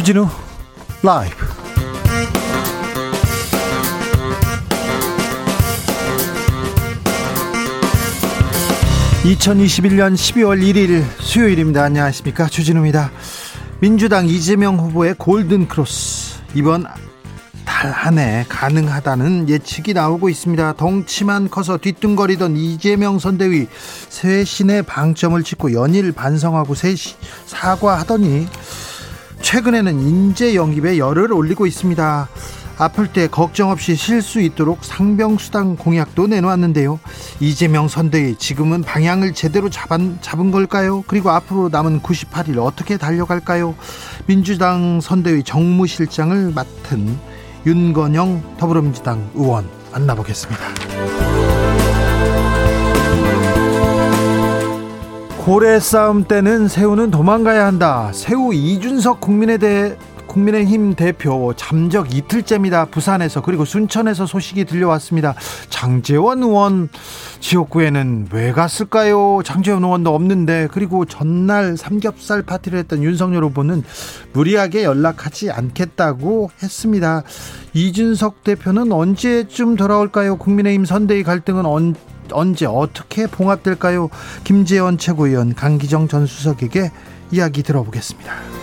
주진우 라이브. (2021년 12월 1일) 수요일입니다. 안녕하십니까? 주진우입니다. 민주당 이재명 후보의 골든 크로스. 이번 달 안에 가능하다는 예측이 나오고 있습니다. 덩치만 커서 뒤뚱거리던 이재명 선대위 쇄신의 방점을 찍고 연일 반성하고 사과하더니 최근에는 인재 영입에 열을 올리고 있습니다. 아플 때 걱정 없이 쉴 수 있도록 상병수당 공약도 내놓았는데요. 이재명 선대위 지금은 방향을 제대로 잡은, 잡은 걸까요? 그리고 앞으로 남은 98일 어떻게 달려갈까요? 민주당 선대위 정무실장을 맡은 윤건영 더불어민주당 의원 만나보겠습니다. 고래 싸움 때는 새우는 도망가야 한다. 새우 이준석 국민에 대해 국민의힘 대표 잠적 이틀째입니다. 부산에서 그리고 순천에서 소식이 들려왔습니다. 장재원 의원 지역구에는 왜 갔을까요? 장재원 의원도 없는데 그리고 전날 삼겹살 파티를 했던 윤석열 후보는 무리하게 연락하지 않겠다고 했습니다. 이준석 대표는 언제쯤 돌아올까요? 국민의힘 선대위 갈등은 언, 언제 어떻게 봉합될까요? 김재원 최고위원 강기정 전 수석에게 이야기 들어보겠습니다.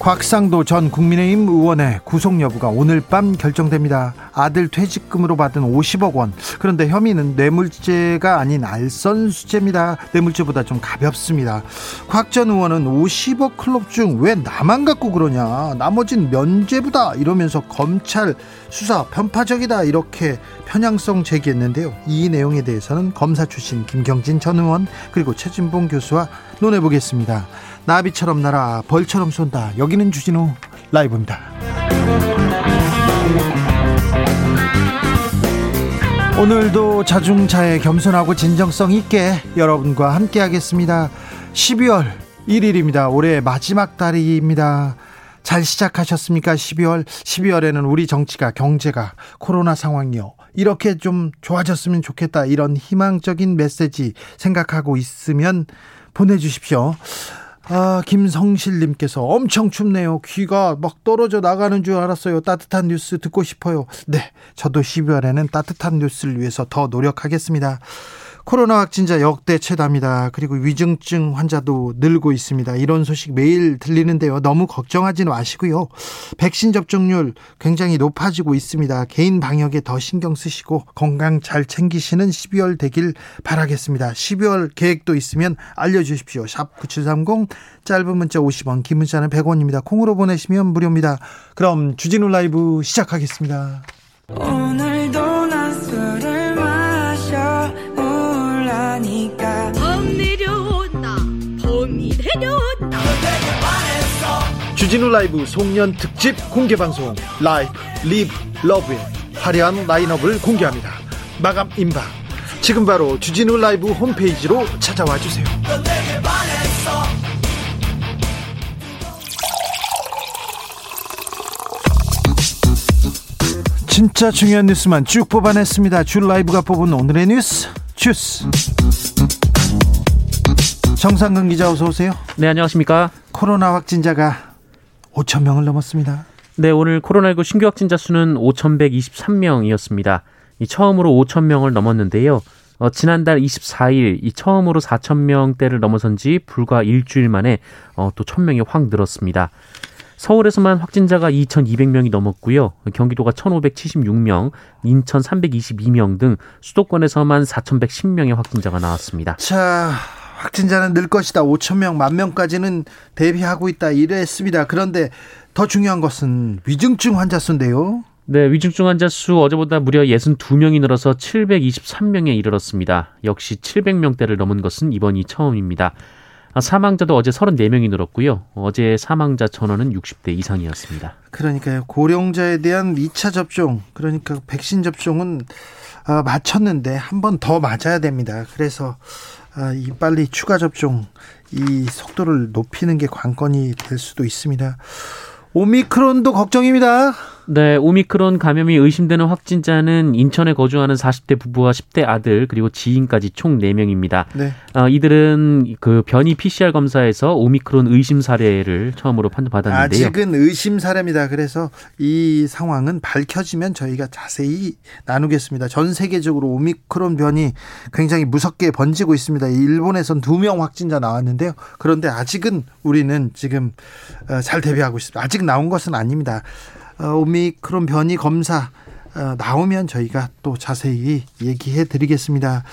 곽상도 전 국민의힘 의원의 구속 여부가 오늘 밤 결정됩니다. 아들 퇴직금으로 받은 50억 원. 그런데 혐의는 뇌물죄가 아닌 알선수재입니다. 뇌물죄보다 좀 가볍습니다. 곽 전 의원은 50억 클럽 중 왜 나만 갖고 그러냐. 나머진 면죄부다. 이러면서 검찰 수사 편파적이다. 이렇게 편향성 제기했는데요. 이 내용에 대해서는 검사 출신 김경진 전 의원 그리고 최진봉 교수와 논해보겠습니다. 나비처럼 날아 벌처럼 쏜다. 여기는 주진우 라이브입니다. 오늘도 자중차에 겸손하고 진정성 있게 여러분과 함께 하겠습니다. 12월 1일입니다. 올해 마지막 달입니다. 잘 시작하셨습니까? 12월. 12월에는 우리 정치가, 경제가, 코로나 상황이요. 이렇게 좀 좋아졌으면 좋겠다. 이런 희망적인 메시지 생각하고 있으면 보내 주십시오. 아, 김성실님께서 엄청 춥네요. 귀가 막 떨어져 나가는 줄 알았어요. 따뜻한 뉴스 듣고 싶어요. 네, 저도 12월에는 따뜻한 뉴스를 위해서 더 노력하겠습니다. 코로나 확진자 역대 최다입니다. 그리고 위중증 환자도 늘고 있습니다. 이런 소식 매일 들리는데요. 너무 걱정하지 마시고요. 백신 접종률 굉장히 높아지고 있습니다. 개인 방역에 더 신경 쓰시고 건강 잘 챙기시는 12월 되길 바라겠습니다. 12월 계획도 있으면 알려주십시오. 샵 9730 짧은 문자 50원 긴 문자는 100원입니다. 콩으로 보내시면 무료입니다. 그럼 주진우 라이브 시작하겠습니다. 오늘도 난 주진우 라이브 송년 특집 공개 방송 Live Live Love의 화려한 라인업을 공개합니다 마감 임박 지금 바로 주진우 라이브 홈페이지로 찾아와 주세요 진짜 중요한 뉴스만 쭉 뽑아냈습니다 주 라이브가 뽑은 오늘의 뉴스 주스. 정상근 기자 어서 오세요. 네, 안녕하십니까? 코로나 확진자가 5천 명을 넘었습니다. 네, 오늘 코로나19 신규 확진자 수는 5,123명이었습니다. 이 처음으로 5천 명을 넘었는데요. 어, 지난달 24일 이 처음으로 4천 명대를 넘어선 지 불과 일주일 만에 어, 또 1,000명이 확 늘었습니다. 서울에서만 확진자가 2,200명이 넘었고요. 경기도가 1,576명, 인천 322명 등 수도권에서만 4,110명의 확진자가 나왔습니다. 자, 확진자는 늘 것이다. 5천 명, 만 명까지는 대비하고 있다. 이랬습니다. 그런데 더 중요한 것은 위중증 환자 수인데요. 네, 위중증 환자 수 어제보다 무려 62명이 늘어서 723명에 이르렀습니다. 역시 700명대를 넘은 것은 이번이 처음입니다. 아, 사망자도 어제 34명이 늘었고요. 어제 사망자 전원은 60대 이상이었습니다. 그러니까요. 고령자에 대한 2차 접종, 그러니까 백신 접종은 아, 마쳤는데 한 번 더 맞아야 됩니다. 그래서 아, 이 빨리 추가 접종 이 속도를 높이는 게 관건이 될 수도 있습니다. 오미크론도 걱정입니다. 네, 오미크론 감염이 의심되는 확진자는 인천에 거주하는 40대 부부와 10대 아들 그리고 지인까지 총 4명입니다. 네. 어, 이들은 그 변이 PCR 검사에서 오미크론 의심 사례를 처음으로 판정받았는데요. 아직은 의심 사례입니다. 그래서 이 상황은 밝혀지면 저희가 자세히 나누겠습니다. 전 세계적으로 오미크론 변이 굉장히 무섭게 번지고 있습니다. 일본에선 두명 확진자 나왔는데요. 그런데 아직은 우리는 지금 어, 잘 대비하고 있습니다. 아직 나온 것은 아닙니다. 어, 오미크론 변이 검사 어, 나오면 저희가 또 자세히 얘기해 드리겠습니다.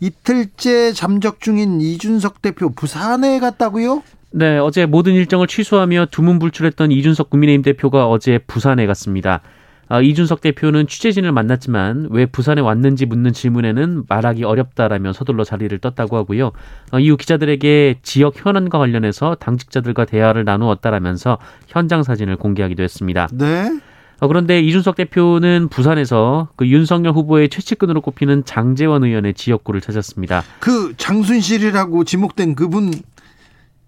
이틀째 잠적 중인 이준석 대표 부산에 갔다고요? 네, 어제 모든 일정을 취소하며 두문불출했던 이준석 국민의힘 대표가 어제 부산에 갔습니다. 아, 이준석 대표는 취재진을 만났지만 왜 부산에 왔는지 묻는 질문에는 말하기 어렵다라며 서둘러 자리를 떴다고 하고요. 어, 이후 기자들에게 지역 현안과 관련해서 당직자들과 대화를 나누었다라면서 현장 사진을 공개하기도 했습니다. 네. 어, 그런데 이준석 대표는 부산에서 그 윤석열 후보의 최측근으로 꼽히는 장재원 의원의 지역구를 찾았습니다. 그 장순실이라고 지목된 그분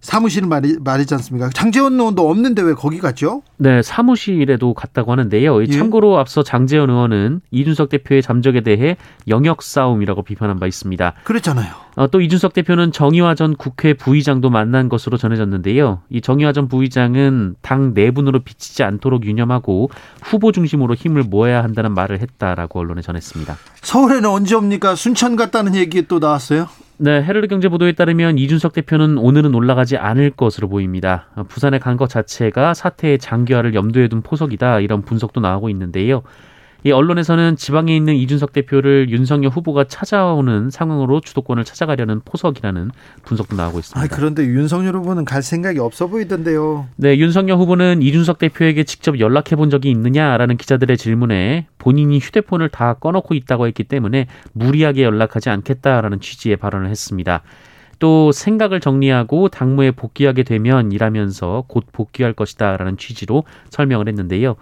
사무실 말이, 말이지 않습니까? 장재원 의원도 없는데 왜 거기 갔죠? 네, 사무실에도 갔다고 하는데요. 예. 참고로 앞서 장재원 의원은 이준석 대표의 잠적에 대해 영역 싸움이라고 비판한 바 있습니다. 그랬잖아요. 어, 또 이준석 대표는 정의화 전 국회 부의장도 만난 것으로 전해졌는데요. 이 정의화 전 부의장은 당 내분으로 비치지 않도록 유념하고 후보 중심으로 힘을 모아야 한다는 말을 했다라고 언론에 전했습니다. 서울에는 언제 옵니까? 순천 갔다는 얘기 또 나왔어요? 네, 헤럴드 경제 보도에 따르면 이준석 대표는 오늘은 올라가지 않을 것으로 보입니다. 부산에 간 것 자체가 사태의 장기화를 염두에 둔 포석이다 이런 분석도 나오고 있는데요. 이 언론에서는 지방에 있는 이준석 대표를 윤석열 후보가 찾아오는 상황으로 주도권을 찾아가려는 포석이라는 분석도 나오고 있습니다. 아, 그런데 윤석열 후보는 갈 생각이 없어 보이던데요. 네, 윤석열 후보는 이준석 대표에게 직접 연락해 본 적이 있느냐라는 기자들의 질문에 본인이 휴대폰을 다 꺼놓고 있다고 했기 때문에 무리하게 연락하지 않겠다라는 취지의 발언을 했습니다. 또 생각을 정리하고 당무에 복귀하게 되면 이라면서 곧 복귀할 것이다라는 취지로 설명을 했는데요.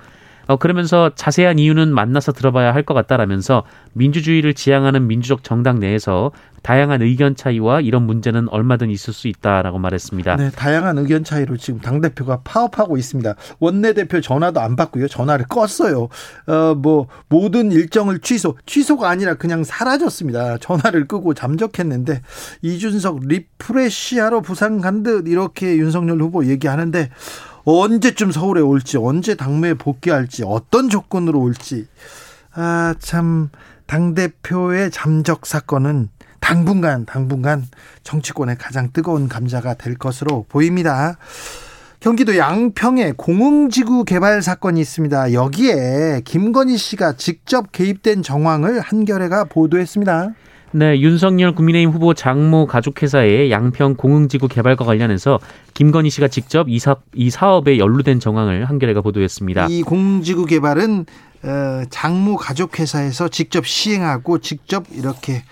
어, 그러면서 자세한 이유는 만나서 들어봐야 할 것 같다라면서 민주주의를 지향하는 민주적 정당 내에서 다양한 의견 차이와 이런 문제는 얼마든 있을 수 있다라고 말했습니다. 네, 다양한 의견 차이로 지금 당 대표가 파업하고 있습니다. 원내 대표 전화도 안 받고요, 전화를 껐어요. 어, 뭐 모든 일정을 취소, 취소가 아니라 그냥 사라졌습니다. 전화를 끄고 잠적했는데 이준석 refresh하러 부산 간 듯 이렇게 윤석열 후보 얘기하는데 언제쯤 서울에 올지, 언제 당무에 복귀할지, 어떤 조건으로 올지. 아, 참, 당대표의 잠적 사건은 당분간, 당분간 정치권의 가장 뜨거운 감자가 될 것으로 보입니다. 경기도 양평에 공흥지구 개발 사건이 있습니다. 여기에 김건희 씨가 직접 개입된 정황을 한겨레가 보도했습니다. 네, 윤석열 국민의힘 후보 장모 가족회사의 양평 공흥지구 개발과 관련해서 김건희 씨가 직접 이, 사, 이 사업에 연루된 정황을 한겨레가 보도했습니다. 이 공지구 개발은 어, 장모 가족회사에서 직접 시행하고 직접 이렇게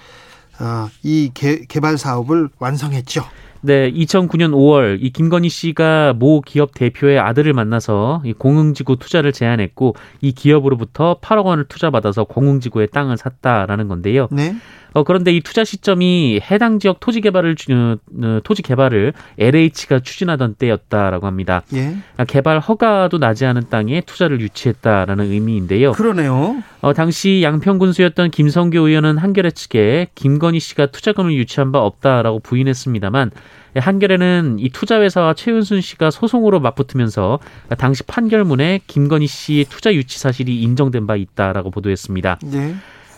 어, 이 개, 개발 사업을 완성했죠. 네, 2009년 5월 이 김건희 씨가 모 기업 대표의 아들을 만나서 이 공흥지구 투자를 제안했고 이 기업으로부터 8억 원을 투자받아서 공흥지구의 땅을 샀다라는 건데요. 네. 어, 그런데 이 투자 시점이 해당 지역 토지 개발을 어, 어 토지 개발을 LH가 추진하던 때였다라고 합니다. 예. 아, 개발 허가도 나지 않은 땅에 투자를 유치했다라는 의미인데요. 그러네요. 어, 당시 양평군수였던 김성교 의원은 한겨레 측에 김건희 씨가 투자금을 유치한 바 없다라고 부인했습니다만 한겨레는 이 투자회사와 최은순 씨가 소송으로 맞붙으면서 당시 판결문에 김건희 씨의 투자 유치 사실이 인정된 바 있다라고 보도했습니다. 네.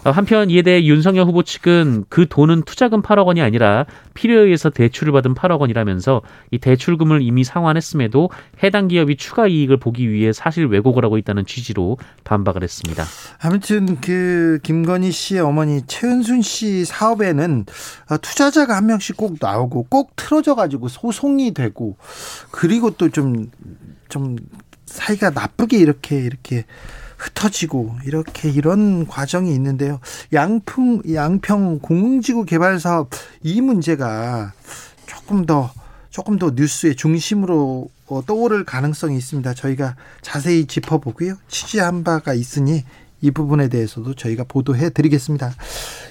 어, 한편 이에 대해 윤석열 후보 측은 그 돈은 투자금 8억 원이 아니라 필요에 의해서 대출을 받은 8억 원이라면서 이 대출금을 이미 상환했음에도 해당 기업이 추가 이익을 보기 위해 사실 왜곡을 하고 있다는 취지로 반박을 했습니다. 아무튼 그 김건희 씨의 어머니 최은순 씨 사업에는 투자자가 한 명씩 꼭 나오고 꼭 틀어져 가지고 소송이 되고 그리고 또 좀좀 좀 사이가 나쁘게 이렇게 이렇게 흩어지고 이렇게 이런 과정이 있는데요. 양평 양평 공지구 개발 사업 이 문제가 조금 더 조금 더 뉴스의 중심으로 어, 떠오를 가능성이 있습니다. 저희가 자세히 짚어보고요. 취재한 바가 있으니 이 부분에 대해서도 저희가 보도해 드리겠습니다.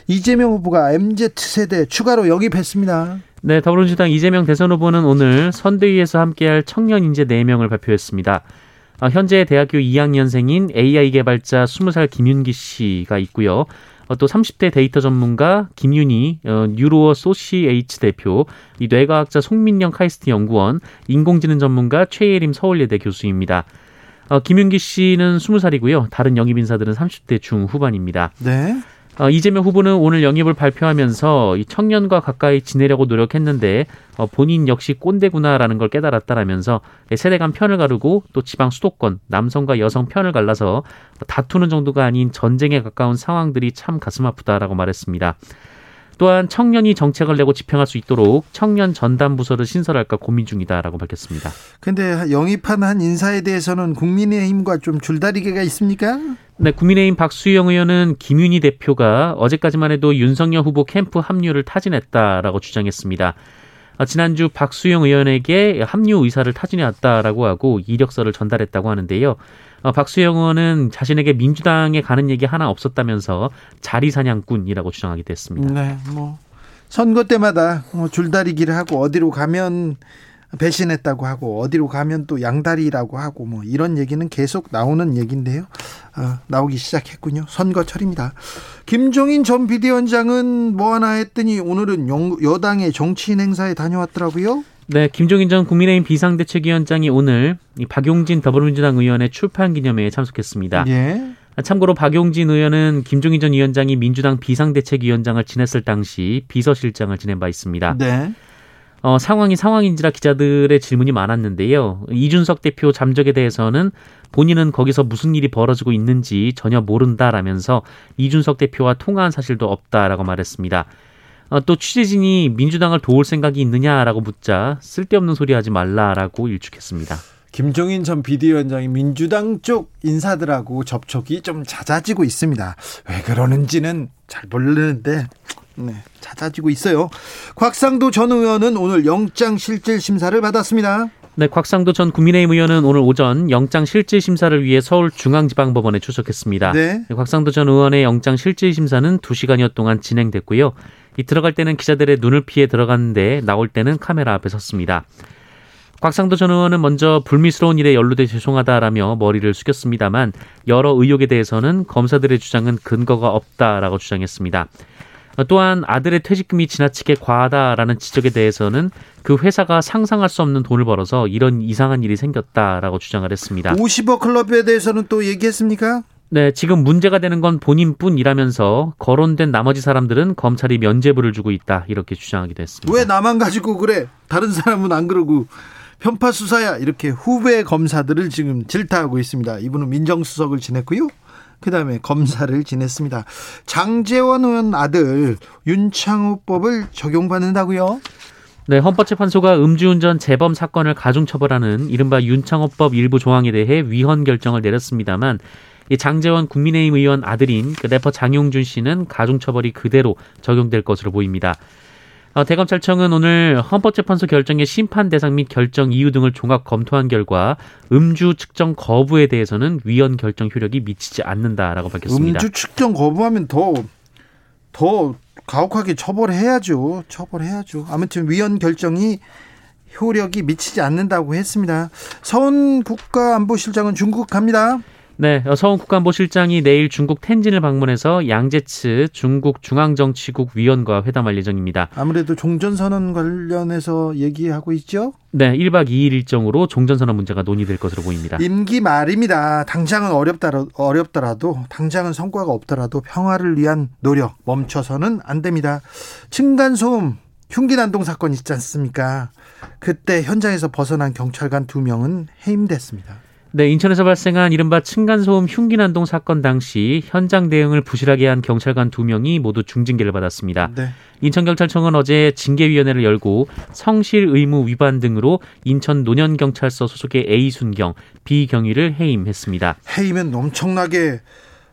이재명 후보가 MZ세대 추가로 영입했습니다. 네, 더불어민주당 이재명 대선 후보는 오늘 선대위에서 함께할 청년 인재 4명을 발표했습니다. 어, 현재 대학교 2학년생인 AI 개발자 20살 김윤기 씨가 있고요. 어, 또 30대 데이터 전문가 김윤희 어, 뉴로 어소시에이츠 대표, 이 뇌과학자 송민영 카이스트 연구원, 인공지능 전문가 최예림 서울예대 교수입니다. 어, 김윤기 씨는 20살이고요. 다른 영입 인사들은 30대 중후반입니다. 네. 어, 이재명 후보는 오늘 영입을 발표하면서 이 청년과 가까이 지내려고 노력했는데 어, 본인 역시 꼰대구나라는 걸 깨달았다라면서 세대 간 편을 가르고 또 지방 수도권 남성과 여성 편을 갈라서 다투는 정도가 아닌 전쟁에 가까운 상황들이 참 가슴 아프다라고 말했습니다. 또한 청년이 정책을 내고 집행할 수 있도록 청년 전담 부서를 신설할까 고민 중이다라고 밝혔습니다. 근데 영입한 한 인사에 대해서는 국민의힘과 좀 줄다리기가 있습니까? 네, 국민의힘 박수영 의원은 김윤희 대표가 어제까지만 해도 윤석열 후보 캠프 합류를 타진했다라고 주장했습니다. 아, 지난주 박수영 의원에게 합류 의사를 타진해왔다라고 하고 이력서를 전달했다고 하는데요. 어, 박수영 의원은 자신에게 민주당에 가는 얘기 하나 없었다면서 자리 사냥꾼이라고 주장하기도 했습니다. 네, 뭐 선거 때마다 뭐 줄다리기를 하고 어디로 가면 배신했다고 하고 어디로 가면 또 양다리라고 하고 뭐 이런 얘기는 계속 나오는 얘기인데요. 어, 나오기 시작했군요. 선거철입니다. 김종인 전 비대위원장은 뭐 하나 했더니 오늘은 여당의 정치인 행사에 다녀왔더라고요. 네, 김종인 전 국민의힘 비상대책위원장이 오늘 박용진 더불어민주당 의원의 출판 기념회에 참석했습니다. 예. 참고로 박용진 의원은 김종인 전 위원장이 민주당 비상대책위원장을 지냈을 당시 비서실장을 지낸 바 있습니다. 네. 어, 상황이 상황인지라 기자들의 질문이 많았는데요. 이준석 대표 잠적에 대해서는 본인은 거기서 무슨 일이 벌어지고 있는지 전혀 모른다라면서 이준석 대표와 통화한 사실도 없다라고 말했습니다. 어, 또 취재진이 민주당을 도울 생각이 있느냐라고 묻자 쓸데없는 소리 하지 말라라고 일축했습니다. 김종인 전 비대위원장이 민주당 쪽 인사들하고 접촉이 좀 잦아지고 있습니다. 왜 그러는지는 잘 모르는데 네, 잦아지고 있어요. 곽상도 전 의원은 오늘 영장 실질 심사를 받았습니다. 네, 곽상도 전 국민의힘 의원은 오늘 오전 영장 실질 심사를 위해 서울중앙지방법원에 출석했습니다. 네. 네 곽상도 전 의원의 영장 실질 심사는 2시간여 동안 진행됐고요. 이 들어갈 때는 기자들의 눈을 피해 들어갔는데 나올 때는 카메라 앞에 섰습니다. 곽상도 전 의원은 먼저 불미스러운 일에 연루돼 죄송하다라며 머리를 숙였습니다만 여러 의혹에 대해서는 검사들의 주장은 근거가 없다라고 주장했습니다. 또한 아들의 퇴직금이 지나치게 과하다라는 지적에 대해서는 그 회사가 상상할 수 없는 돈을 벌어서 이런 이상한 일이 생겼다라고 주장을 했습니다. 50억 클럽에 대해서는 또 얘기했습니까? 네, 지금 문제가 되는 건 본인뿐이라면서 거론된 나머지 사람들은 검찰이 면죄부를 주고 있다 이렇게 주장하기도 했습니다. 왜 나만 가지고 그래? 다른 사람은 안 그러고 편파 수사야 이렇게 후배 검사들을 지금 질타하고 있습니다. 이분은 민정수석을 지냈고요. 그다음에 검사를 지냈습니다. 장재원 의원 아들 윤창호법을 적용받는다고요? 네, 헌법재판소가 음주운전 재범 사건을 가중처벌하는 이른바 윤창호법 일부 조항에 대해 위헌 결정을 내렸습니다만 이 장재원 국민의힘 의원 아들인 그 래퍼 장용준 씨는 가중처벌이 그대로 적용될 것으로 보입니다. 어, 대검찰청은 오늘 헌법재판소 결정의 심판 대상 및 결정 이유 등을 종합 검토한 결과 음주 측정 거부에 대해서는 위헌 결정 효력이 미치지 않는다라고 밝혔습니다. 음주 측정 거부하면 더 더 가혹하게 처벌해야죠. 처벌해야죠. 아무튼 위헌 결정이 효력이 미치지 않는다고 했습니다. 서훈 국가안보실장은 중국 갑니다. 네, 서훈 국가안보실장이 내일 중국 텐진을 방문해서 양제츠 중국 중앙정치국 위원과 회담할 예정입니다. 아무래도 종전선언 관련해서 얘기하고 있죠? 네, 1박 2일 일정으로 종전선언 문제가 논의될 것으로 보입니다. 임기 말입니다. 당장은 어렵더라도, 어렵더라도 당장은 성과가 없더라도 평화를 위한 노력 멈춰서는 안 됩니다. 층간소음 흉기 난동 사건 있지 않습니까? 그때 현장에서 벗어난 경찰관 두 명은 해임됐습니다. 네, 인천에서 발생한 이른바 층간소음 흉기난동 사건 당시 현장 대응을 부실하게 한 경찰관 두 명이 모두 중징계를 받았습니다. 네. 인천경찰청은 어제 징계위원회를 열고 성실 의무 위반 등으로 인천 노년경찰서 소속의 A 순경, B 경위를 해임했습니다. 해임은 엄청나게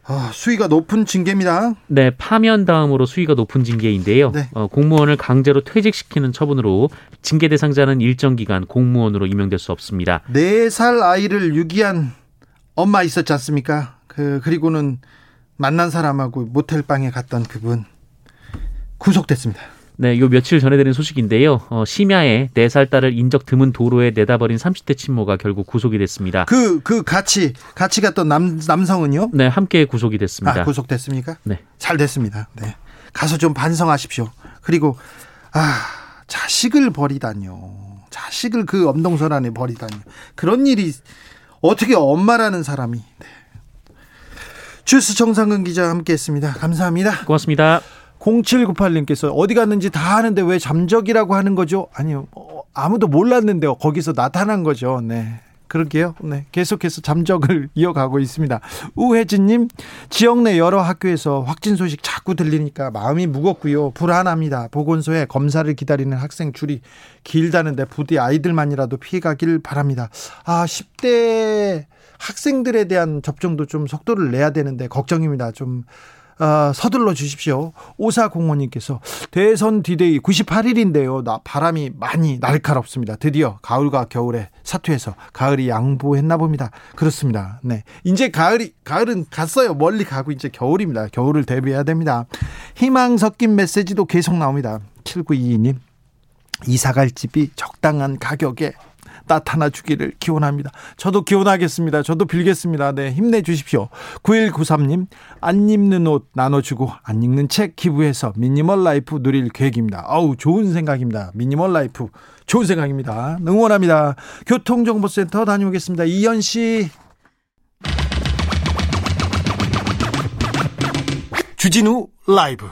아, 수위가 높은 징계입니다. 네, 파면 다음으로 수위가 높은 징계인데요. 네. 어, 공무원을 강제로 퇴직시키는 처분으로 징계 대상자는 일정 기간 공무원으로 임명될 수 없습니다. 네 살 아이를 유기한 엄마 있었지 않습니까? 그 그리고는 만난 사람하고 모텔 방에 갔던 그분 구속됐습니다. 네, 요 며칠 전해 드린 소식인데요. 어, 심야에 4살 딸을 인적 드문 도로에 내다버린 30대 친모가 결국 구속이 됐습니다. 그, 그 같이, 같이 갔던 남, 남성은요? 네, 함께 구속이 됐습니다. 아, 구속됐습니까? 네. 잘 됐습니다. 네. 가서 좀 반성하십시오. 그리고, 아, 자식을 버리다뇨. 자식을 그 엄동설 안에 버리다니. 그런 일이 어떻게 엄마라는 사람이. 네. 주스 정상근 기자 함께 했습니다. 감사합니다. 고맙습니다. 0798님께서 어디 갔는지 다 아는데 왜 잠적이라고 하는 거죠? 아니요. 어, 아무도 몰랐는데요. 거기서 나타난 거죠. 네. 그러게요. 네. 계속해서 잠적을 이어가고 있습니다. 우혜진님, 지역 내 여러 학교에서 확진 소식 자꾸 들리니까 마음이 무겁고요. 불안합니다. 보건소에 검사를 기다리는 학생 줄이 길다는데 부디 아이들만이라도 피해가길 바랍니다. 아, 10대 학생들에 대한 접종도 좀 속도를 내야 되는데 걱정입니다. 좀 어, 서둘러 주십시오. 오사공원님께서 대선 디데이 98일인데요. 나 바람이 많이 날카롭습니다. 드디어 가을과 겨울에 사투에서 가을이 양보했나 봅니다. 그렇습니다. 네. 이제 가을이 가을은 갔어요. 멀리 가고 이제 겨울입니다. 겨울을 대비해야 됩니다. 희망 섞인 메시지도 계속 나옵니다. 7922님. 이사 갈 집이 적당한 가격에 나타나 주기를 기원합니다. 저도 기원하겠습니다. 저도 빌겠습니다. 네, 힘내 주십시오. 9193님, 안 입는 옷 나눠주고 안 읽는 책 기부해서 minimal life 누릴 계획입니다. 아우, 좋은 생각입니다. minimal life. 좋은 생각입니다. 응원합니다. 교통정보센터 다녀오겠습니다. 이현 씨. 주진우 라이브.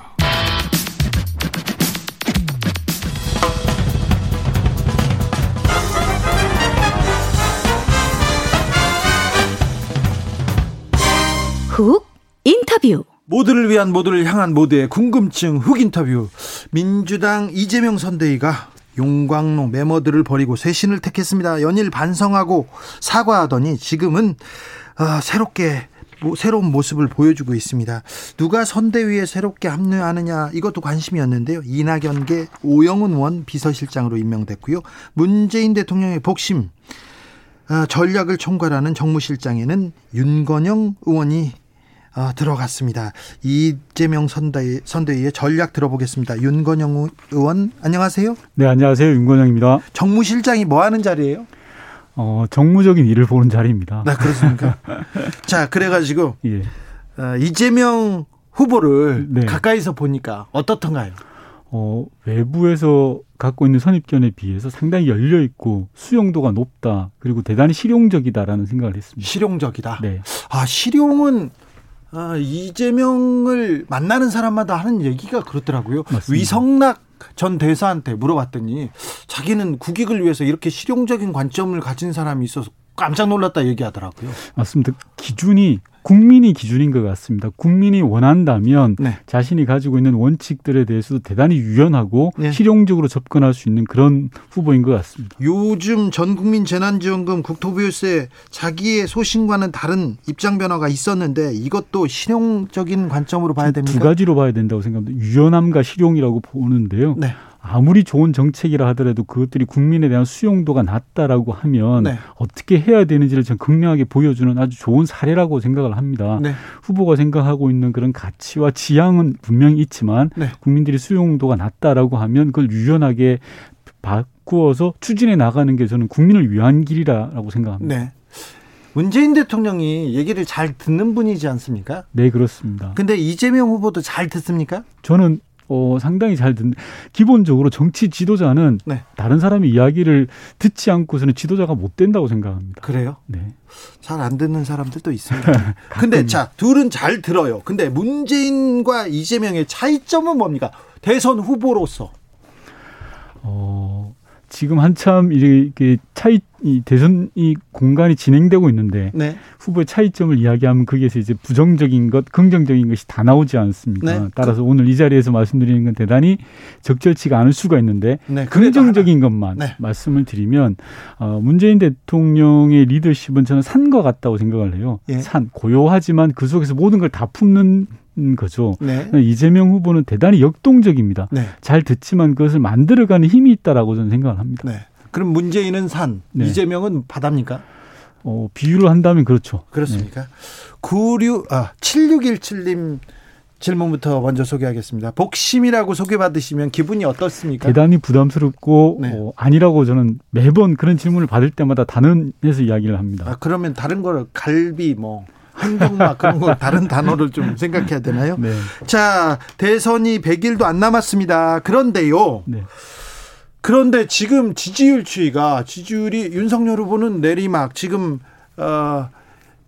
훅 인터뷰 모두를 위한 모두를 향한 모두의 궁금증 훅 인터뷰 민주당 이재명 선대위가 용광로 메모들을 버리고 쇄신을 택했습니다. 연일 반성하고 사과하더니 지금은 어, 새롭게 새로운 모습을 보여주고 있습니다. 누가 선대위에 새롭게 합류하느냐 이것도 관심이었는데요. 이낙연계 오영훈 원 비서실장으로 임명됐고요. 문재인 대통령의 복심 어, 전략을 총괄하는 정무실장에는 윤건영 의원이 어, 들어갔습니다. 이재명 선대위, 선대위의 전략 들어보겠습니다. 윤건영 의원 안녕하세요. 네 안녕하세요 윤건영입니다. 정무실장이 뭐 하는 자리예요? 어 정무적인 일을 보는 자리입니다. 네 그렇습니까? 자 그래가지고 예. 어, 이재명 후보를 네. 가까이서 보니까 어떻던가요? 어 외부에서 갖고 있는 선입견에 비해서 상당히 열려 있고 수용도가 높다 그리고 대단히 실용적이다라는 생각을 했습니다. 실용적이다. 네. 아 실용은 아, 이재명을 만나는 사람마다 하는 얘기가 그렇더라고요. 맞습니다. 위성락 전 대사한테 물어봤더니 자기는 국익을 위해서 이렇게 실용적인 관점을 가진 사람이 있어서 깜짝 놀랐다 얘기하더라고요. 맞습니다. 기준이 국민이 기준인 것 같습니다. 국민이 원한다면 네. 자신이 가지고 있는 원칙들에 대해서도 대단히 유연하고 네. 실용적으로 접근할 수 있는 그런 후보인 것 같습니다. 요즘 전 국민 재난지원금 국토부유세 자기의 소신과는 다른 입장 변화가 있었는데 이것도 실용적인 관점으로 봐야 됩니다. 두 가지로 봐야 된다고 생각합니다. 유연함과 실용이라고 보는데요. 네. 아무리 좋은 정책이라 하더라도 그것들이 국민에 대한 수용도가 낮다라고 하면 네. 어떻게 해야 되는지를 전 극명하게 보여주는 아주 좋은 사례라고 생각을 합니다. 네. 후보가 생각하고 있는 그런 가치와 지향은 분명히 있지만 네. 국민들이 수용도가 낮다라고 하면 그걸 유연하게 바꾸어서 추진해 나가는 게 저는 국민을 위한 길이라고 생각합니다. 네. 문재인 대통령이 얘기를 잘 듣는 분이지 않습니까? 네, 그렇습니다. 근데 이재명 후보도 잘 듣습니까? 저는 어, 상당히 잘 듣는 기본적으로 정치 지도자는 네. 다른 사람의 이야기를 듣지 않고서는 지도자가 못 된다고 생각합니다. 그래요? 네. 잘 안 듣는 사람들도 있습니다. 근데 자, 둘은 잘 들어요. 근데 문재인과 이재명의 차이점은 뭡니까? 대선 후보로서. 어, 지금 한참 이렇게 차이 이 대선 이 공간이 진행되고 있는데 네. 후보의 차이점을 이야기하면 거기에서 이제 부정적인 것, 긍정적인 것이 다 나오지 않습니까? 네. 따라서 그, 오늘 이 자리에서 말씀드리는 건 대단히 적절치가 않을 수가 있는데 네. 긍정적인 것만 네. 말씀을 드리면 어, 문재인 대통령의 리더십은 저는 산과 같다고 생각을 해요. 예. 산 고요하지만 그 속에서 모든 걸 다 품는 거죠. 네. 이재명 후보는 대단히 역동적입니다. 네. 잘 듣지만 그것을 만들어가는 힘이 있다라고 저는 생각을 합니다. 네. 그럼 문재인은 산, 네. 이재명은 바다입니까? 어, 비유를 한다면 그렇죠. 그렇습니까? 네. 96, 아, 7617님 질문부터 먼저 소개하겠습니다. 복심이라고 소개받으시면 기분이 어떻습니까? 대단히 부담스럽고 네. 어, 아니라고 저는 매번 그런 질문을 받을 때마다 단언해서 이야기를 합니다. 아, 그러면 다른 걸 갈비 뭐 행동막 그런 거 다른 단어를 좀 생각해야 되나요? 네. 자 대선이 100일도 안 남았습니다. 그런데요. 네. 그런데 지금 지지율 추이가 지지율이 윤석열 후보는 내리막 지금 어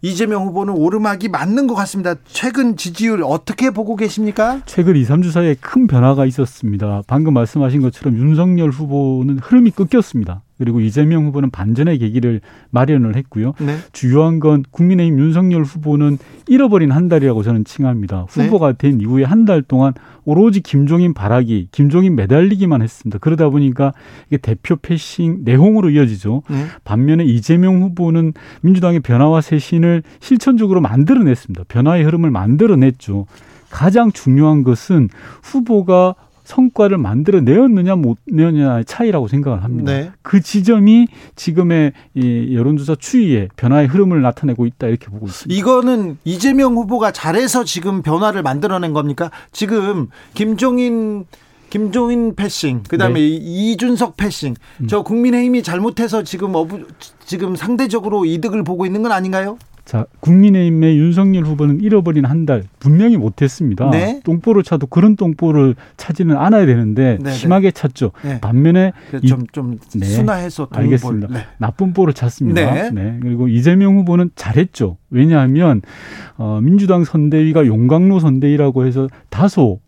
이재명 후보는 오르막이 맞는 것 같습니다. 최근 지지율 어떻게 보고 계십니까? 최근 2, 3주 사이에 큰 변화가 있었습니다. 방금 말씀하신 것처럼 윤석열 후보는 흐름이 끊겼습니다. 그리고 이재명 후보는 반전의 계기를 마련을 했고요. 네. 주요한 건 국민의힘 윤석열 후보는 잃어버린 한 달이라고 저는 칭합니다. 네. 후보가 네. 된 이후에 한 달 동안 오로지 김종인 바라기, 김종인 매달리기만 했습니다. 그러다 보니까 이게 대표 패싱 내홍으로 이어지죠. 네. 반면에 이재명 후보는 민주당의 변화와 쇄신을 실천적으로 만들어냈습니다. 변화의 흐름을 만들어냈죠. 가장 중요한 것은 후보가 성과를 만들어 내었느냐 못 내었느냐의 차이라고 생각을 합니다. 네. 그 지점이 지금의 이 여론조사 추이의 변화의 흐름을 나타내고 있다 이렇게 보고 있습니다. 이거는 이재명 후보가 잘해서 지금 변화를 만들어낸 겁니까? 지금 김종인 김종인 패싱, 그다음에 네. 이준석 패싱. 음. 저 국민의힘이 잘못해서 지금 어부, 지금 상대적으로 이득을 보고 있는 건 아닌가요? 자, 국민의힘의 윤석열 후보는 잃어버린 한 달 분명히 못했습니다. 네? 똥보를 차도 그런 똥보를 차지는 않아야 되는데 네, 네. 심하게 찼죠. 네. 반면에 좀, 좀 네. 순화해서 알겠습니다. 네. 나쁜 볼을 찼습니다. 네. 그리고 이재명 후보는 잘했죠. 왜냐하면 어, 민주당 선대위가 용광로 선대위라고 해서 다소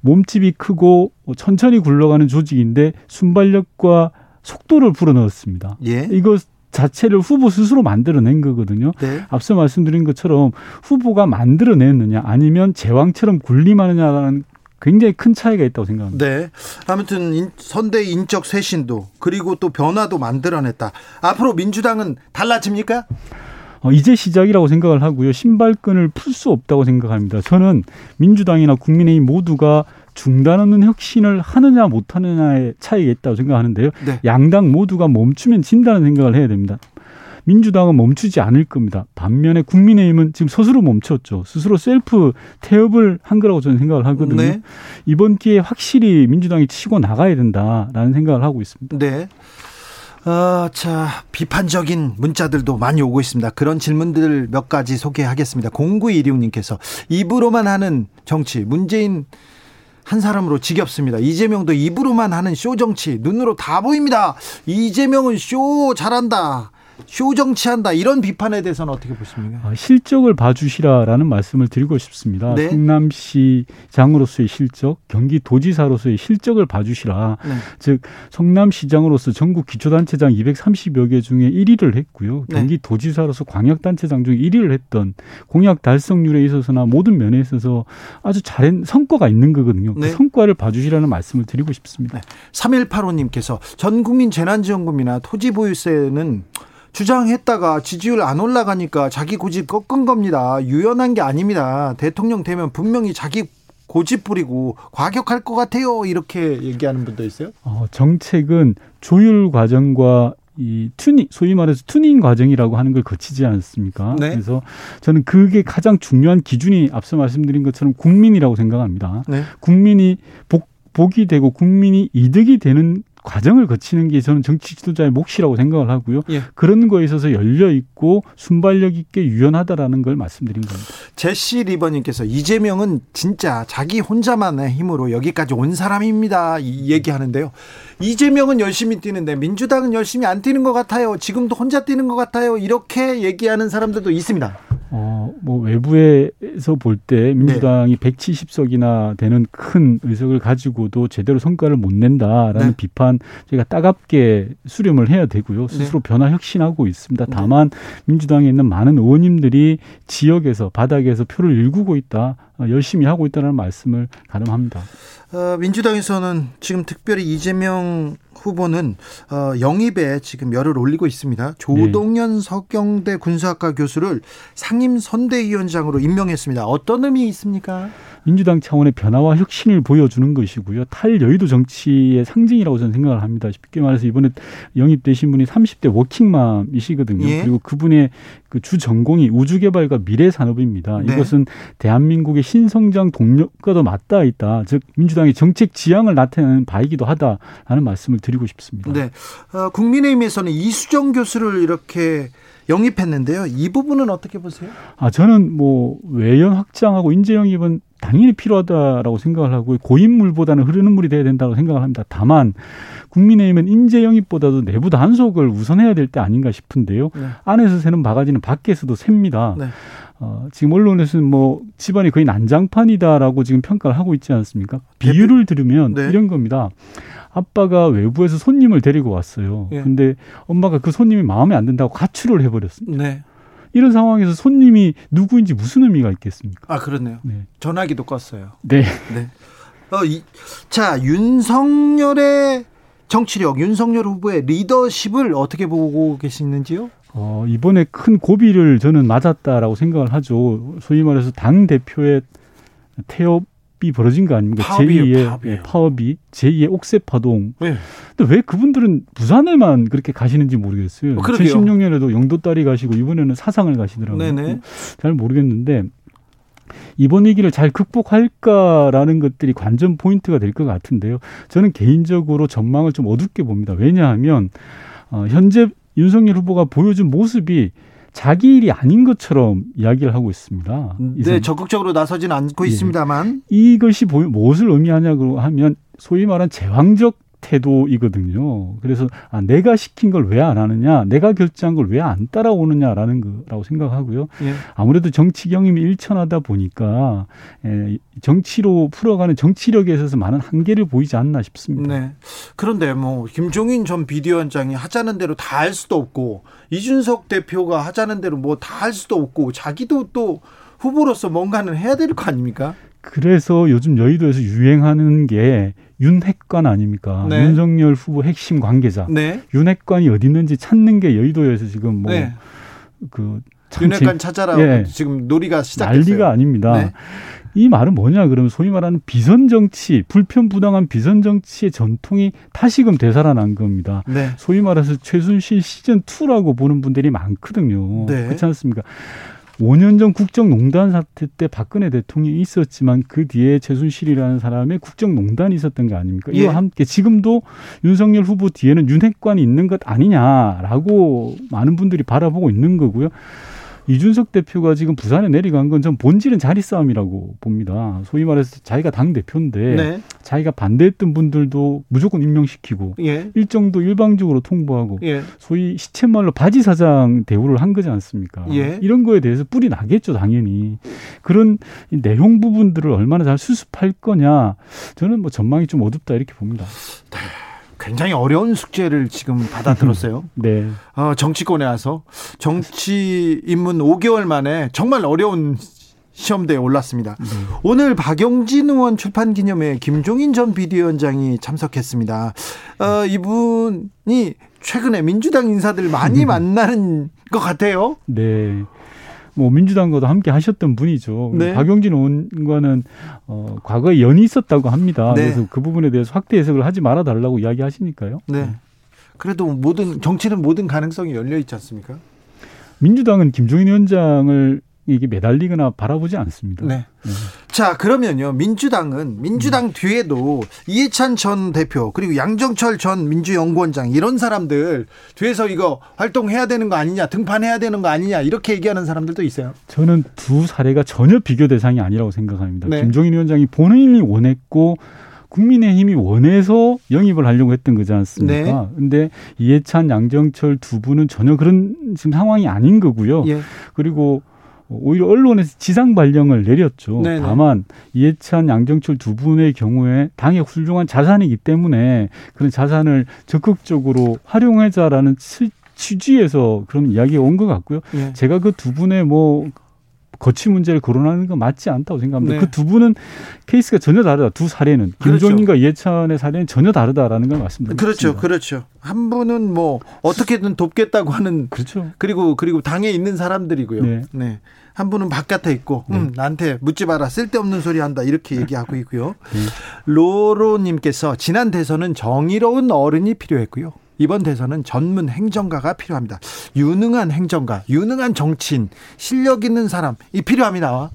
몸집이 크고 천천히 굴러가는 조직인데 순발력과 속도를 불어넣었습니다. 예. 이거 자체를 후보 스스로 만들어낸 거거든요. 네. 앞서 말씀드린 것처럼 후보가 만들어냈느냐 아니면 제왕처럼 군림하느냐라는 굉장히 큰 차이가 있다고 생각합니다. 네. 아무튼 인, 선대 인적 쇄신도 그리고 또 변화도 만들어냈다. 앞으로 민주당은 달라집니까? 어, 이제 시작이라고 생각을 하고요. 신발끈을 풀 수 없다고 생각합니다. 저는 민주당이나 국민의힘 모두가 중단 없는 혁신을 하느냐 못하느냐의 차이가 있다고 생각하는데요. 네. 양당 모두가 멈추면 진다는 생각을 해야 됩니다. 민주당은 멈추지 않을 겁니다. 반면에 국민의힘은 지금 스스로 멈췄죠. 스스로 셀프 태업을 한 거라고 저는 생각을 하거든요. 네. 이번 기회에 확실히 민주당이 치고 나가야 된다라는 생각을 하고 있습니다. 네. 어, 자, 비판적인 문자들도 많이 오고 있습니다. 그런 질문들 몇 가지 소개하겠습니다. 0916님께서 입으로만 하는 정치, 문재인 한 사람으로 지겹습니다. 이재명도 입으로만 하는 쇼 정치 눈으로 다 보입니다. 이재명은 쇼 잘한다. 쇼 정치한다 이런 비판에 대해서는 어떻게 보십니까? 아, 실적을 봐주시라라는 말씀을 드리고 싶습니다. 네. 성남시장으로서의 실적, 경기도지사로서의 실적을 봐주시라. 네. 즉 성남시장으로서 전국 기초단체장 230여 개 중에 1위를 했고요. 네. 경기도지사로서 광역단체장 중에 1위를 했던 공약 달성률에 있어서나 모든 면에 있어서 아주 잘한 성과가 있는 거거든요. 그 네. 성과를 봐주시라는 말씀을 드리고 싶습니다. 3185님께서 전 국민 재난지원금이나 토지보유세는 주장했다가 지지율 안 올라가니까 자기 고집 꺾은 겁니다. 유연한 게 아닙니다. 대통령 되면 분명히 자기 고집 부리고 과격할 것 같아요. 이렇게 얘기하는 분도 있어요. 어, 정책은 조율 과정과 이 튜닝, 소위 말해서 튜닝 과정이라고 하는 걸 거치지 않습니까? 네. 그래서 저는 그게 가장 중요한 기준이 앞서 말씀드린 것처럼 국민이라고 생각합니다. 네. 국민이 복, 복이 되고 국민이 이득이 되는 과정을 거치는 게 저는 정치 지도자의 몫이라고 생각을 하고요. 예. 그런 거에 있어서 열려 있고 순발력 있게 유연하다라는 걸 말씀드린 겁니다. 제시 리버님께서 이재명은 진짜 자기 혼자만의 힘으로 여기까지 온 사람입니다. 이 얘기하는데요. 이재명은 열심히 뛰는데 민주당은 열심히 안 뛰는 것 같아요. 지금도 혼자 뛰는 것 같아요. 이렇게 얘기하는 사람들도 있습니다. 어, 뭐 외부에서 볼 때 민주당이 네. 170석이나 되는 큰 의석을 가지고도 제대로 성과를 못 낸다라는 네. 비판 저희가 따갑게 수렴을 해야 되고요. 스스로 네. 변화 혁신하고 있습니다. 네. 다만 민주당에 있는 많은 의원님들이 지역에서 바닥에서 표를 일구고 있다. 어, 열심히 하고 있다는 말씀을 가름합니다. 어, 민주당에서는 지금 특별히 이재명 후보는 어, 영입에 지금 열을 올리고 있습니다. 조동현 네. 서경대 군사학과 교수를 상임 선대위원장으로 임명했습니다. 어떤 의미 있습니까? 민주당 차원의 변화와 혁신을 보여주는 것이고요. 탈여의도 정치의 상징이라고 저는 생각을 합니다. 쉽게 말해서 이번에 영입되신 분이 30대 워킹맘이시거든요. 예. 그리고 그분의 그 주 전공이 우주개발과 미래산업입니다. 네. 이것은 대한민국의 신성장 동력과도 맞닿아 있다. 즉 민주당의 정책 지향을 나타내는 바이기도 하다라는 말씀을 드 리고 싶습니다. 네, 어, 국민의힘에서는 이수정 교수를 이렇게 영입했는데요. 이 부분은 어떻게 보세요? 아 저는 뭐 외연 확장하고 인재 영입은 당연히 필요하다라고 생각을 하고 고인물보다는 흐르는 물이 돼야 된다고 생각을 합니다. 다만 국민의힘은 인재 영입보다도 내부 단속을 우선해야 될 때 아닌가 싶은데요. 네. 안에서 새는 바가지는 밖에서도 셉니다. 네. 어, 지금 언론에서는 뭐 집안이 거의 난장판이다라고 지금 평가를 하고 있지 않습니까? 비유를 들으면 네. 이런 겁니다. 아빠가 외부에서 손님을 데리고 왔어요. 예. 근데 엄마가 그 손님이 마음에 안 든다고 가출을 해버렸습니다. 네. 이런 상황에서 손님이 누구인지 무슨 의미가 있겠습니까? 아 그렇네요. 네. 전화기도 껐어요. 네. 네. 어, 이, 자 윤석열의 정치력, 윤석열 후보의 리더십을 어떻게 보고 계시는지요? 어, 이번에 큰 고비를 저는 맞았다라고 생각을 하죠. 소위 말해서 당 대표의 태업 이 벌어진 거 아닙니까? 제2의 예, 파업이 제2의 옥새 파동. 네. 근데 왜 그분들은 부산에만 그렇게 가시는지 모르겠어요. 어, 2016년에도 영도딸이 가시고 이번에는 사상을 가시더라고요. 네네. 잘 모르겠는데 이번 위기를 잘 극복할까라는 것들이 관전 포인트가 될 것 같은데요. 저는 개인적으로 전망을 좀 어둡게 봅니다. 왜냐하면 어, 현재 윤석열 후보가 보여준 모습이 자기 일이 아닌 것처럼 이야기를 하고 있습니다. 네, 적극적으로 나서지는 않고 예. 있습니다만 이것이 무엇을 의미하냐고 하면 소위 말한 제왕적 태도이거든요. 그래서 아, 내가 시킨 걸 왜 안 하느냐, 내가 결정한 걸 왜 안 따라오느냐라는 거라고 생각하고요. 예. 아무래도 정치 경험이 일천하다 보니까 에, 정치로 풀어가는 정치력에 있어서 많은 한계를 보이지 않나 싶습니다. 네. 그런데 뭐 김종인 전 비대위원장이 하자는 대로 다 할 수도 없고 이준석 대표가 하자는 대로 뭐 다 할 수도 없고 자기도 또 후보로서 뭔가는 해야 될 거 아닙니까? 그래서 요즘 여의도에서 유행하는 게 윤핵관 아닙니까? 네. 윤석열 후보 핵심 관계자. 네. 윤핵관이 어디 있는지 찾는 게 여의도에서 지금 뭐 네. 그 윤핵관 찾아라 예. 지금 놀이가 시작됐어요. 난리가 아닙니다. 네. 이 말은 뭐냐 그러면 소위 말하는 비선 정치, 불편 부당한 비선 정치의 전통이 다시금 되살아난 겁니다. 네. 소위 말해서 최순실 시즌 2라고 보는 분들이 많거든요. 네. 그렇지 않습니까? 5년 전 국정농단 사태 때 박근혜 대통령이 있었지만 그 뒤에 최순실이라는 사람의 국정농단이 있었던 거 아닙니까? 이와 예. 함께 지금도 윤석열 후보 뒤에는 윤핵관이 있는 것 아니냐라고 많은 분들이 바라보고 있는 거고요. 이준석 대표가 지금 부산에 내려간 건 전 본질은 자리 싸움이라고 봅니다. 소위 말해서 자기가 당 대표인데 네. 자기가 반대했던 분들도 무조건 임명시키고 예. 일정도 일방적으로 통보하고 예. 소위 시쳇말로 바지 사장 대우를 한 거지 않습니까? 예. 이런 거에 대해서 뿌리 나겠죠, 당연히. 그런 내용 부분들을 얼마나 잘 수습할 거냐 저는 뭐 전망이 좀 어둡다 이렇게 봅니다. 네. 굉장히 어려운 숙제를 지금 받아들었어요. 네. 어, 정치권에 와서 정치 입문 5개월 만에 정말 어려운 시험대에 올랐습니다. 네. 오늘 박영진 의원 출판 기념회에 김종인 전 비대위원장이 참석했습니다. 어, 이분이 최근에 민주당 인사들 많이 만나는 것 같아요. 네. 뭐 민주당과도 함께 하셨던 분이죠. 네. 박용진 의원과는 어, 과거에 연이 있었다고 합니다. 네. 그래서 그 부분에 대해서 확대 해석을 하지 말아 달라고 이야기하시니까요. 네. 네. 그래도 모든 정치는 모든 가능성이 열려 있지 않습니까? 민주당은 김종인 위원장을 이게 매달리거나 바라보지 않습니다. 네. 네. 자, 그러면요. 민주당은 민주당 음. 뒤에도 이해찬 전 대표 그리고 양정철 전 민주연구원장 이런 사람들 뒤에서 이거 활동해야 되는 거 아니냐, 등판해야 되는 거 아니냐 이렇게 얘기하는 사람들도 있어요. 저는 두 사례가 전혀 비교 대상이 아니라고 생각합니다. 네. 김종인 위원장이 본인이 원했고 국민의힘이 원해서 영입을 하려고 했던 거지 않습니까? 네. 근데 이해찬, 양정철 두 분은 전혀 그런 지금 상황이 아닌 거고요. 예. 그리고 오히려 언론에서 지상 발령을 내렸죠. 네네. 다만 이해찬, 양정철 두 분의 경우에 당의 훌륭한 자산이기 때문에 그런 자산을 적극적으로 활용하자라는 취지에서 그런 이야기가 온 것 같고요. 네. 제가 그 두 분의 뭐 거치 문제를 거론하는 건 맞지 않다고 생각합니다. 네. 그두 분은 케이스가 전혀 다르다. 두 사례는 그렇죠. 김종인과 이해찬의 사례는 전혀 다르다라는 걸 말씀드립니다. 그렇죠, 그렇죠. 한 분은 뭐 어떻게든 돕겠다고 하는 그렇죠. 그리고 그리고 당에 있는 사람들이고요. 네. 네. 한 분은 바깥에 있고 네. 음, 나한테 묻지 마라 쓸데없는 소리 한다 이렇게 얘기하고 있고요. 네. 로로님께서 지난 대선은 정의로운 어른이 필요했고요. 이번 대선은 전문 행정가가 필요합니다. 유능한 행정가, 유능한 정치인, 실력 있는 사람이 필요합니다.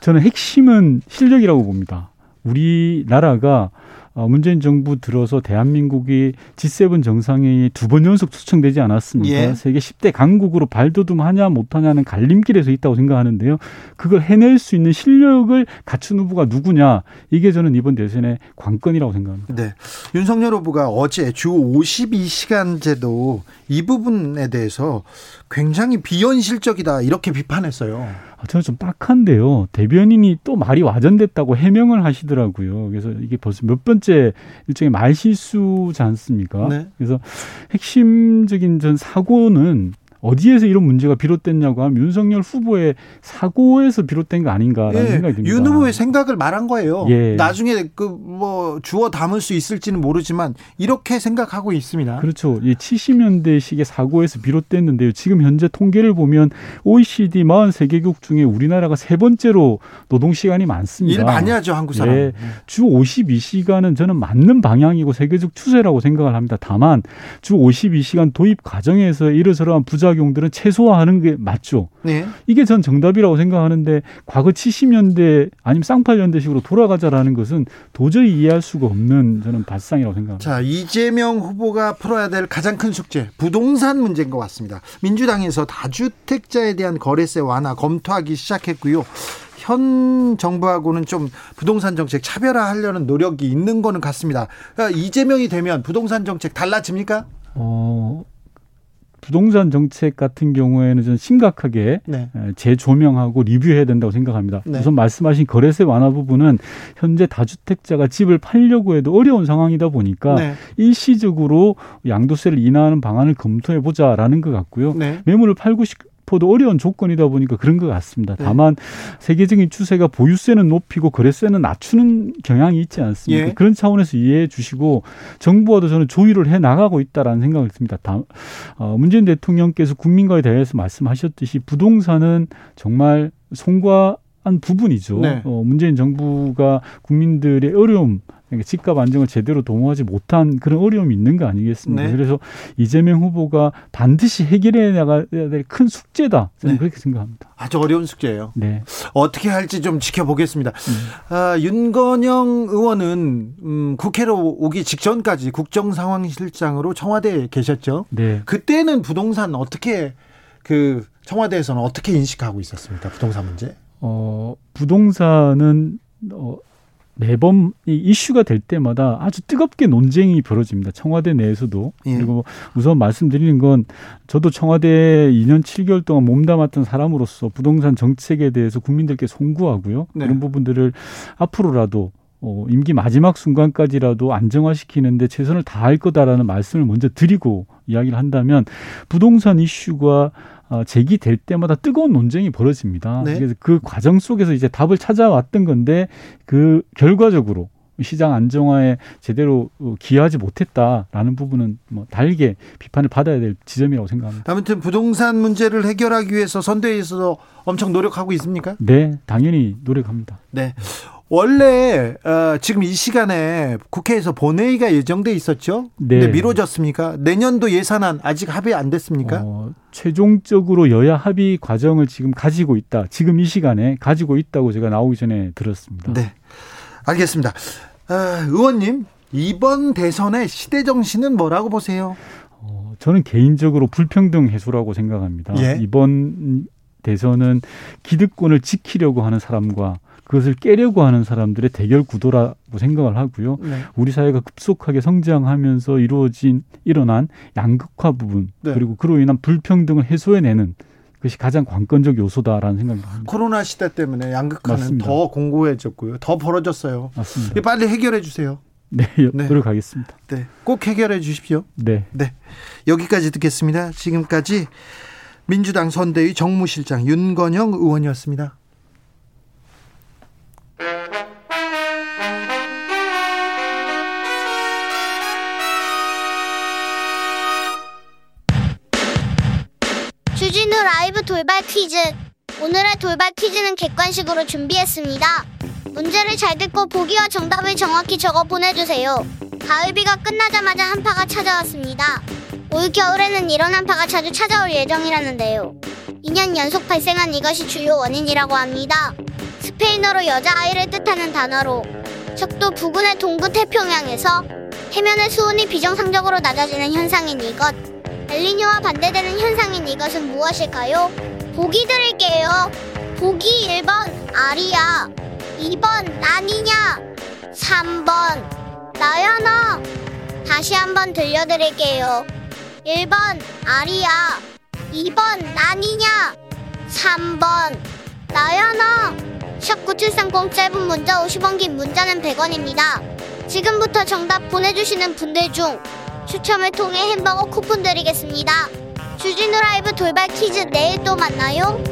저는 핵심은 실력이라고 봅니다. 우리나라가 어, 문재인 정부 들어서 대한민국이 G7 정상회의에 두번 연속 초청되지 않았습니까? 예. 세계 10대 강국으로 발돋움하냐 못하냐는 갈림길에서 있다고 생각하는데요. 그걸 해낼 수 있는 실력을 갖춘 후보가 누구냐 이게 저는 이번 대선의 관건이라고 생각합니다. 네. 윤석열 후보가 어제 주 52시간제도 이 부분에 대해서 굉장히 비현실적이다 이렇게 비판했어요. 아, 저는 좀 딱한데요. 대변인이 또 말이 와전됐다고 해명을 하시더라고요. 그래서 이게 벌써 몇 번째 일종의 말실수지 않습니까? 네. 그래서 핵심적인 전 사고는 어디에서 이런 문제가 비롯됐냐고 하면 윤석열 후보의 사고에서 비롯된 거 아닌가라는 예, 생각이 듭니다. 윤 후보의 생각을 말한 거예요. 예. 나중에 그 뭐 주워 담을 수 있을지는 모르지만 이렇게 생각하고 있습니다. 그렇죠. 이 70년대식의 사고에서 비롯됐는데요. 지금 현재 통계를 보면 OECD 43개국 중에 우리나라가 세 번째로 노동 시간이 많습니다. 일 많이 하죠, 한국 사람. 예, 주 52시간은 저는 맞는 방향이고 세계적 추세라고 생각을 합니다. 다만 주 52시간 도입 과정에서 이러저러한 부자 부작용들은 최소화하는 게 맞죠. 네. 이게 전 정답이라고 생각하는데 과거 70년대 아니면 쌍팔년대식으로 돌아가자라는 것은 도저히 이해할 수가 없는 저는 발상이라고 생각합니다. 자 이재명 후보가 풀어야 될 가장 큰 숙제 부동산 문제인 것 같습니다. 민주당에서 다주택자에 대한 거래세 완화 검토하기 시작했고요. 현 정부하고는 좀 부동산 정책 차별화하려는 노력이 있는 거는 같습니다. 그러니까 이재명이 되면 부동산 정책 달라집니까? 어, 부동산 정책 같은 경우에는 좀 심각하게 네. 재조명하고 리뷰해야 된다고 생각합니다. 네. 우선 말씀하신 거래세 완화 부분은 현재 다주택자가 집을 팔려고 해도 어려운 상황이다 보니까 네. 일시적으로 양도세를 인하하는 방안을 검토해 보자라는 것 같고요. 네. 매물을 팔고 싶 싶어도 어려운 조건이다 보니까 그런 것 같습니다. 네. 다만 세계적인 추세가 보유세는 높이고 거래세는 낮추는 경향이 있지 않습니까? 예. 그런 차원에서 이해해 주시고 정부와도 저는 조율을 해 나가고 있다라는 생각을 듭니다. 다, 어, 문재인 대통령께서 국민과에 대해서 말씀하셨듯이 부동산은 정말 송과 한 부분이죠. 네. 어, 문재인 정부가 국민들의 어려움 그러니까 집값 안정을 제대로 도모하지 못한 그런 어려움이 있는 거 아니겠습니까? 네. 그래서 이재명 후보가 반드시 해결해 나가야 될 큰 숙제다. 저는 네. 그렇게 생각합니다. 아주 어려운 숙제예요. 네. 어떻게 할지 좀 지켜보겠습니다. 음. 아, 윤건영 의원은 음, 국회로 오기 직전까지 국정상황실장으로 청와대에 계셨죠. 네. 그때는 부동산 어떻게 그 청와대에서는 어떻게 인식하고 있었습니까? 부동산 문제? 어, 부동산은 어, 매번 이 이슈가 될 때마다 아주 뜨겁게 논쟁이 벌어집니다. 청와대 내에서도. 예. 그리고 우선 말씀드리는 건 저도 청와대 2년 7개월 동안 몸담았던 사람으로서 부동산 정책에 대해서 국민들께 송구하고요. 네. 그런 부분들을 앞으로라도 어, 임기 마지막 순간까지라도 안정화시키는데 최선을 다할 거다라는 말씀을 먼저 드리고 이야기를 한다면 부동산 이슈가 어, 제기될 때마다 뜨거운 논쟁이 벌어집니다. 네. 그래서 그 과정 속에서 이제 답을 찾아왔던 건데 그 결과적으로 시장 안정화에 제대로 어, 기여하지 못했다라는 부분은 뭐 달게 비판을 받아야 될 지점이라고 생각합니다. 아무튼 부동산 문제를 해결하기 위해서 선대위에서 엄청 노력하고 있습니까? 네, 당연히 노력합니다. 네. 원래 어, 지금 이 시간에 국회에서 본회의가 예정돼 있었죠. 네. 근데 미뤄졌습니까? 내년도 예산안 아직 합의 안 됐습니까? 어, 최종적으로 여야 합의 과정을 지금 가지고 있다. 지금 이 시간에 가지고 있다고 제가 나오기 전에 들었습니다. 네, 알겠습니다. 어, 의원님 이번 대선의 시대 정신은 뭐라고 보세요? 어, 저는 개인적으로 불평등 해소라고 생각합니다. 예? 이번 대선은 기득권을 지키려고 하는 사람과 그것을 깨려고 하는 사람들의 대결 구도라고 생각을 하고요. 네. 우리 사회가 급속하게 성장하면서 이루어진 일어난 양극화 부분 네. 그리고 그로 인한 불평등을 해소해내는 그것이 가장 관건적 요소다라는 생각이 듭니다. 코로나 시대 때문에 양극화는 맞습니다. 더 공고해졌고요. 더 벌어졌어요. 맞습니다. 빨리 해결해 주세요. 네, 네, 노력하겠습니다. 네, 꼭 해결해 주십시오. 네. 네. 여기까지 듣겠습니다. 지금까지 민주당 선대위 정무실장 윤건영 의원이었습니다. 주진우 라이브 돌발 퀴즈. 오늘의 돌발 퀴즈는 객관식으로 준비했습니다. 문제를 잘 듣고 보기와 정답을 정확히 적어 보내주세요. 가을비가 끝나자마자 한파가 찾아왔습니다. 올 겨울에는 이런 한파가 자주 찾아올 예정이라는데요. 2년 연속 발생한 이것이 주요 원인이라고 합니다. 스페인어로 여자아이를 뜻하는 단어로 적도 부근의 동부 태평양에서 해면의 수온이 비정상적으로 낮아지는 현상인 이것 엘리뇨와 반대되는 현상인 이것은 무엇일까요? 보기 드릴게요. 보기 1번 아리아 2번 나니냐 3번 나연아 다시 한번 들려드릴게요. 1번 아리아 2번 나니냐 3번 나연아 샵9730 짧은 문자 50원 긴 문자는 100원입니다. 지금부터 정답 보내주시는 분들 중 추첨을 통해 햄버거 쿠폰 드리겠습니다. 주진우 라이브 돌발 퀴즈 내일 또 만나요.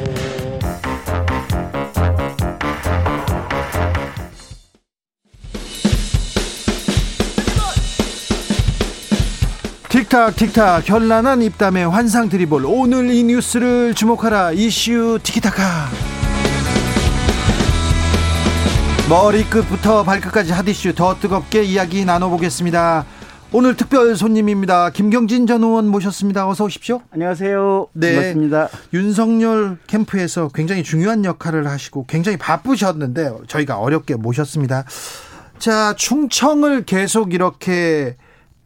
틱탁 틱탁 현란한 입담의 환상 드리볼 오늘 이 뉴스를 주목하라 이슈 티키타카 머리끝부터 발끝까지 핫이슈 더 뜨겁게 이야기 나눠보겠습니다 오늘 특별 손님입니다. 김경진 전 의원 모셨습니다. 어서 오십시오. 안녕하세요. 네. 반갑습니다. 윤석열 캠프에서 굉장히 중요한 역할을 하시고 굉장히 바쁘셨는데 저희가 어렵게 모셨습니다. 자, 충청을 계속 이렇게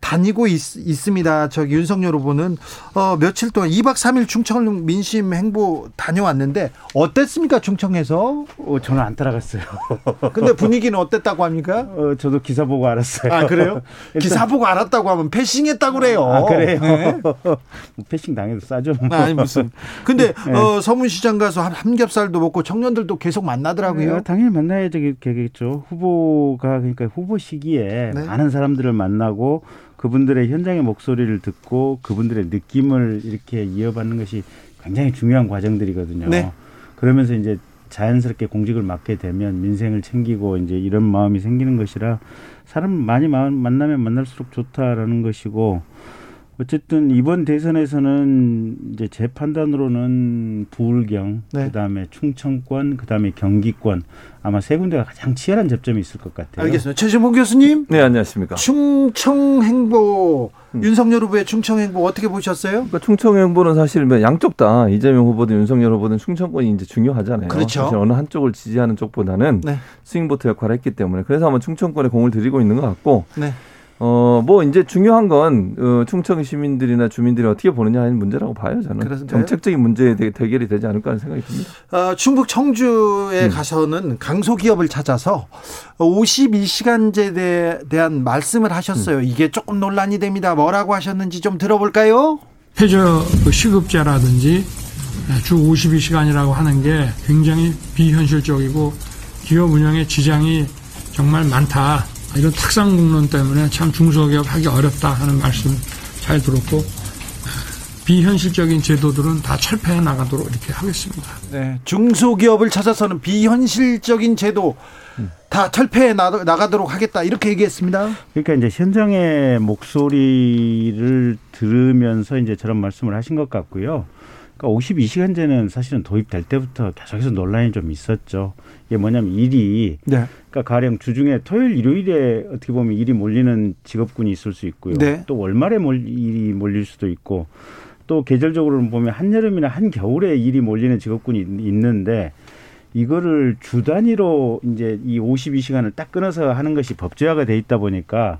다니고 있, 습니다 저기 윤석열 후보는 어, 며칠 동안 2박 3일 충청 민심 행보 다녀왔는데 어땠습니까 충청에서? 어, 저는 안 따라갔어요. 근데 분위기는 어땠다고 합니까? 어, 저도 기사 보고 알았어요. 아 그래요? 기사 보고 알았다고 하면 패싱했다고 그래요. 아 그래요? 네? 뭐 패싱 당해도 싸죠. 뭐. 아니 무슨? 근데 네. 어, 서문시장 가서 삼겹살도 먹고 청년들도 계속 만나더라고요. 네, 당연히 만나야 되겠죠. 후보가 그러니까 후보 시기에 네. 많은 사람들을 만나고 그분들의 현장의 목소리를 듣고 그분들의 느낌을 이렇게 이어받는 것이 굉장히 중요한 과정들이거든요. 네. 그러면서 이제 자연스럽게 공직을 맡게 되면 민생을 챙기고 이제 이런 마음이 생기는 것이라 사람 많이 만나면 만날수록 좋다라는 것이고 어쨌든 이번 대선에서는 이제 제 판단으로는 부울경, 네. 그다음에 충청권, 그다음에 경기권 아마 세 군데가 가장 치열한 접점이 있을 것 같아요. 알겠습니다. 최진봉 교수님. 네, 안녕하십니까. 충청 행보 음. 윤석열 후보의 충청 행보 어떻게 보셨어요? 그러니까 충청 행보는 사실 뭐 양쪽 다 이재명 후보든 윤석열 후보든 충청권이 이제 중요하잖아요. 그렇죠. 사실 어느 한쪽을 지지하는 쪽보다는 네. 스윙보트 역할을 했기 때문에 그래서 아마 충청권에 공을 들이고 있는 것 같고 네. 어, 뭐 이제 중요한 건 어, 충청 시민들이나 주민들이 어떻게 보느냐 하는 문제라고 봐요, 저는. 그렇습니까? 정책적인 문제에 대해 대결이 되지 않을까 하는 생각이 듭니다. 어, 충북 청주에 음. 가서는 강소기업을 찾아서 52시간제에 대한 말씀을 하셨어요. 음. 이게 조금 논란이 됩니다. 뭐라고 하셨는지 좀 들어볼까요? 해저 그 시급제라든지 주 52시간이라고 하는 게 굉장히 비현실적이고 기업 운영에 지장이 정말 많다. 이런 탁상 공론 때문에 참 중소기업 하기 어렵다 하는 말씀 잘 들었고 비현실적인 제도들은 다 철폐해 나가도록 이렇게 하겠습니다. 네, 중소기업을 찾아서는 비현실적인 제도 다 철폐해 나가도록 하겠다 이렇게 얘기했습니다. 그러니까 이제 현장의 목소리를 들으면서 이제 저런 말씀을 하신 것 같고요. 그러니까 52시간제는 사실은 도입될 때부터 계속해서 논란이 좀 있었죠. 이게 뭐냐면 일이 네. 그러니까 가령 주중에 토요일 일요일에 어떻게 보면 일이 몰리는 직업군이 있을 수 있고요. 네. 또 월말에 몰, 일이 몰릴 수도 있고 또 계절적으로는 보면 한여름이나 한겨울에 일이 몰리는 직업군이 있는데 이거를 주 단위로 이제 이 52시간을 딱 끊어서 하는 것이 법제화가 돼 있다 보니까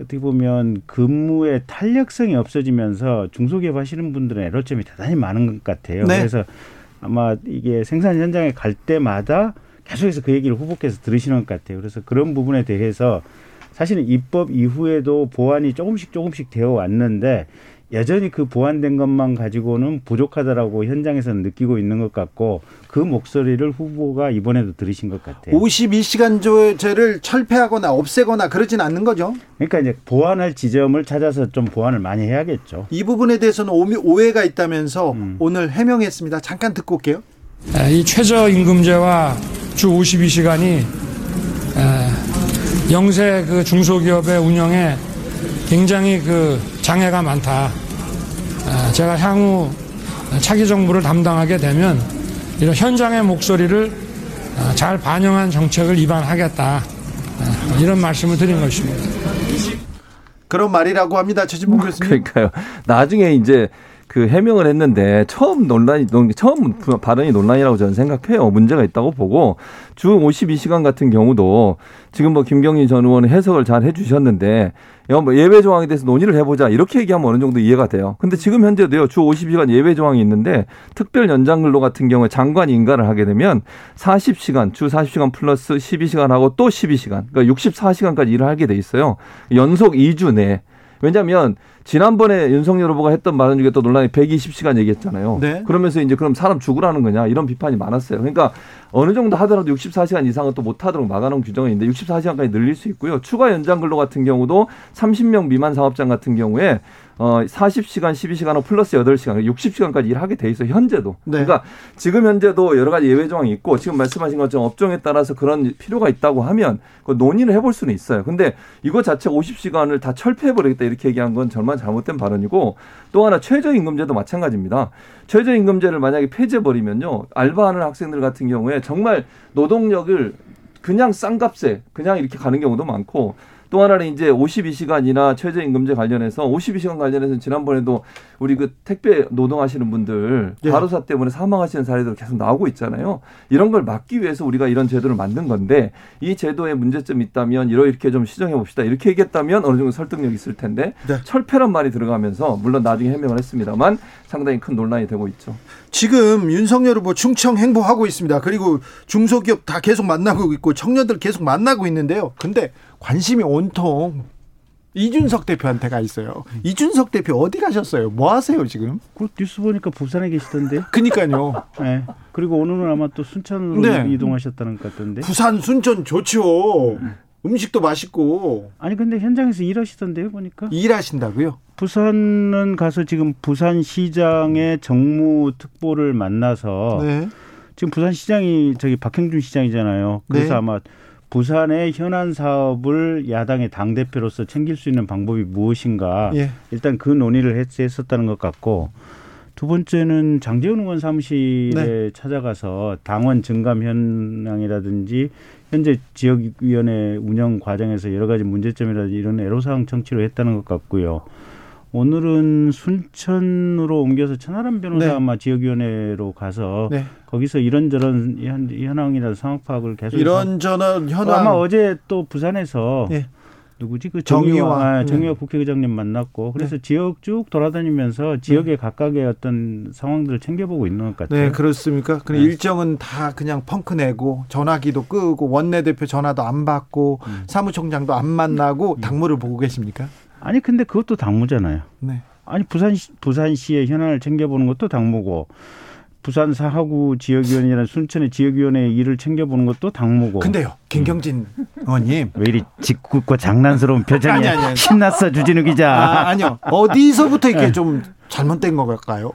어떻게 보면 근무의 탄력성이 없어지면서 중소기업 하시는 분들은 애로점이 대단히 많은 것 같아요. 네. 그래서 아마 이게 생산 현장에 갈 때마다 계속해서 그 얘기를 후보께서 들으시는 것 같아요. 그래서 그런 부분에 대해서 사실은 입법 이후에도 보완이 조금씩 조금씩 되어 왔는데 여전히 그 보완된 것만 가지고는 부족하다라고 현장에서는 느끼고 있는 것 같고 그 목소리를 후보가 이번에도 들으신 것 같아요. 52시간제를 철폐하거나 없애거나 그러진 않는 거죠? 그러니까 이제 보완할 지점을 찾아서 좀 보완을 많이 해야겠죠. 이 부분에 대해서는 오해가 있다면서 음. 오늘 해명했습니다. 잠깐 듣고 올게요. 이 최저임금제와 주 52시간이 영세 그 중소기업의 운영에 굉장히 그 장애가 많다. 아, 제가 향후 차기 정부를 담당하게 되면 이런 현장의 목소리를 어, 잘 반영한 정책을 입안하겠다 어, 이런 말씀을 드린 것입니다. 그런 말이라고 합니다. 최진봉 교수님. 그러니까요. 나중에 이제 그 해명을 했는데 처음 논란이 처음 발언이 논란이라고 저는 생각해요. 문제가 있다고 보고 주 52시간 같은 경우도 지금 뭐 김경진 전 의원은 해석을 잘 해주셨는데 뭐 예외 조항에 대해서 논의를 해보자 이렇게 얘기하면 어느 정도 이해가 돼요. 근데 지금 현재도요 주 52시간 예외 조항이 있는데 특별 연장 근로 같은 경우에 장관 인가를 하게 되면 40시간 주 40시간 플러스 12시간 하고 또 12시간 그러니까 64시간까지 일을 하게 돼 있어요. 연속 2주 내에 왜냐하면 지난번에 윤석열 후보가 했던 말 중에 또 논란이 120시간 얘기했잖아요. 네. 그러면서 이제 그럼 사람 죽으라는 거냐 이런 비판이 많았어요. 그러니까 어느 정도 하더라도 64시간 이상은 또 못하도록 막아놓은 규정이 있는데 64시간까지 늘릴 수 있고요. 추가 연장 근로 같은 경우도 30명 미만 사업장 같은 경우에 어 40시간, 12시간 플러스 8시간, 60시간까지 일하게 돼 있어 현재도. 네. 그러니까 지금 현재도 여러 가지 예외 조항이 있고 지금 말씀하신 것처럼 업종에 따라서 그런 필요가 있다고 하면 그 논의를 해볼 수는 있어요. 근데 이거 자체 50시간을 다 철폐해 버리겠다 이렇게 얘기한 건 정말 잘못된 발언이고 또 하나 최저임금제도 마찬가지입니다. 최저임금제를 만약에 폐지해 버리면요 알바하는 학생들 같은 경우에 정말 노동력을 그냥 싼 값에 그냥 이렇게 가는 경우도 많고 또 하나는 이제 52시간이나 최저임금제 관련해서 52시간 관련해서 지난번에도 우리 그 택배 노동하시는 분들 예. 과로사 때문에 사망하시는 사례들 계속 나오고 있잖아요. 이런 걸 막기 위해서 우리가 이런 제도를 만든 건데 이 제도에 문제점이 있다면 이렇게 좀 시정해 봅시다. 이렇게 얘기했다면 어느 정도 설득력 이 있을 텐데 네. 철폐란 말이 들어가면서 물론 나중에 해명을 했습니다만 상당히 큰 논란이 되고 있죠. 지금 윤석열 후보 충청 행보하고 있습니다. 그리고 중소기업 다 계속 만나고 있고 청년들 계속 만나고 있는데요. 근데 관심이 온통 이준석 대표한테 가 있어요. 이준석 대표 어디 가셨어요? 뭐 하세요 지금? 그 뉴스 보니까 부산에 계시던데. 그니까요. 네. 그리고 오늘은 아마 또 순천으로 네. 이동하셨다는 것 같던데. 부산 순천 좋죠. 음식도 맛있고. 아니 근데 현장에서 일하시던데요 보니까. 일하신다고요? 부산은 가서 지금 부산시장의 정무 특보를 만나서 네. 지금 부산시장이 저기 박형준 시장이잖아요. 그래서 네. 아마 부산의 현안 사업을 야당의 당 대표로서 챙길 수 있는 방법이 무엇인가 예. 일단 그 논의를 했었다는 것 같고 두 번째는 장재훈 의원 사무실에 네. 찾아가서 당원 증감 현황이라든지 현재 지역위원회 운영 과정에서 여러 가지 문제점이라든지 이런 애로사항 청취를 했다는 것 같고요. 오늘은 순천으로 옮겨서 천하람 변호사 네. 아마 지역위원회로 가서 네. 거기서 이런저런 현, 현황이나 상황 파악을 계속 이런저런 현황 아마 어제 또 부산에서 네. 누구지 그 정의와 아, 정의와 네. 국회의장님 만났고 그래서 네. 지역 쭉 돌아다니면서 지역의 네. 각각의 어떤 상황들을 챙겨보고 있는 것 같아요. 네 그렇습니까? 그 네. 일정은 다 그냥 펑크 내고 전화기도 끄고 원내대표 전화도 안 받고 음. 사무총장도 안 만나고 음. 당무를 보고 계십니까? 아니 근데 그것도 당무잖아요. 네. 아니 부산 부산시의 현안을 챙겨보는 것도 당무고 부산 사하구 지역위원회나 순천의 지역위원회 일을 챙겨보는 것도 당무고. 근데요, 김경진 음. 의원님 왜 이리 짓궂고 장난스러운 표정이 아니, 아니, 아니. 신났어 주진우 기자. 아, 아니요, 어디서부터 이렇게 네. 좀 잘못된 걸까요?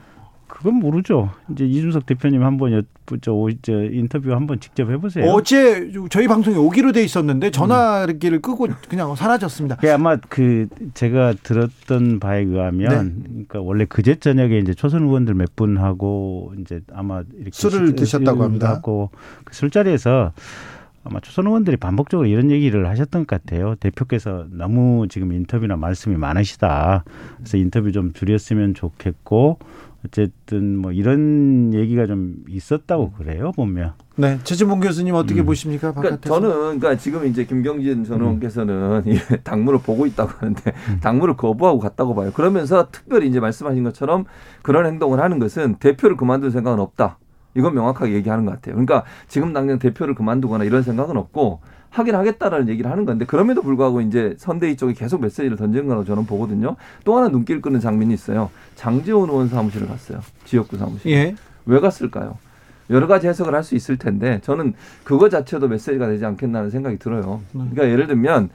그건 모르죠. 이제 이준석 대표님 한번 여, 저, 저 인터뷰 한번 직접 해보세요. 어제 저희 방송에 오기로 돼 있었는데 전화기를 끄고 그냥 사라졌습니다. 그 아마 그 제가 들었던 바에 의하면, 네. 그러니까 원래 그제 저녁에 이제 초선 의원들 몇 분하고 이제 아마 이렇게 술을 드셨다고 합니다. 하고 그 술자리에서 아마 초선 의원들이 반복적으로 이런 얘기를 하셨던 것 같아요. 대표께서 너무 지금 인터뷰나 말씀이 많으시다. 그래서 인터뷰 좀 줄였으면 좋겠고 어쨌든 뭐 이런 얘기가 좀 있었다고 그래요 보면. 네, 최진봉 교수님 어떻게 음. 보십니까? 그러니까 저는 그러니까 지금 이제 김경진 전 의원께서는 음. 당무를 보고 있다고 하는데 음. 당무를 거부하고 갔다고 봐요. 그러면서 특별히 이제 말씀하신 것처럼 그런 행동을 하는 것은 대표를 그만둘 생각은 없다. 이건 명확하게 얘기하는 것 같아요. 그러니까 지금 당장 대표를 그만두거나 이런 생각은 없고 하긴 하겠다라는 얘기를 하는 건데 그럼에도 불구하고 이제 선대위 쪽이 계속 메시지를 던지는 거라고 저는 보거든요. 또 하나 눈길 끄는 장면이 있어요. 장재원 의원 사무실을 갔어요. 지역구 사무실. 예. 왜 갔을까요? 여러 가지 해석을 할 수 있을 텐데 저는 그거 자체도 메시지가 되지 않겠나는 생각이 들어요. 그러니까 예를 들면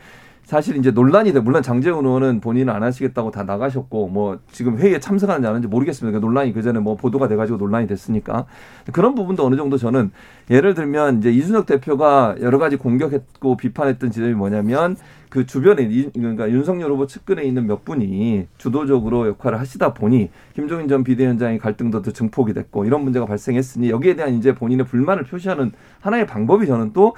사실 이제 논란이 돼. 물론 장재훈 의원은 본인은 안 하시겠다고 다 나가셨고 뭐 지금 회의에 참석하는지 안 하는지 모르겠습니다. 그러니까 논란이 그 전에 뭐 보도가 돼가지고 논란이 됐으니까 그런 부분도 어느 정도 저는 예를 들면 이제 이준석 대표가 여러 가지 공격했고 비판했던 지점이 뭐냐면 그 주변에 그러니까 윤석열 후보 측근에 있는 몇 분이 주도적으로 역할을 하시다 보니 김종인 전 비대위원장의 갈등도 더 증폭이 됐고 이런 문제가 발생했으니 여기에 대한 이제 본인의 불만을 표시하는 하나의 방법이 저는 또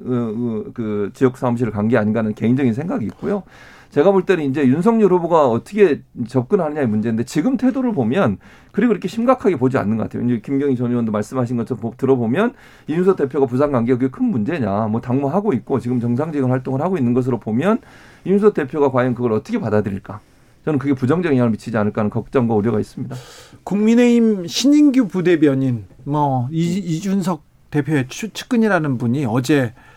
그, 그 지역 사무실을 간 게 아닌가 하는 개인적인 생각이 있고요. 제가 볼 때는 이제 윤석열 후보가 어떻게 접근하느냐의 문제인데 지금 태도를 보면 그리고 이렇게 심각하게 보지 않는 것 같아요. 이제 김경희 전 의원도 말씀하신 것처럼 들어보면 이준석 대표가 부산 그게 큰 문제냐, 뭐 당무하고 있고 지금 정상적인 활동을 하고 있는 것으로 보면 이준석 대표가 과연 그걸 어떻게 받아들일까? 저는 그게 부정적 영향을 미치지 않을까 하는 걱정과 우려가 있습니다. 국민의힘 신인규 부대변인 뭐 이준석 대표의 측근이라는 분이 어제 어,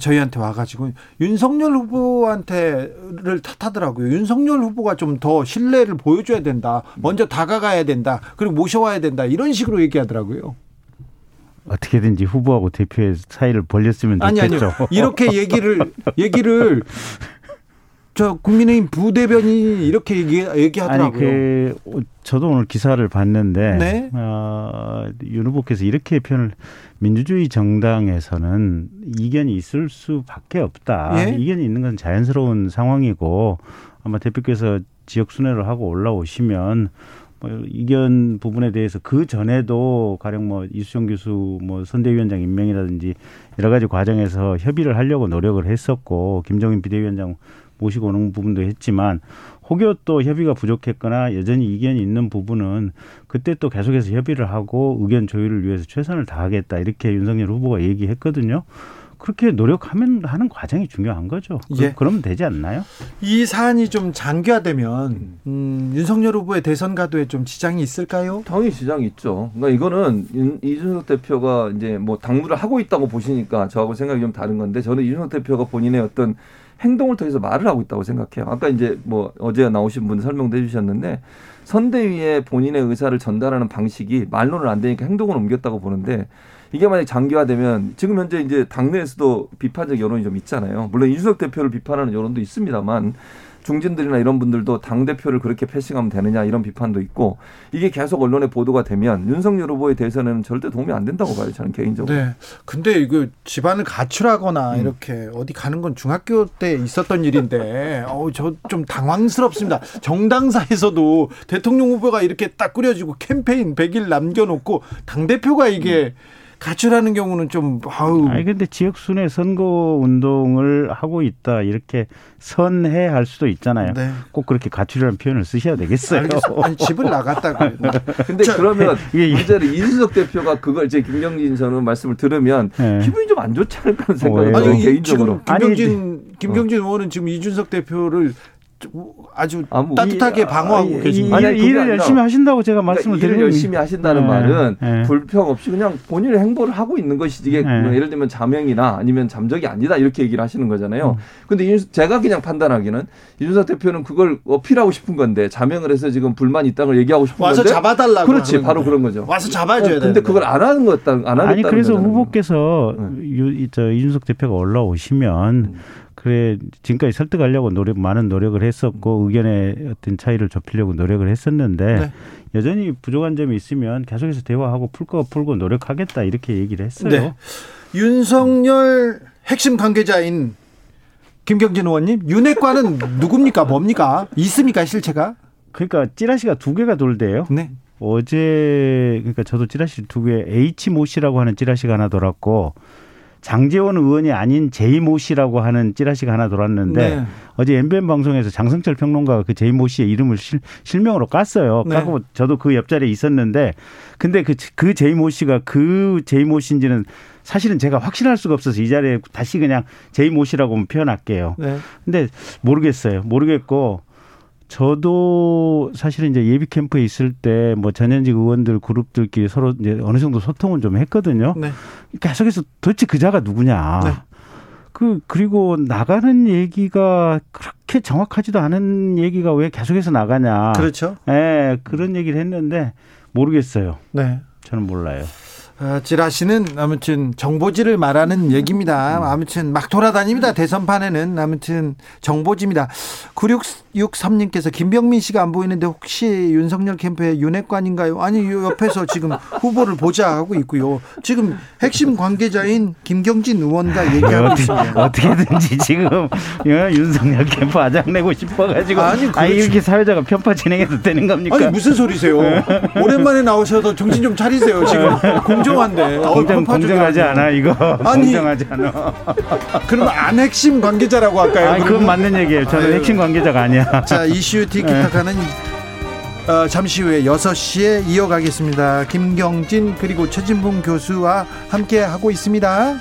저희한테 와가지고 윤석열 후보한테를 탓하더라고요. 윤석열 후보가 좀 더 신뢰를 보여줘야 된다. 먼저 다가가야 된다. 그리고 모셔와야 된다. 이런 식으로 얘기하더라고요. 어떻게든지 후보하고 대표의 사이를 벌렸으면 좋겠죠. 아니 아니요. 이렇게 얘기를 얘기를 저 국민의힘 부대변인이 이렇게 얘기, 얘기하더라고요. 아니, 그, 저도 오늘 기사를 봤는데, 네? 어, 윤 후보께서 이렇게 표현을, 민주주의 정당에서는 이견이 있을 수밖에 없다. 예? 이견이 있는 건 자연스러운 상황이고, 아마 대표께서 지역 순회를 하고 올라오시면, 뭐 이견 부분에 대해서 그 전에도 가령 뭐 이수정 교수 뭐 선대위원장 임명이라든지 여러 가지 과정에서 협의를 하려고 노력을 했었고 김정인 비대위원장 모시고 오는 부분도 했지만 혹여 또 협의가 부족했거나 여전히 이견이 있는 부분은 그때 또 계속해서 협의를 하고 의견 조율을 위해서 최선을 다하겠다 이렇게 윤석열 후보가 얘기했거든요. 그렇게 노력하면 하는 과정이 중요한 거죠. 그, 예. 그러면 되지 않나요? 이 사안이 좀 장기화되면 음, 윤석열 후보의 대선 가도에 좀 지장이 있을까요? 당연히 지장이 있죠. 그러니까 이거는 이준석 대표가 이제 뭐 당무를 하고 있다고 보시니까 저하고 생각이 좀 다른 건데 저는 이준석 대표가 본인의 어떤 행동을 통해서 말을 하고 있다고 생각해요. 아까 이제 뭐 어제 나오신 분 설명도 해주셨는데 선대위에 본인의 의사를 전달하는 방식이 말로는 안 되니까 행동을 옮겼다고 보는데 이게 만약 장기화되면 지금 현재 이제 당내에서도 비판적 여론이 좀 있잖아요. 물론 이준석 대표를 비판하는 여론도 있습니다만 중진들이나 이런 분들도 당 대표를 그렇게 패싱하면 되느냐 이런 비판도 있고 이게 계속 언론에 보도가 되면 윤석열 후보에 대해서는 절대 도움이 안 된다고 봐요 저는 개인적으로. 네. 근데 이거 집안을 가출하거나 음. 이렇게 어디 가는 건 중학교 때 있었던 일인데 어우 저 좀 당황스럽습니다. 정당사에서도 대통령 후보가 이렇게 딱 꾸려지고 캠페인 100일 남겨놓고 당 대표가 이게 음. 가출하는 경우는 좀 아우. 아니 근데 지역 순회 선거 운동을 하고 있다 이렇게 선회할 수도 있잖아요. 네. 꼭 그렇게 가출이라는 표현을 쓰셔야 되겠어요. 알겠어. 아니 집을 나갔다고. 근데 자, 그러면 예, 예. 문제는 이준석 대표가 그걸 이제 김경진 전 말씀을 들으면 네. 기분이 좀 안 좋지 않을까 생각이 어, 아니, 개인적으로. 김경진 김경진 의원은 지금 이준석 대표를 아주 아, 뭐 따뜻하게 이, 방어하고 아, 계십니다. 아니, 일을 열심히 하신다고 제가 그러니까 말씀을 드리는 일을 열심히 하신다는 네. 말은 네. 불평 없이 그냥 본인의 행보를 하고 있는 것이지 이게 네. 뭐 예를 들면 자명이나 아니면 잠적이 아니다 이렇게 얘기를 하시는 거잖아요. 음. 근데 제가 그냥 판단하기는 이준석 대표는 그걸 어필하고 싶은 건데 자명을 해서 지금 불만 있다는 걸 얘기하고 싶은 와서 건데 와서 잡아달라고 그렇지 바로 그런 거죠. 와서 잡아줘야 돼. 근데 그걸 안 하는 것안 하는 아니 그래서 후보께서 네. 유, 저 이준석 대표가 올라오시면 음. 그래 지금까지 설득하려고 노력 많은 노력을 했었고 의견의 어떤 차이를 좁히려고 노력을 했었는데 네. 여전히 부족한 점이 있으면 계속해서 대화하고 풀거 풀고 노력하겠다 이렇게 얘기를 했어요. 네. 윤석열 핵심 관계자인 김경진 의원님 윤핵관은 누굽니까 뭡니까 있습니까 실체가? 그러니까 찌라시가 두 개가 돌대요. 네. 어제 그러니까 저도 찌라시 두 개 H 모 씨라고 하는 찌라시가 하나 돌았고 장재원 의원이 아닌 제이모 씨라고 하는 찌라시가 하나 돌았는데 네. 어제 엠비엠 방송에서 장성철 평론가가 그 제이모 씨의 이름을 실, 실명으로 깠어요. 네. 까고 저도 그 옆자리에 있었는데 근데 그, 그 제이모 씨가 그 제이모 씨인지는 사실은 제가 확신할 수가 없어서 이 자리에 다시 그냥 제이모 씨라고 표현할게요. 네. 근데 모르겠어요. 모르겠고 저도 사실은 이제 예비 캠프에 있을 때 뭐 전현직 의원들 그룹들끼리 서로 이제 어느 정도 소통은 좀 했거든요. 네. 계속해서 도대체 그자가 누구냐. 네. 그 그리고 나가는 얘기가 그렇게 정확하지도 않은 얘기가 왜 계속해서 나가냐. 그렇죠. 예, 네, 그런 얘기를 했는데 모르겠어요. 네. 저는 몰라요. 어, 지라시는 아무튼 정보지를 말하는 얘기입니다. 아무튼 막 돌아다닙니다. 대선판에는 아무튼 정보지입니다. 9663님께서 김병민 씨가 안 보이는데 혹시 윤석열 캠프의 윤핵관인가요? 아니 옆에서 지금 후보를 보자 하고 있고요. 지금 핵심 관계자인 김경진 의원과 얘기하고 있습니다. 어떻게든지 지금 윤석열 캠프 아장내고 싶어가지고 아니, 아니 이렇게 사회자가 편파 진행해도 되는 겁니까? 아니 무슨 소리세요? 오랜만에 나오셔도 정신 좀 차리세요. 지금 공정 한데. 어, 공정, 공정하지 않아 이거. 아니, 공정하지 않아. 그럼 안 핵심 관계자라고 할까요? 아니, 그건 맞는 얘기예요. 저는 아유. 핵심 관계자가 아니야. 자 이슈 티키타카는 어, 잠시 후에 6시에 이어가겠습니다. 김경진 그리고 최진봉 교수와 함께 하고 있습니다.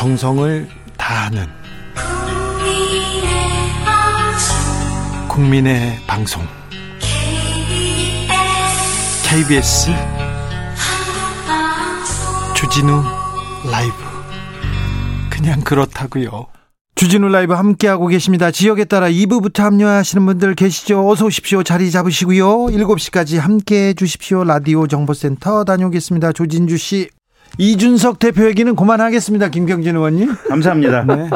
정성을 다하는 국민의 방송 KBS 주진우 라이브 그냥 그렇다고요. 주진우 라이브 함께하고 계십니다. 지역에 따라 2부부터 합류하시는 분들 계시죠? 어서 오십시오. 자리 잡으시고요. 7시까지 함께해 주십시오. 라디오 정보센터 다녀오겠습니다. 조진주 씨. 이준석 대표 얘기는 그만하겠습니다. 김경진 의원님. 감사합니다. 네.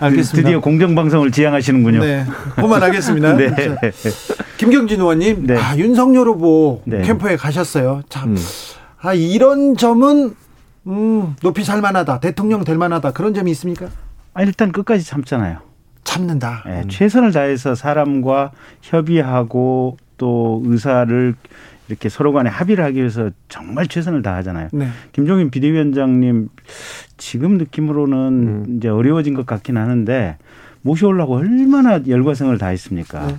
알겠습니다. 드디어 공정방송을 지향하시는군요. 네. 그만하겠습니다. 네. 김경진 의원님, 네. 아, 윤석열 후보 네. 캠프에 가셨어요. 참, 음. 아, 이런 점은, 음, 높이 살만하다. 대통령 될 만하다. 그런 점이 있습니까? 아, 일단 끝까지 참잖아요. 참는다. 네, 음. 최선을 다해서 사람과 협의하고 또 의사를 이렇게 서로 간에 합의를 하기 위해서 정말 최선을 다하잖아요. 네. 김종인 비대위원장님 지금 느낌으로는 음. 이제 어려워진 것 같긴 하는데 모셔오려고 얼마나 열과성을 다했습니까? 네.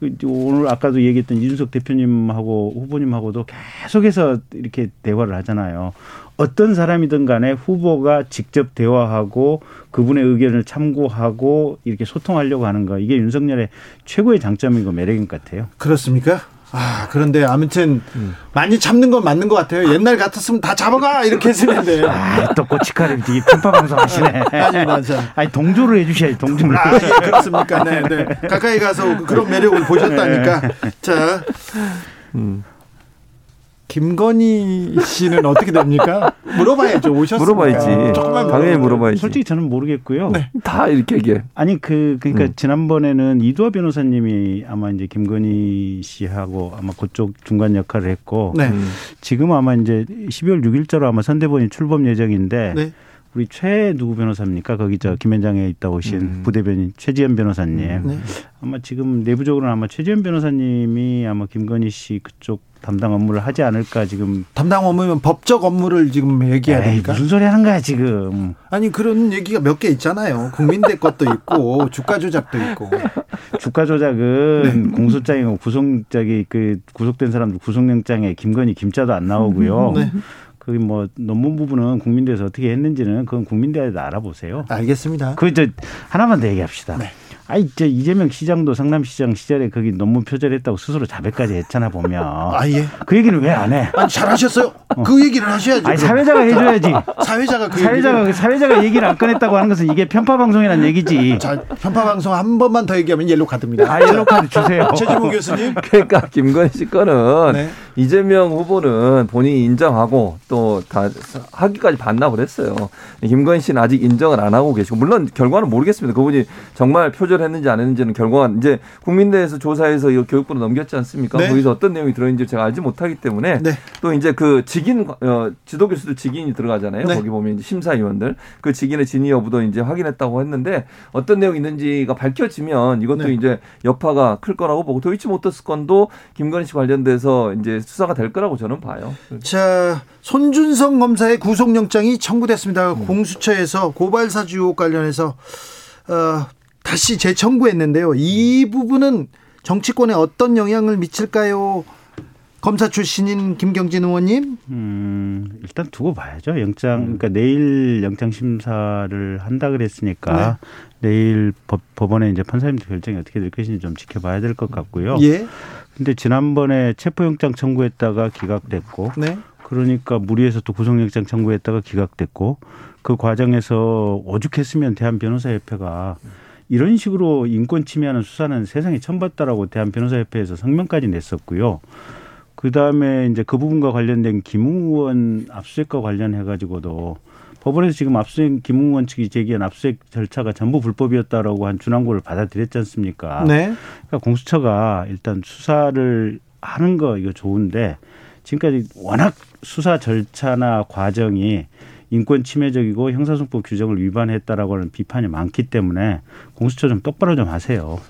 그 오늘 아까도 얘기했던 이준석 대표님하고 후보님하고도 계속해서 이렇게 대화를 하잖아요. 어떤 사람이든 간에 후보가 직접 대화하고 그분의 의견을 참고하고 이렇게 소통하려고 하는 거 이게 윤석열의 최고의 장점이고 매력인 것 같아요. 그렇습니까? 아, 그런데 아무튼 음. 많이 잡는 건 맞는 것 같아요. 옛날 같았으면 다 잡아가 이렇게 했는데. 아, 또 꼬치카를 이 편파 방송 하시네. 아니, 맞아. 아니, 동조를 해주셔야지, 동조를. 아, 예, 그렇습니까. 네, 네. 가까이 가서 그런 매력을 보셨다니까. 자. 음. 김건희 씨는 어떻게 됩니까? 물어봐야죠. 오셨으니까. 물어봐야지. 조금만 당연히 물어봐야지. 솔직히 저는 모르겠고요. 네. 다 이렇게 얘기해. 아니 그 그러니까 음. 지난번에는 이두화 변호사님이 아마 이제 김건희 씨하고 아마 그쪽 중간 역할을 했고 네. 음. 지금 아마 이제 12월 6일자로 아마 선대본이 출범 예정인데 네. 우리 최 누구 변호사입니까? 거기 저 김현장에 있다 오신 음. 부대변인 최지현 변호사님. 네. 아마 지금 내부적으로는 아마 최지현 변호사님이 아마 김건희 씨 그쪽 담당 업무를 하지 않을까 지금 담당 업무면 법적 업무를 지금 얘기해야 되니까 무슨 소리 하는 거야 지금 아니 그런 얘기가 몇 개 있잖아요 국민대 것도 있고 주가 조작도 있고 주가 조작은 네. 공소장이고 구속장이 그 구속된 사람들 구속영장에 김건희 김자도 안 나오고요 네. 그게 뭐 논문 부분은 국민대에서 어떻게 했는지는 그건 국민대에서 알아보세요. 알겠습니다. 그저 하나만 더 얘기합시다. 네. 아이 저 이재명 시장도 성남시장 시절에 거기 논문 표절했다고 스스로 자백까지 했잖아 보면. 아 예. 그 얘기는 왜 안 해? 아니 잘하셨어요. 어. 그 얘기를 하셔야죠. 아니 사회자가 해줘야지. 사회자가 그 사회자가 얘기를. 사회자가 얘기를 안 꺼냈다고 하는 것은 이게 편파 방송이라는 얘기지. 자 편파 방송 한 번만 더 얘기하면 옐로 카드입니다. 아 옐로 카드 주세요. 최지봉 교수님. 그러니까 김건희 씨 거는 네. 이재명 후보는 본인이 인정하고 또 다 하기까지 반납을 했어요. 김건희 씨는 아직 인정을 안 하고 계시고 물론 결과는 모르겠습니다. 그분이 정말 표절 했는지 안 했는지는 결과가 이제 국민대에서 조사해서 이 교육부로 넘겼지 않습니까? 네. 거기서 어떤 내용이 들어있는지 제가 알지 못하기 때문에 네. 또 이제 그 직인 어, 지도 교수들 직인이 들어가잖아요. 네. 거기 보면 심사위원들 그 직인의 진위 여부도 이제 확인했다고 했는데 어떤 내용이 있는지가 밝혀지면 이것도 네. 이제 여파가 클 거라고 보고 도이치 모터스 건도 김건희 씨 관련돼서 이제 수사가 될 거라고 저는 봐요. 자, 손준성 검사의 구속영장이 청구됐습니다. 음. 공수처에서 고발 사주 의혹 관련해서 어, 다시 재청구했는데요. 이 부분은 정치권에 어떤 영향을 미칠까요? 검사 출신인 김경진 의원님? 음, 일단 두고 봐야죠. 영장, 음. 그러니까 내일 영장 심사를 한다 그랬으니까 네. 내일 법, 법원에 이제 판사님들 결정이 어떻게 될 것인지 좀 지켜봐야 될 것 같고요. 예. 근데 지난번에 체포영장 청구했다가 기각됐고 네. 그러니까 무리해서 또 구속영장 청구했다가 기각됐고 그 과정에서 오죽했으면 대한변호사협회가 이런 식으로 인권 침해하는 수사는 세상에 처음 봤다라고 대한 변호사협회에서 성명까지 냈었고요. 그 다음에 이제 그 부분과 관련된 김웅 의원 압수수색과 관련해 가지고도 법원에서 지금 압수수색 김웅 의원 측이 제기한 압수수색 절차가 전부 불법이었다라고 한 준항고를 받아들였지 않습니까? 네. 그러니까 공수처가 일단 수사를 하는 거 이거 좋은데 지금까지 워낙 수사 절차나 과정이 인권 침해적이고 형사소송법 규정을 위반했다라고 하는 비판이 많기 때문에 공수처 좀 똑바로 좀 하세요.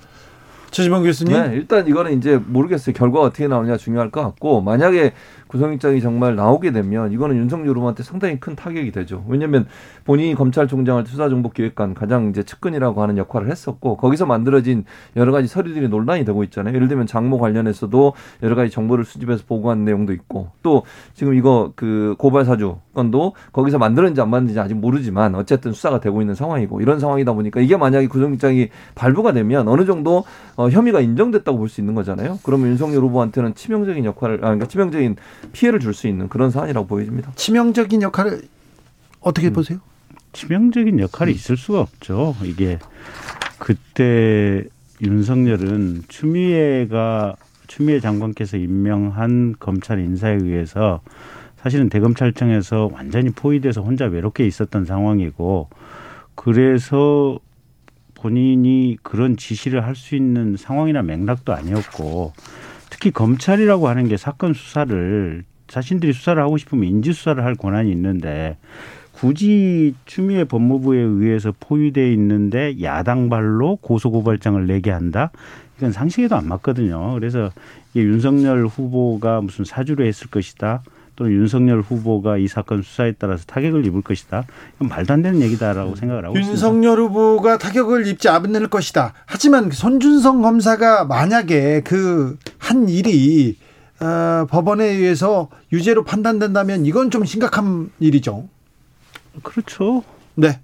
최지봉 교수님. 네, 일단 이거는 이제 모르겠어요. 결과가 어떻게 나오냐 중요할 것 같고 만약에 구속영장이 정말 나오게 되면 이거는 윤석열 후보한테 상당히 큰 타격이 되죠. 왜냐하면 본인이 검찰총장을 수사정보기획관 가장 이제 측근이라고 하는 역할을 했었고 거기서 만들어진 여러 가지 서류들이 논란이 되고 있잖아요. 예를 들면 장모 관련해서도 여러 가지 정보를 수집해서 보고한 내용도 있고 또 지금 이거 그 고발 사주 건도 거기서 만들었는지 안 만들었는지 아직 모르지만 어쨌든 수사가 되고 있는 상황이고 이런 상황이다 보니까 이게 만약에 구속영장이 발부가 되면 어느 정도 어, 혐의가 인정됐다고 볼 수 있는 거잖아요. 그러면 윤석열 후보한테는 치명적인 역할을 아 그러니까 치명적인 피해를 줄 수 있는 그런 사안이라고 보여집니다. 치명적인 역할을 어떻게 음, 보세요? 치명적인 역할이 음. 있을 수가 없죠. 이게 그때 윤석열은 추미애가 추미애 장관께서 임명한 검찰 인사에 의해서 사실은 대검찰청에서 완전히 포위돼서 혼자 외롭게 있었던 상황이고 그래서 본인이 그런 지시를 할 수 있는 상황이나 맥락도 아니었고 특히 검찰이라고 하는 게 사건 수사를 자신들이 수사를 하고 싶으면 인지 수사를 할 권한이 있는데 굳이 추미애 법무부에 의해서 포위돼 있는데 야당발로 고소고발장을 내게 한다. 이건 상식에도 안 맞거든요. 그래서 윤석열 후보가 무슨 사주를 했을 것이다. 또는 윤석열 후보가 이 사건 수사에 따라서 타격을 입을 것이다. 말도 안 되는 얘기다라고 생각을 하고 있습니다. 윤석열 후보가 타격을 입지 않을 것이다. 하지만 손준성 검사가 만약에 그 한 일이 어, 법원에 의해서 유죄로 판단된다면 이건 좀 심각한 일이죠. 그렇죠. 네.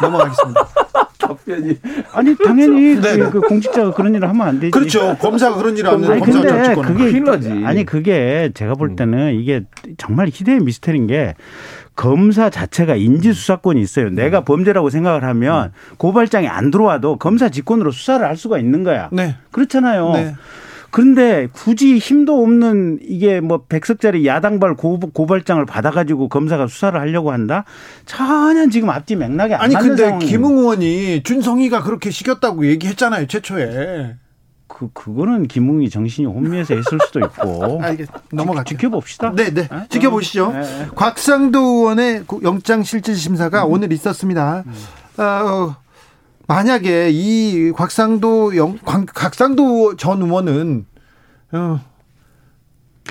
넘어가겠습니다. 답변이 아니 당연히 네. 그, 그, 공직자가 그런 일을 하면 안 되지. 그렇죠. 검사가 그런 일을 하면 아니, 근데 그게 나지. 아니 그게 제가 볼 음. 때는 이게 정말 희대의 미스터리인 게 검사 자체가 인지 수사권이 있어요. 내가 음. 범죄라고 생각을 하면 음. 고발장이 안 들어와도 검사 직권으로 수사를 할 수가 있는 거야. 네. 그렇잖아요. 네. 그런데 굳이 힘도 없는 이게 뭐 백석짜리 야당발 고, 고발장을 받아가지고 검사가 수사를 하려고 한다? 전혀 지금 앞뒤 맥락이 안 아니 근데 상황이에요. 김웅 의원이 준성이가 그렇게 시켰다고 얘기했잖아요 최초에. 그 그거는 김웅이 정신이 혼미해서 했을 수도 있고. 알겠 넘어가 지켜봅시다. 네, 네. 네? 지켜보시죠. 네, 네. 곽상도 의원의 영장 실질 심사가 음. 오늘 있었습니다. 음. 어, 만약에 이 곽상도 영, 곽상도 전 의원은 어,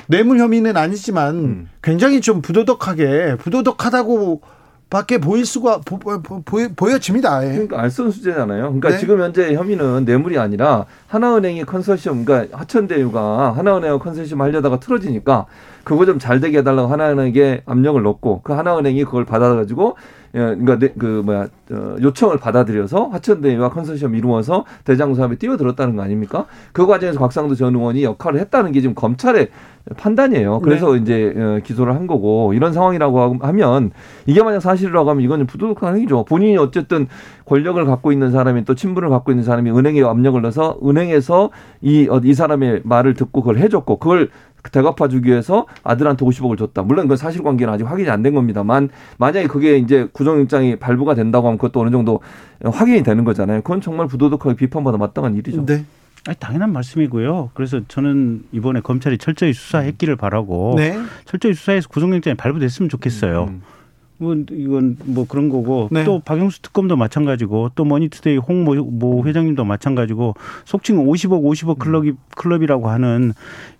뇌물 혐의는 아니지만 음. 굉장히 좀 부도덕하게 부도덕하다고 밖에 보일 수가 보, 보, 보, 보 여집니다. 예. 그러니까 알선 수재잖아요. 그러니까 네. 지금 현재 혐의는 뇌물이 아니라 하나은행이 컨소시엄, 그러니까 하천대유가 하나은행하고 컨소시엄 하려다가 틀어지니까 그거 좀 잘 되게 해달라고 하나은행에 압력을 넣고 그 하나은행이 그걸 받아가지고 예, 그러니까 그 뭐야 어, 요청을 받아들여서 화천대유와 컨소시엄 이루어서 대장 사업에 뛰어들었다는 거 아닙니까? 그 과정에서 곽상도 전 의원이 역할을 했다는 게 지금 검찰의 판단이에요. 그래서 네. 이제 어, 기소를 한 거고 이런 상황이라고 하면 이게 만약 사실이라고 하면 이거는 부도덕한 행위죠. 본인이 어쨌든 권력을 갖고 있는 사람이 또 친분을 갖고 있는 사람이 은행에 압력을 넣어서 은행에서 이, 어, 이 사람의 말을 듣고 그걸 해줬고 그걸 대갚아주기 위해서 아들한테 50억을 줬다. 물론 그건 사실관계는 아직 확인이 안 된 겁니다만 만약에 그게 이제 구속영장이 발부가 된다고 하면 그것도 어느 정도 확인이 되는 거잖아요. 그건 정말 부도덕하게 비판받아 마땅한 일이죠. 네. 아니, 당연한 말씀이고요. 그래서 저는 이번에 검찰이 철저히 수사했기를 바라고 네. 철저히 수사해서 구속영장이 발부됐으면 좋겠어요. 음. 뭐 이건 뭐 그런 거고 네. 또 박영수 특검도 마찬가지고 또 머니투데이 홍모 회장님도 마찬가지고 속칭 50억 50억 클럽이 클럽이라고 하는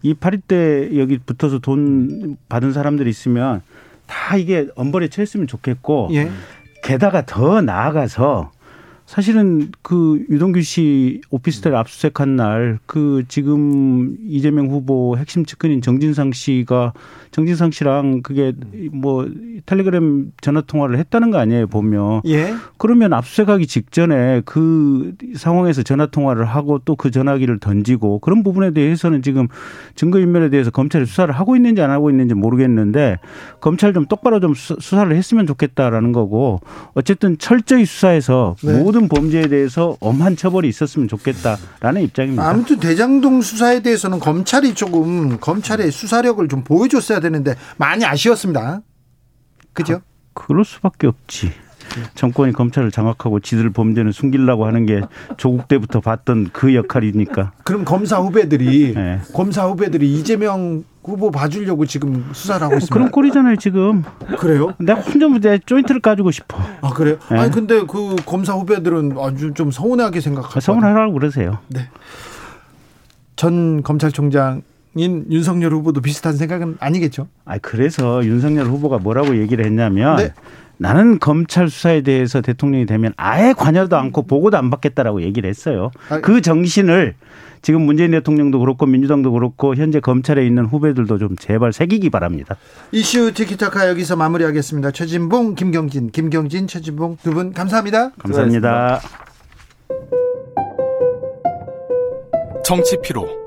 이 파리떼 여기 붙어서 돈 받은 사람들이 있으면 다 이게 엄벌에 처했으면 좋겠고 예. 게다가 더 나아가서 사실은 그 유동규 씨 오피스텔 압수수색한 날 그 지금 이재명 후보 핵심 측근인 정진상 씨가 정진상 씨랑 그게 뭐 텔레그램 전화 통화를 했다는 거 아니에요 보면. 예. 그러면 압수수색하기 직전에 그 상황에서 전화 통화를 하고 또 그 전화기를 던지고 그런 부분에 대해서는 지금 증거 인멸에 대해서 검찰이 수사를 하고 있는지 안 하고 있는지 모르겠는데 검찰 좀 똑바로 좀 수사를 했으면 좋겠다라는 거고 어쨌든 철저히 수사해서 네. 모든 범죄에 대해서 엄한 처벌이 있었으면 좋겠다라는 입장입니다. 아무튼 대장동 수사에 대해서는 검찰이 조금 검찰의 수사력을 좀 보여줬어야 되는데 많이 아쉬웠습니다. 그죠? 아, 그럴 수밖에 없지. 정권이 검찰을 장악하고 지들 범죄는 숨기려고 하는 게 조국 때부터 봤던 그 역할이니까. 그럼 검사 후배들이 네. 검사 후배들이 이재명 후보 봐주려고 지금 수사를 하고 있습니다. 그런 꼴이잖아요 지금. 그래요? 내가 혼자 내 조인트를 까주고 싶어. 아 그래요? 네. 아니 근데 그 검사 후배들은 아주 좀 서운하게 생각하고. 서운하라고 그러세요. 네. 전 검찰총장 인 윤석열 후보도 비슷한 생각은 아니겠죠? 아 그래서 윤석열 후보가 뭐라고 얘기를 했냐면 네. 나는 검찰 수사에 대해서 대통령이 되면 아예 관여도 않고 보고도 안 받겠다라고 얘기를 했어요. 아, 그 정신을 지금 문재인 대통령도 그렇고 민주당도 그렇고 현재 검찰에 있는 후배들도 좀 제발 새기기 바랍니다. 이슈 티키타카 여기서 마무리하겠습니다. 최진봉, 김경진, 김경진, 최진봉 두 분 감사합니다. 감사합니다. 정치 피로.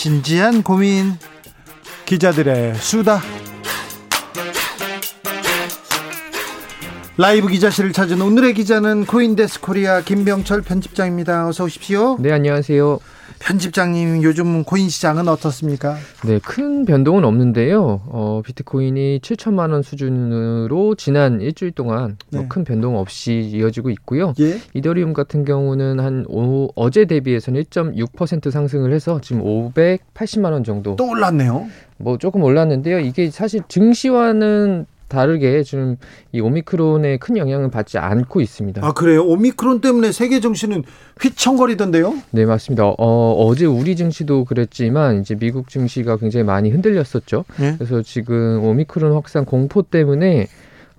진지한 고민 기자들의 수다 라이브 기자실을 찾은 오늘의 기자는 코인데스크 코리아 김병철 편집장입니다. 어서 오십시오. 네, 안녕하세요. 편집장님 요즘 코인 시장은 어떻습니까? 네, 큰 변동은 없는데요. 어, 비트코인이 7천만 원 수준으로 지난 일주일 동안 뭐 네. 뭐 큰 변동 없이 이어지고 있고요. 예? 이더리움 같은 경우는 한 오, 어제 대비해서는 1.6% 상승을 해서 지금 580만 원 정도. 또 올랐네요. 뭐 조금 올랐는데요. 이게 사실 증시와는 다르게 지금 이 오미크론에 큰 영향을 받지 않고 있습니다. 아 그래요? 오미크론 때문에 세계 증시는 휘청거리던데요? 네 맞습니다. 어, 어제 우리 증시도 그랬지만 이제 미국 증시가 굉장히 많이 흔들렸었죠. 네? 그래서 지금 오미크론 확산 공포 때문에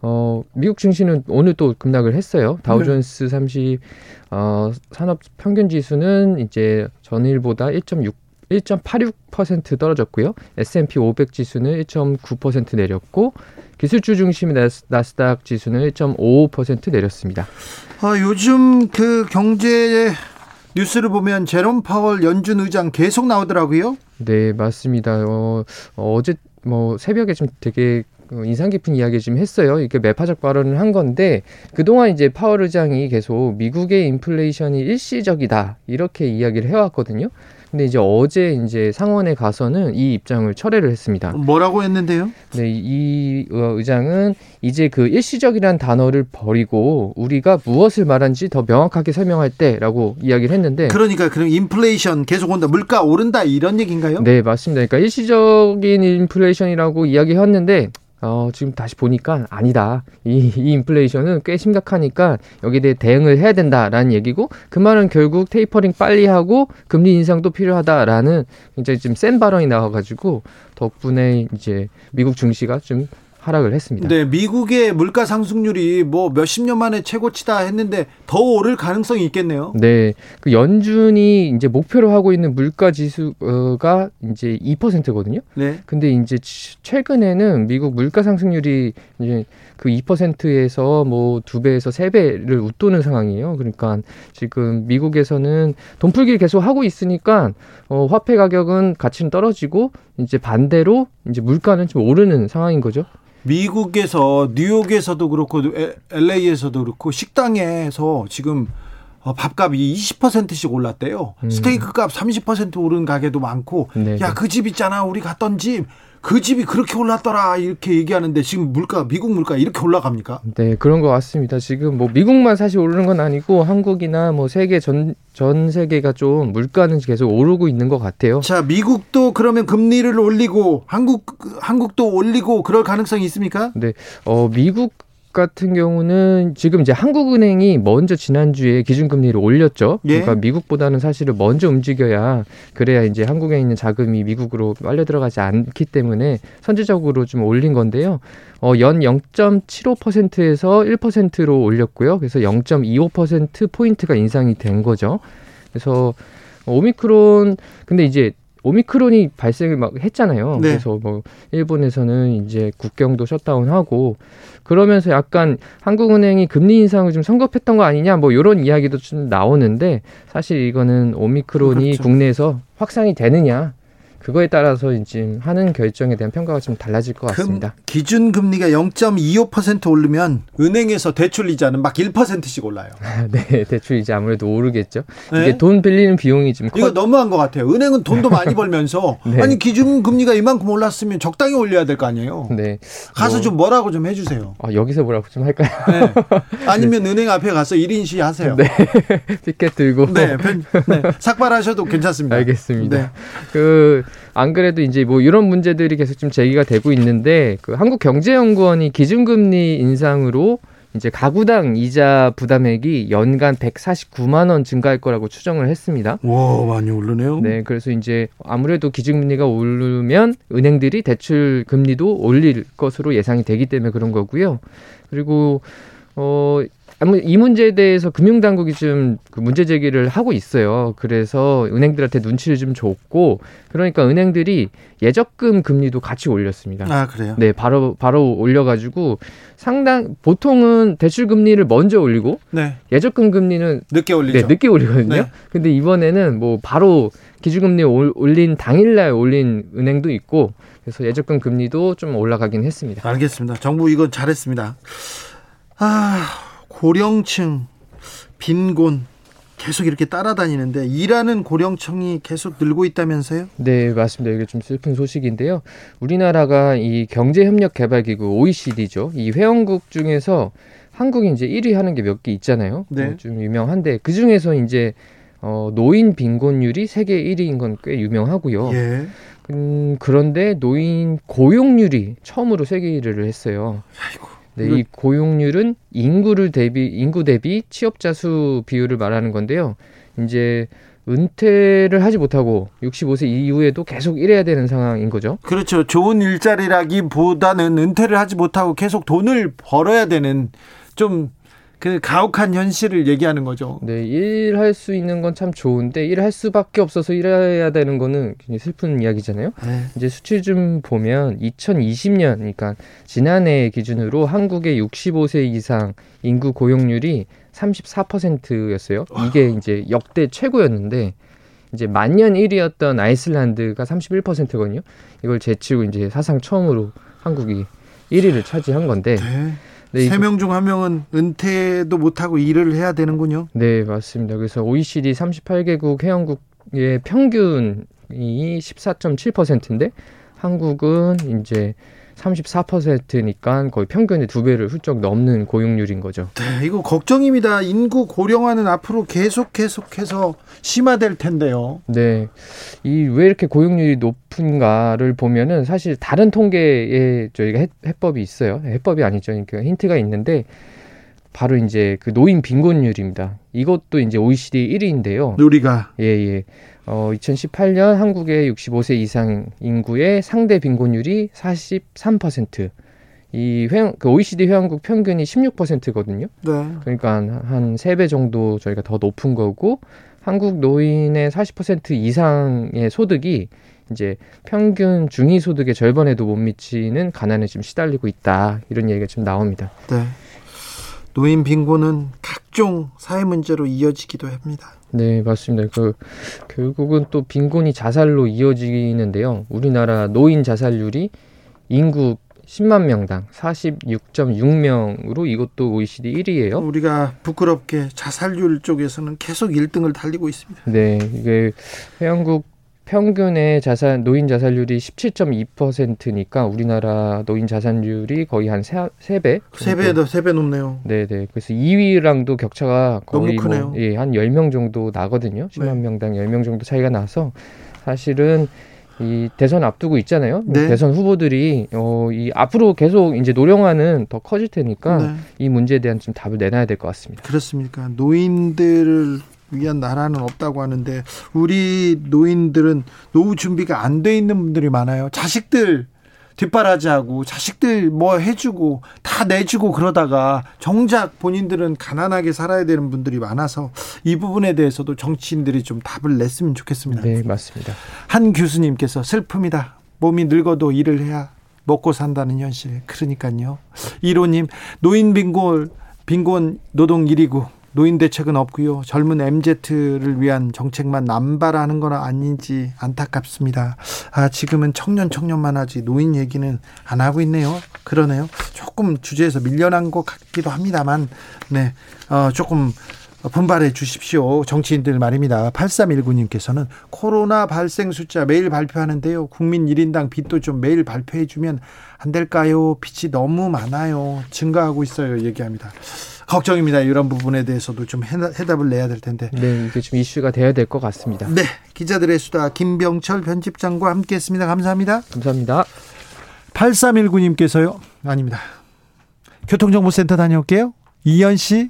어, 미국 증시는 오늘 또 급락을 했어요. 다우존스 네. 30 어, 산업 평균 지수는 이제 전일보다 1.6 1.86% 떨어졌고요. S&P 500 지수는 1.9% 내렸고 기술주 중심의 나스, 닥 지수는 1.55% 내렸습니다. 아, 요즘 그 경제 뉴스를 보면 제롬 파월 연준 의장 계속 나오더라고요. 네, 맞습니다. 어, 어제 뭐 새벽에 좀 되게 인상 깊은 이야기 좀 했어요. 이게 매파적 발언을 한 건데 그동안 이제 파월 의장이 계속 미국의 인플레이션이 일시적이다 이렇게 이야기를 해왔거든요. 근데 이제 어제 이제 상원에 가서는 이 입장을 철회를 했습니다. 뭐라고 했는데요? 네, 이 의장은 이제 그 일시적이라는 단어를 버리고 우리가 무엇을 말한지 더 명확하게 설명할 때라고 이야기를 했는데 그러니까 그럼 인플레이션 계속 온다, 물가 오른다 이런 얘기인가요? 네, 맞습니다. 그러니까 일시적인 인플레이션이라고 이야기했는데 어, 지금 다시 보니까 아니다. 이, 이 인플레이션은 꽤 심각하니까 여기에 대해 대응을 해야 된다라는 얘기고 그 말은 결국 테이퍼링 빨리 하고 금리 인상도 필요하다라는 굉장히 좀센 발언이 나와가지고 덕분에 이제 미국 증시가 좀 하락을 했습니다. 네, 미국의 물가 상승률이 뭐 몇십 년 만에 최고치다 했는데 더 오를 가능성이 있겠네요. 네. 그 연준이 이제 목표로 하고 있는 물가 지수가 이제 2%거든요. 네. 근데 이제 최근에는 미국 물가 상승률이 이제 그 2%에서 뭐 두 배에서 세 배를 웃도는 상황이에요. 그러니까 지금 미국에서는 돈풀기를 계속 하고 있으니까 어 화폐 가격은 가치는 떨어지고 이제 반대로 이제 물가는 좀 오르는 상황인 거죠. 미국에서 뉴욕에서도 그렇고 LA에서도 그렇고 식당에서 지금 어, 밥값이 20%씩 올랐대요. 음. 스테이크 값 30% 오른 가게도 많고, 네, 야, 네. 그집 있잖아. 우리 갔던 집. 그 집이 그렇게 올랐더라 이렇게 얘기하는데 지금 물가 미국 물가 이렇게 올라갑니까? 네 그런 것 같습니다. 지금 뭐 미국만 사실 오르는 건 아니고 한국이나 뭐 세계 전 전 세계가 좀 물가는 계속 오르고 있는 것 같아요. 자 미국도 그러면 금리를 올리고 한국 한국도 올리고 그럴 가능성이 있습니까? 네, 어 미국 같은 경우는 지금 이제 한국은행이 먼저 지난주에 기준금리를 올렸죠. 예? 그러니까 미국보다는 사실은 먼저 움직여야 그래야 이제 한국에 있는 자금이 미국으로 빨려 들어가지 않기 때문에 선제적으로 좀 올린 건데요. 어, 연 0.75%에서 1%로 올렸고요. 그래서 0.25% 포인트가 인상이 된 거죠. 그래서 오미크론 근데 이제 오미크론이 발생을 막 했잖아요. 네. 그래서 뭐 일본에서는 이제 국경도 셧다운하고 그러면서 약간 한국은행이 금리 인상을 좀 성급했던 거 아니냐 뭐 이런 이야기도 좀 나오는데 사실 이거는 오미크론이 그렇죠. 국내에서 확산이 되느냐 그거에 따라서 이제 하는 결정에 대한 평가가 좀 달라질 것 같습니다. 기준 금리가 0.25% 오르면 은행에서 대출 이자는 막 1%씩 올라요. 네, 대출 이자 아무래도 오르겠죠. 네? 이게 돈 빌리는 비용이 좀 이거 커... 너무한 것 같아요. 은행은 돈도 많이 벌면서 네. 아니 기준 금리가 이만큼 올랐으면 적당히 올려야 될 거 아니에요. 네. 가서 뭐... 좀 뭐라고 좀 해주세요. 아, 여기서 뭐라고 좀 할까요? 네. 아니면 네. 은행 앞에 가서 1인 시 하세요. 네. 피켓 들고. 네. 네. 삭발하셔도 괜찮습니다. 알겠습니다. 네. 그안 그래도 이제 뭐 이런 문제들이 계속 좀 제기가 되고 있는데 그 한국경제연구원이 기준금리 인상으로 이제 가구당 이자 부담액이 연간 149만 원 증가할 거라고 추정을 했습니다. 와, 많이 오르네요. 네, 그래서 이제 아무래도 기준금리가 오르면 은행들이 대출 금리도 올릴 것으로 예상이 되기 때문에 그런 거고요. 그리고 어 이 문제에 대해서 금융당국이 좀그 문제 제기를 하고 있어요. 그래서 은행들한테 눈치를 좀 줬고, 그러니까 은행들이 예적금 금리도 같이 올렸습니다. 아 그래요? 네, 바로 바로 올려가지고 상당 보통은 대출 금리를 먼저 올리고, 네. 예적금 금리는 늦게 올리죠. 네, 늦게 올리거든요. 네. 근데 이번에는 뭐 바로 기준금리 올린 당일날 올린 은행도 있고, 그래서 예적금 금리도 좀 올라가긴 했습니다. 알겠습니다. 정부 이건 잘했습니다. 아. 고령층 빈곤 계속 이렇게 따라다니는데 일하는 고령층이 계속 늘고 있다면서요? 네, 맞습니다. 이게 좀 슬픈 소식인데요. 우리나라가 이 경제협력개발기구 OECD죠. 이 회원국 중에서 한국이 이제 1위 하는 게 몇 개 있잖아요. 네. 어, 좀 유명한데 그 중에서 이제 어, 노인 빈곤율이 세계 1위인 건 꽤 유명하고요. 예. 음, 그런데 노인 고용률이 처음으로 세계 1위를 했어요. 아이고. 네, 이 고용률은 인구를 대비 인구 대비 취업자 수 비율을 말하는 건데요. 이제 은퇴를 하지 못하고 65세 이후에도 계속 일해야 되는 상황인 거죠. 그렇죠. 좋은 일자리라기보다는 은퇴를 하지 못하고 계속 돈을 벌어야 되는 좀 그 가혹한 현실을 얘기하는 거죠. 네, 일할 수 있는 건 참 좋은데 일할 수밖에 없어서 일해야 되는 거는 굉장히 슬픈 이야기잖아요. 네. 이제 수치 좀 보면 2020년, 그러니까 지난해 기준으로 한국의 65세 이상 인구 고용률이 34%였어요. 이게 이제 역대 최고였는데 이제 만년 1위였던 아이슬란드가 31%거든요. 이걸 제치고 이제 사상 처음으로 한국이 1위를 차지한 건데. 네. 네, 세명 중 한 명은 은퇴도 못하고 일을 해야 되는군요. 네, 맞습니다. 그래서 OECD 38개국 회원국의 평균이 14.7%인데 한국은 이제 34%니까 거의 평균의 두 배를 훌쩍 넘는 고용률인 거죠. 네, 이거 걱정입니다. 인구 고령화는 앞으로 계속 계속해서 심화될 텐데요. 네. 이 왜 이렇게 고용률이 높은가를 보면은 사실 다른 통계에 저희가 해, 해법이 있어요. 해법이 아니죠. 그러니까 힌트가 있는데 바로 이제 그 노인 빈곤율입니다. 이것도 이제 OECD 1위인데요. 우리가 예, 예. 어, 2018년 한국의 65세 이상 인구의 상대 빈곤율이 43%. 이 회원, 그 OECD 회원국 평균이 16%거든요. 네. 그러니까 한 3배 정도 저희가 더 높은 거고, 한국 노인의 40% 이상의 소득이 이제 평균 중위 소득의 절반에도 못 미치는 가난에 지금 시달리고 있다. 이런 얘기가 좀 나옵니다. 네. 노인 빈곤은 각종 사회 문제로 이어지기도 합니다. 네, 맞습니다. 그 결국은 또 빈곤이 자살로 이어지는데요. 우리나라 노인 자살률이 인구 10만 명당 46.6명으로 이것도 OECD 1위예요. 우리가 부끄럽게 자살률 쪽에서는 계속 1등을 달리고 있습니다. 네, 이게 회원국 평균의 자산 노인 자살률이 17.2%니까 우리나라 노인 자산율이 거의 한 세배 세배더 세 배 높네요. 네, 네. 그래서 2위랑도 격차가 거의 너무 크네요. 뭐, 예, 한 10명 정도 나거든요. 10만 네. 명당 10명 정도 차이가 나서 사실은 이 대선 앞두고 있잖아요. 네. 대선 후보들이 어, 이 앞으로 계속 이제 노령화는 더 커질 테니까 네. 이 문제에 대한 좀 답을 내놔야 될 것 같습니다. 그렇습니까? 노인들을 위한 나라는 없다고 하는데 우리 노인들은 노후 준비가 안 돼 있는 분들이 많아요. 자식들 뒷바라지하고 자식들 뭐 해주고 다 내주고 그러다가 정작 본인들은 가난하게 살아야 되는 분들이 많아서 이 부분에 대해서도 정치인들이 좀 답을 냈으면 좋겠습니다. 네, 맞습니다. 한 교수님께서 슬픔이다. 몸이 늙어도 일을 해야 먹고 산다는 현실. 그러니까요. 1호님, 노인 빈곤, 빈곤 노동 1위고 노인 대책은 없고요. 젊은 MZ를 위한 정책만 남발하는 건 아닌지 안타깝습니다. 아, 지금은 청년 청년만 하지 노인 얘기는 안 하고 있네요. 그러네요. 조금 주제에서 밀려난 것 같기도 합니다만 네. 어, 조금 분발해 주십시오. 정치인들 말입니다. 8319님께서는 코로나 발생 숫자 매일 발표하는데요. 국민 1인당 빚도 좀 매일 발표해 주면 안 될까요? 빚이 너무 많아요. 증가하고 있어요. 얘기합니다. 걱정입니다. 이런 부분에 대해서도 좀 해답을 내야 될 텐데. 네, 이게 좀 이슈가 돼야 될 것 같습니다. 네, 기자들의 수다 김병철 편집장과 함께했습니다. 감사합니다. 감사합니다. 8319님께서요. 아닙니다. 교통정보센터 다녀올게요. 이현 씨.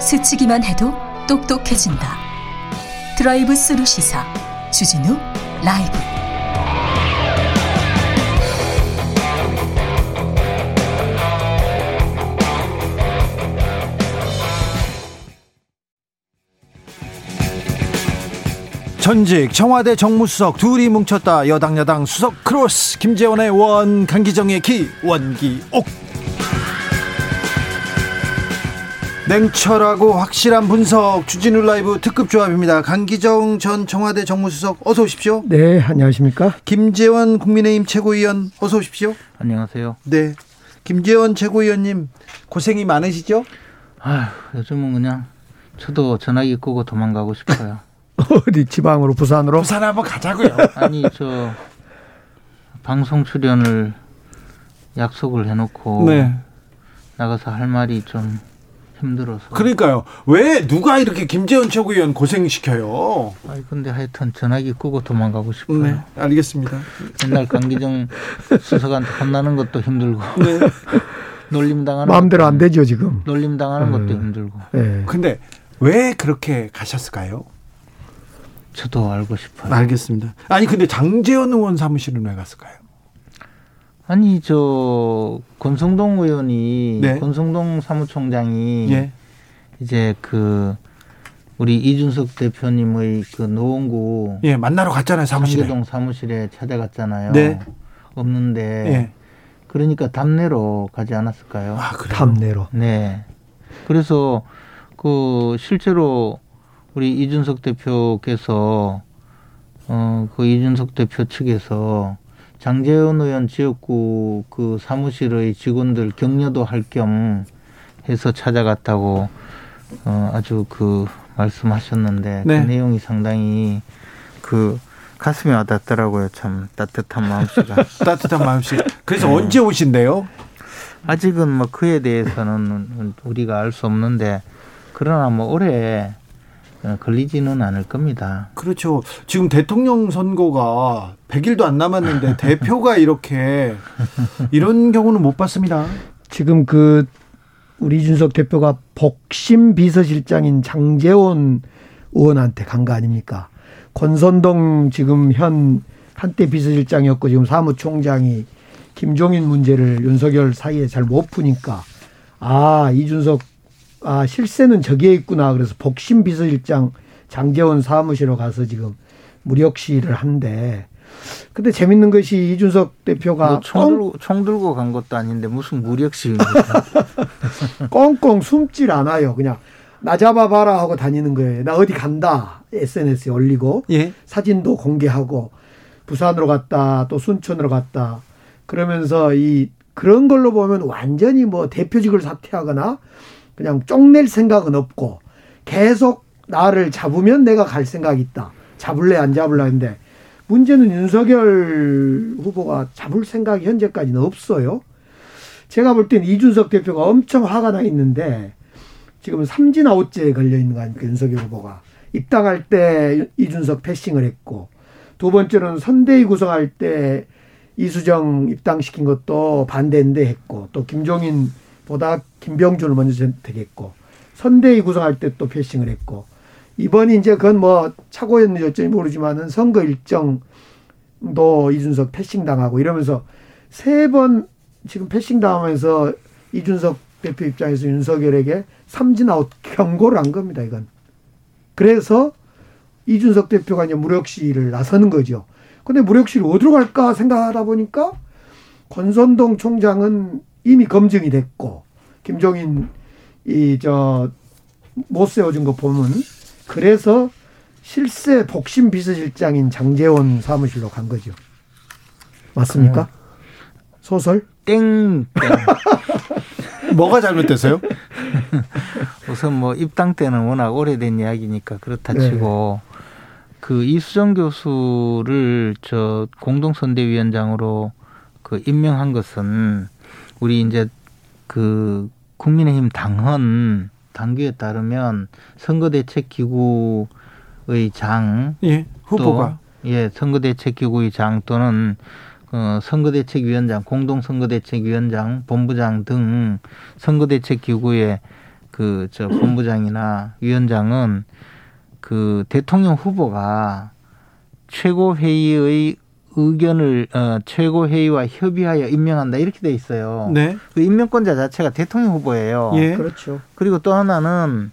스치기만 해도 똑똑해진다. 드라이브 스루 시사 주진우 라이브. 전직 청와대 정무수석 둘이 뭉쳤다 여당 야당 수석 크로스 김재원의 원 강기정의 기 원기옥 냉철하고 확실한 분석 주진우 라이브 특급 조합입니다. 강기정 전 청와대 정무수석 어서 오십시오. 네, 안녕하십니까? 김재원 국민의힘 최고위원 어서 오십시오. 안녕하세요. 네. 김재원 최고위원님 고생이 많으시죠? 아, 요즘은 그냥 저도 전화기 끄고 도망가고 싶어요. 어디 지방으로 부산으로? 부산 한번 가자고요. 아니 저 방송 출연을 약속을 해놓고 네. 나가서 할 말이 좀 힘들어서. 그러니까요. 왜 누가 이렇게 김재원 최고위원 고생시켜요? 아니 근데 하여튼 전화기 끄고 도망가고 싶어요. 네, 알겠습니다. 맨날 강기정 수석한테 혼나는 것도 힘들고. 네. 놀림 당하는 마음대로 안 되죠 지금. 놀림 당하는 것도 네. 힘들고. 네. 근데 왜 그렇게 가셨을까요? 저도 알고 싶어요. 알겠습니다. 아니 근데 장재원 의원 사무실은 왜 갔을까요? 아니 저 권성동 의원이 네. 권성동 사무총장이 예. 이제 그 우리 이준석 대표님의 그 노원구 예 만나러 갔잖아요 사무실에 상계동 사무실에 찾아갔잖아요. 네. 없는데 예. 그러니까 담내로 가지 않았을까요? 아, 담내로. 네. 그래서 그 실제로 우리 이준석 대표께서 어 그 이준석 대표 측에서 장재현 의원 지역구 그 사무실의 직원들 격려도 할 겸 해서 찾아갔다고 어 아주 그 말씀하셨는데 네. 그 내용이 상당히 그 가슴에 와닿더라고요. 참 따뜻한 마음씨가. 따뜻한 마음씨. 그래서 네. 언제 오신대요? 아직은 뭐 그에 대해서는 우리가 알 수 없는데 그러나 뭐 올해 어, 걸리지는 않을 겁니다. 그렇죠. 지금 대통령 선거가 100일도 안 남았는데 대표가 이렇게 이런 경우는 못 봤습니다. 지금 그 우리 이준석 대표가 복심 비서실장인 장재원 의원한테 간 거 아닙니까? 권선동 지금 현 한때 비서실장이었고 지금 사무총장이 김종인 문제를 윤석열 사이에 잘 못 푸니까 아 이준석 아 실세는 저기에 있구나 그래서 복심 비서실장 장재원 사무실로 가서 지금 무력시를 한데 근데 재밌는 것이 이준석 대표가 뭐총 들고 총 들고 간 것도 아닌데 무슨 무력시입니까? 꽁꽁 숨질 않아요. 그냥 나 잡아봐라 하고 다니는 거예요. 나 어디 간다. SNS에 올리고 예. 사진도 공개하고 부산으로 갔다 또 순천으로 갔다 그러면서 이 그런 걸로 보면 완전히 뭐 대표직을 사퇴하거나 그냥 쪽낼 생각은 없고 계속 나를 잡으면 내가 갈 생각이 있다. 잡을래 안 잡을래 했는데 문제는 윤석열 후보가 잡을 생각이 현재까지는 없어요. 제가 볼 때는 이준석 대표가 엄청 화가 나 있는데 지금 삼진 아웃제에 걸려 있는 거 아닙니까 윤석열 후보가 입당할 때 이준석 패싱을 했고 두 번째로는 선대위 구성할 때 이수정 입당시킨 것도 반대인데 했고 또 김종인 보다 김병준을 먼저 선택했고 선대위 구성할 때 또 패싱을 했고 이번이 이제 그건 뭐 차고였는지 어쩐지 모르지만은 선거 일정도 이준석 패싱 당하고 이러면서 세 번 지금 패싱 당하면서 이준석 대표 입장에서 윤석열에게 삼진 아웃 경고를 한 겁니다, 이건. 그래서 이준석 대표가 이제 무력 시위를 나서는 거죠. 근데 무력 시위를 어디로 갈까 생각하다 보니까 권선동 총장은 이미 검증이 됐고 김종인 이 저 못 세워준 거 보면 그래서 실세 복심 비서실장인 장재원 사무실로 간 거죠. 맞습니까? 음. 소설? 땡. 땡. 뭐가 잘못됐어요? 우선 뭐 입당 때는 워낙 오래된 이야기니까 그렇다 네. 치고 네. 그 이수정 교수를 저 공동선대위원장으로 그 임명한 것은 우리 이제 그 국민의힘 당헌 당규에 따르면 선거대책기구의 장, 예, 후보가. 또, 예, 선거대책기구의 장 또는 어, 선거대책위원장, 공동선거대책위원장, 본부장 등 선거대책기구의 그 저 본부장이나 위원장은 그 대통령 후보가 최고회의의 의견을 어, 최고회의와 협의하여 임명한다 이렇게 돼 있어요. 네. 그 임명권자 자체가 대통령 후보예요. 예. 그렇죠. 그리고 또 하나는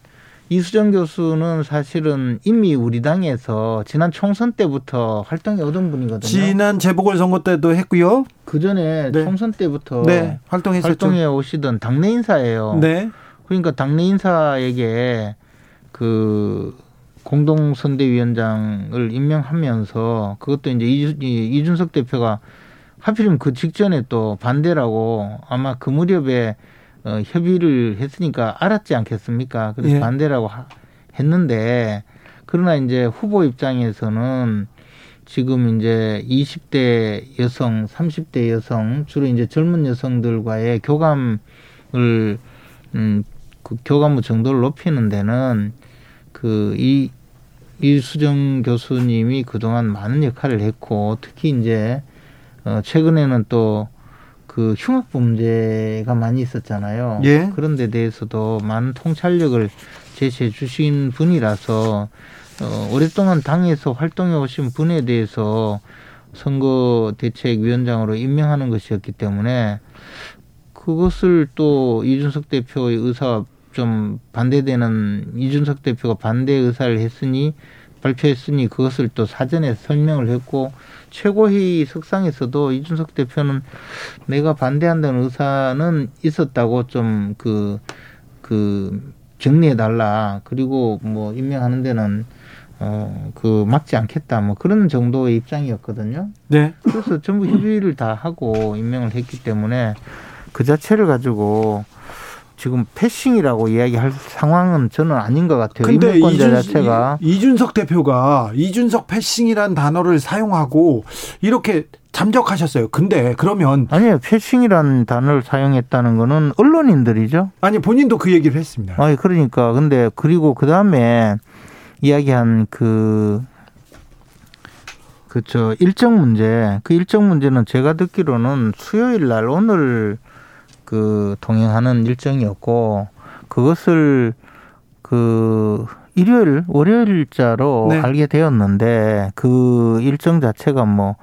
이수정 교수는 사실은 이미 우리 당에서 지난 총선 때부터 활동해 오던 분이거든요. 지난 재보궐선거 때도 했고요. 그 전에 네. 총선 때부터 네. 활동했었죠. 활동해 오시던 당내 인사예요. 네. 그러니까 당내 인사에게 그 공동선대위원장을 임명하면서 그것도 이제 이준석 대표가 하필이면 그 직전에 또 반대라고 아마 그 무렵에 어, 협의를 했으니까 알았지 않겠습니까? 그래서 예. 반대라고 하, 했는데 그러나 이제 후보 입장에서는 지금 이제 20대 여성, 30대 여성 주로 이제 젊은 여성들과의 교감을 음, 그 교감의 정도를 높이는 데는 그 이 이수정 교수님이 그동안 많은 역할을 했고 특히 이제 어 최근에는 또 그 흉악 범죄가 많이 있었잖아요. 예. 그런 데 대해서도 많은 통찰력을 제시해 주신 분이라서 어 오랫동안 당에서 활동해 오신 분에 대해서 선거 대책위원장으로 임명하는 것이었기 때문에 그것을 또 이준석 대표의 의사 좀 반대되는 이준석 대표가 반대 의사를 했으니 발표했으니 그것을 또 사전에 설명을 했고 최고회의 석상에서도 이준석 대표는 내가 반대한다는 의사는 있었다고 좀 그그 그 정리해 달라 그리고 뭐 임명하는 데는 어 그 막지 않겠다 뭐 그런 정도의 입장이었거든요. 네. 그래서 전부 협의를 다 하고 임명을 했기 때문에 그 자체를 가지고 지금 패싱이라고 이야기할 상황은 저는 아닌 것 같아요. 근데 이준, 자체가 이준석 대표가 이준석 패싱이란 단어를 사용하고 이렇게 잠적하셨어요. 근데 그러면 아니요 패싱이라는 단어를 사용했다는 거는 언론인들이죠. 아니 본인도 그 얘기를 했습니다. 아니 그러니까 근데 그리고 그 다음에 이야기한 그 그저 일정 문제 그 일정 문제는 제가 듣기로는 수요일 날 오늘 그 동행하는 일정이었고 그것을 그 일요일 월요일자로 네. 알게 되었는데 그 일정 자체가 뭐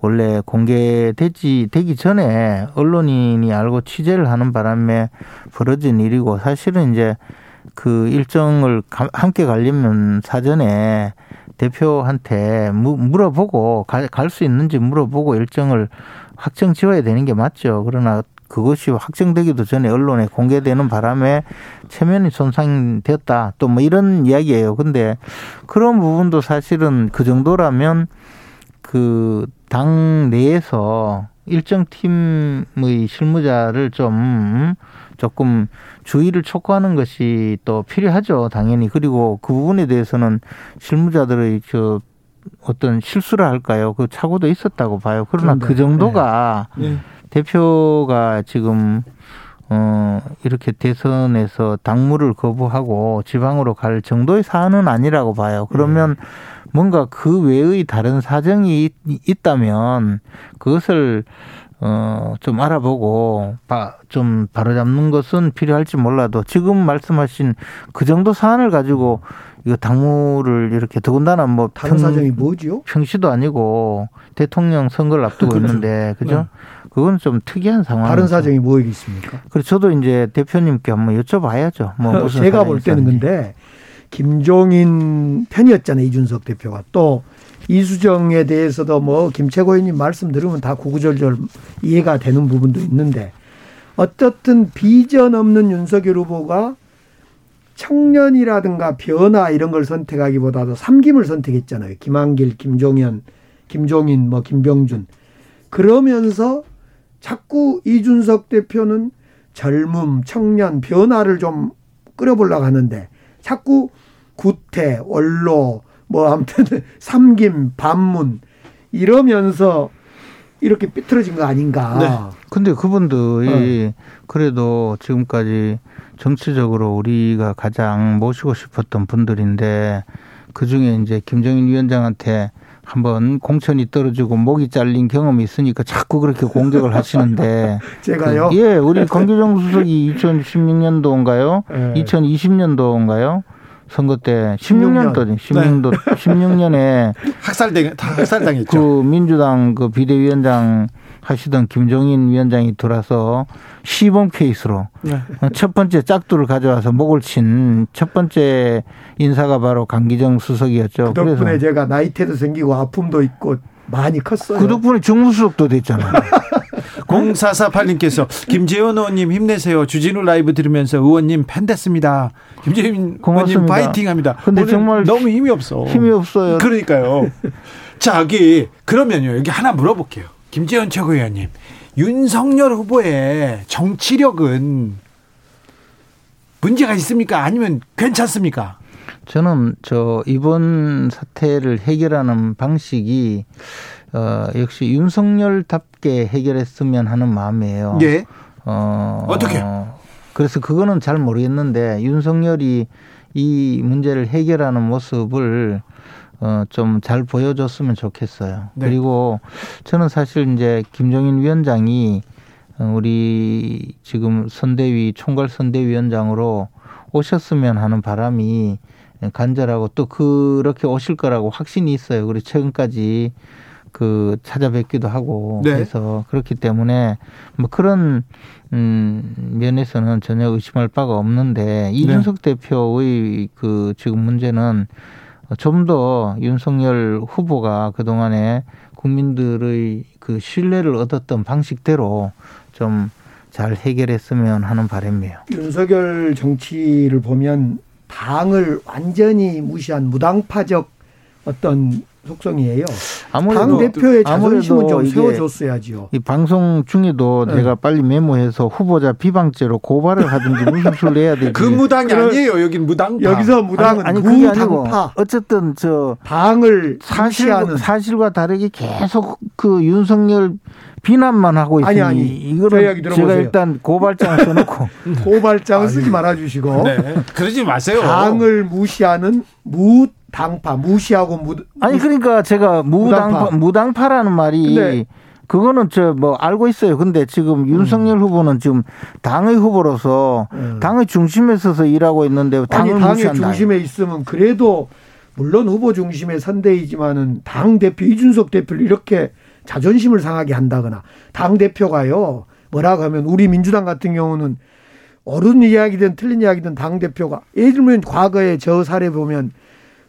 원래 공개되지 되기 전에 언론인이 알고 취재를 하는 바람에 벌어진 일이고 사실은 이제 그 일정을 함께 가려면 사전에 대표한테 물어보고 갈 수 있는지 물어보고 일정을 확정 지어야 되는 게 맞죠. 그러나 그것이 확정되기도 전에 언론에 공개되는 바람에 체면이 손상됐다. 또 뭐 이런 이야기예요. 근데 그런 부분도 사실은 그 정도라면 그 당 내에서 일정 팀의 실무자를 좀 조금 주의를 촉구하는 것이 또 필요하죠, 당연히. 그리고 그 부분에 대해서는 실무자들의 저 어떤 실수를 할까요? 그 착오도 있었다고 봐요. 그러나 그런데, 그 정도가 네. 네. 대표가 지금 어 이렇게 대선에서 당무를 거부하고 지방으로 갈 정도의 사안은 아니라고 봐요. 그러면 네. 뭔가 그 외의 다른 사정이 있다면 그것을 어, 좀 알아보고, 바, 좀 바로잡는 것은 필요할지 몰라도 지금 말씀하신 그 정도 사안을 가지고 이거 당무를 이렇게 더군다나 뭐. 다른 평, 사정이 뭐지요? 평시도 아니고 대통령 선거를 앞두고 그렇죠. 있는데, 그죠? 네. 그건 좀 특이한 상황. 다른 사정이 뭐 있습니까? 그래서 저도 이제 대표님께 한번 여쭤봐야죠. 뭐 제가 볼 때는 근데 김종인 편이었잖아요. 이준석 대표가. 또 이수정에 대해서도 뭐 김채고 의원님 말씀 들으면 다 구구절절 이해가 되는 부분도 있는데 어떻든 비전 없는 윤석열 후보가 청년이라든가 변화 이런 걸 선택하기보다도 삼김을 선택했잖아요. 김한길, 김종현, 김종인, 뭐 김병준. 그러면서 자꾸 이준석 대표는 젊음, 청년, 변화를 좀 끌어보려고 하는데 자꾸 구태, 원로, 뭐 아무튼 삼김, 반문 이러면서 이렇게 삐뚤어진 거 아닌가. 네. 근데 그분들이 어. 그래도 지금까지 정치적으로 우리가 가장 모시고 싶었던 분들인데 그 중에 이제 김정인 위원장한테 한번 공천이 떨어지고 목이 잘린 경험이 있으니까 자꾸 그렇게 공격을 하시는데 제가요? 그, 예, 우리 권기정 수석이 2016년도인가요? 네. 2020년도인가요? 선거 때 16년도 16년도 네. 16년에 학살당 다 학살당했죠. 그 민주당 그 비대위원장 하시던 김종인 위원장이 돌아서 시범 케이스로 네. 첫 번째 짝두를 가져와서 목을 친 첫 번째 인사가 바로 강기정 수석이었죠. 그 덕분에 제가 나이테도 생기고 아픔도 있고 많이 컸어요. 그 덕분에 정무수석도 됐잖아요. 0448님께서 김재원 의원님 힘내세요. 주진우 라이브 들으면서 의원님 팬 됐습니다. 김재원 의원님 파이팅 합니다. 근데 정말 너무 힘이 없어. 힘이 없어요. 그러니까요. 자, 여기 그러면요. 여기 하나 물어볼게요. 김재원 최고위원님. 윤석열 후보의 정치력은 문제가 있습니까? 아니면 괜찮습니까? 저는 저 이번 사태를 해결하는 방식이 어 역시 윤석열답게 해결했으면 하는 마음이에요. 예. 어 어떻게? 그래서 그거는 잘 모르겠는데 윤석열이 이 문제를 해결하는 모습을 어, 좀 잘 보여줬으면 좋겠어요. 네. 그리고 저는 사실 이제 김종인 위원장이 어, 우리 지금 선대위 총괄 선대위원장으로 오셨으면 하는 바람이 간절하고 또 그렇게 오실 거라고 확신이 있어요. 그리고 최근까지 그 찾아뵙기도 하고 네. 그래서 그렇기 때문에 뭐 그런 음 면에서는 전혀 의심할 바가 없는데 네. 이준석 네. 대표의 그 지금 문제는 좀 더 윤석열 후보가 그동안에 국민들의 그 신뢰를 얻었던 방식대로 좀 잘 해결했으면 하는 바람이에요. 윤석열 정치를 보면 당을 완전히 무시한 무당파적 어떤 속성이에요. 당 대표의 자존심은 좀 세워줬어야지요. 이 방송 중에도 네. 내가 빨리 메모해서 후보자 비방죄로 고발을 하든지 무슨 수를 내야 되지. 그 무당이 아니에요. 여긴 무당파. 여기서 무당은 아니, 아니 그게 아니고 어쨌든 저 당을 사실 사실과 다르게 계속 그 윤석열 비난만 하고 있으니 아니 아니 이거를 제가 일단 고발장 써놓고 고발장을 쓰지 말아주시고 네. 그러지 마세요. 당을 무시하는 무 당파 무시하고 무 아니 그러니까 제가 무당파 무당파. 무당파 라는 말이 그거는 저 뭐 알고 있어요. 근데 지금 윤석열 음. 후보는 지금 당의 후보로서 음. 당의 중심에 서서 일하고 있는데 당을 아니, 당의 무시한다. 중심에 있으면 그래도 물론 후보 중심의 선대이지만은 당 대표 이준석 대표를 이렇게 자존심을 상하게 한다거나 당 대표가요 뭐라고 하면 우리 민주당 같은 경우는 옳은 이야기든 틀린 이야기든 당 대표가 예를 들면 과거에 저 사례 보면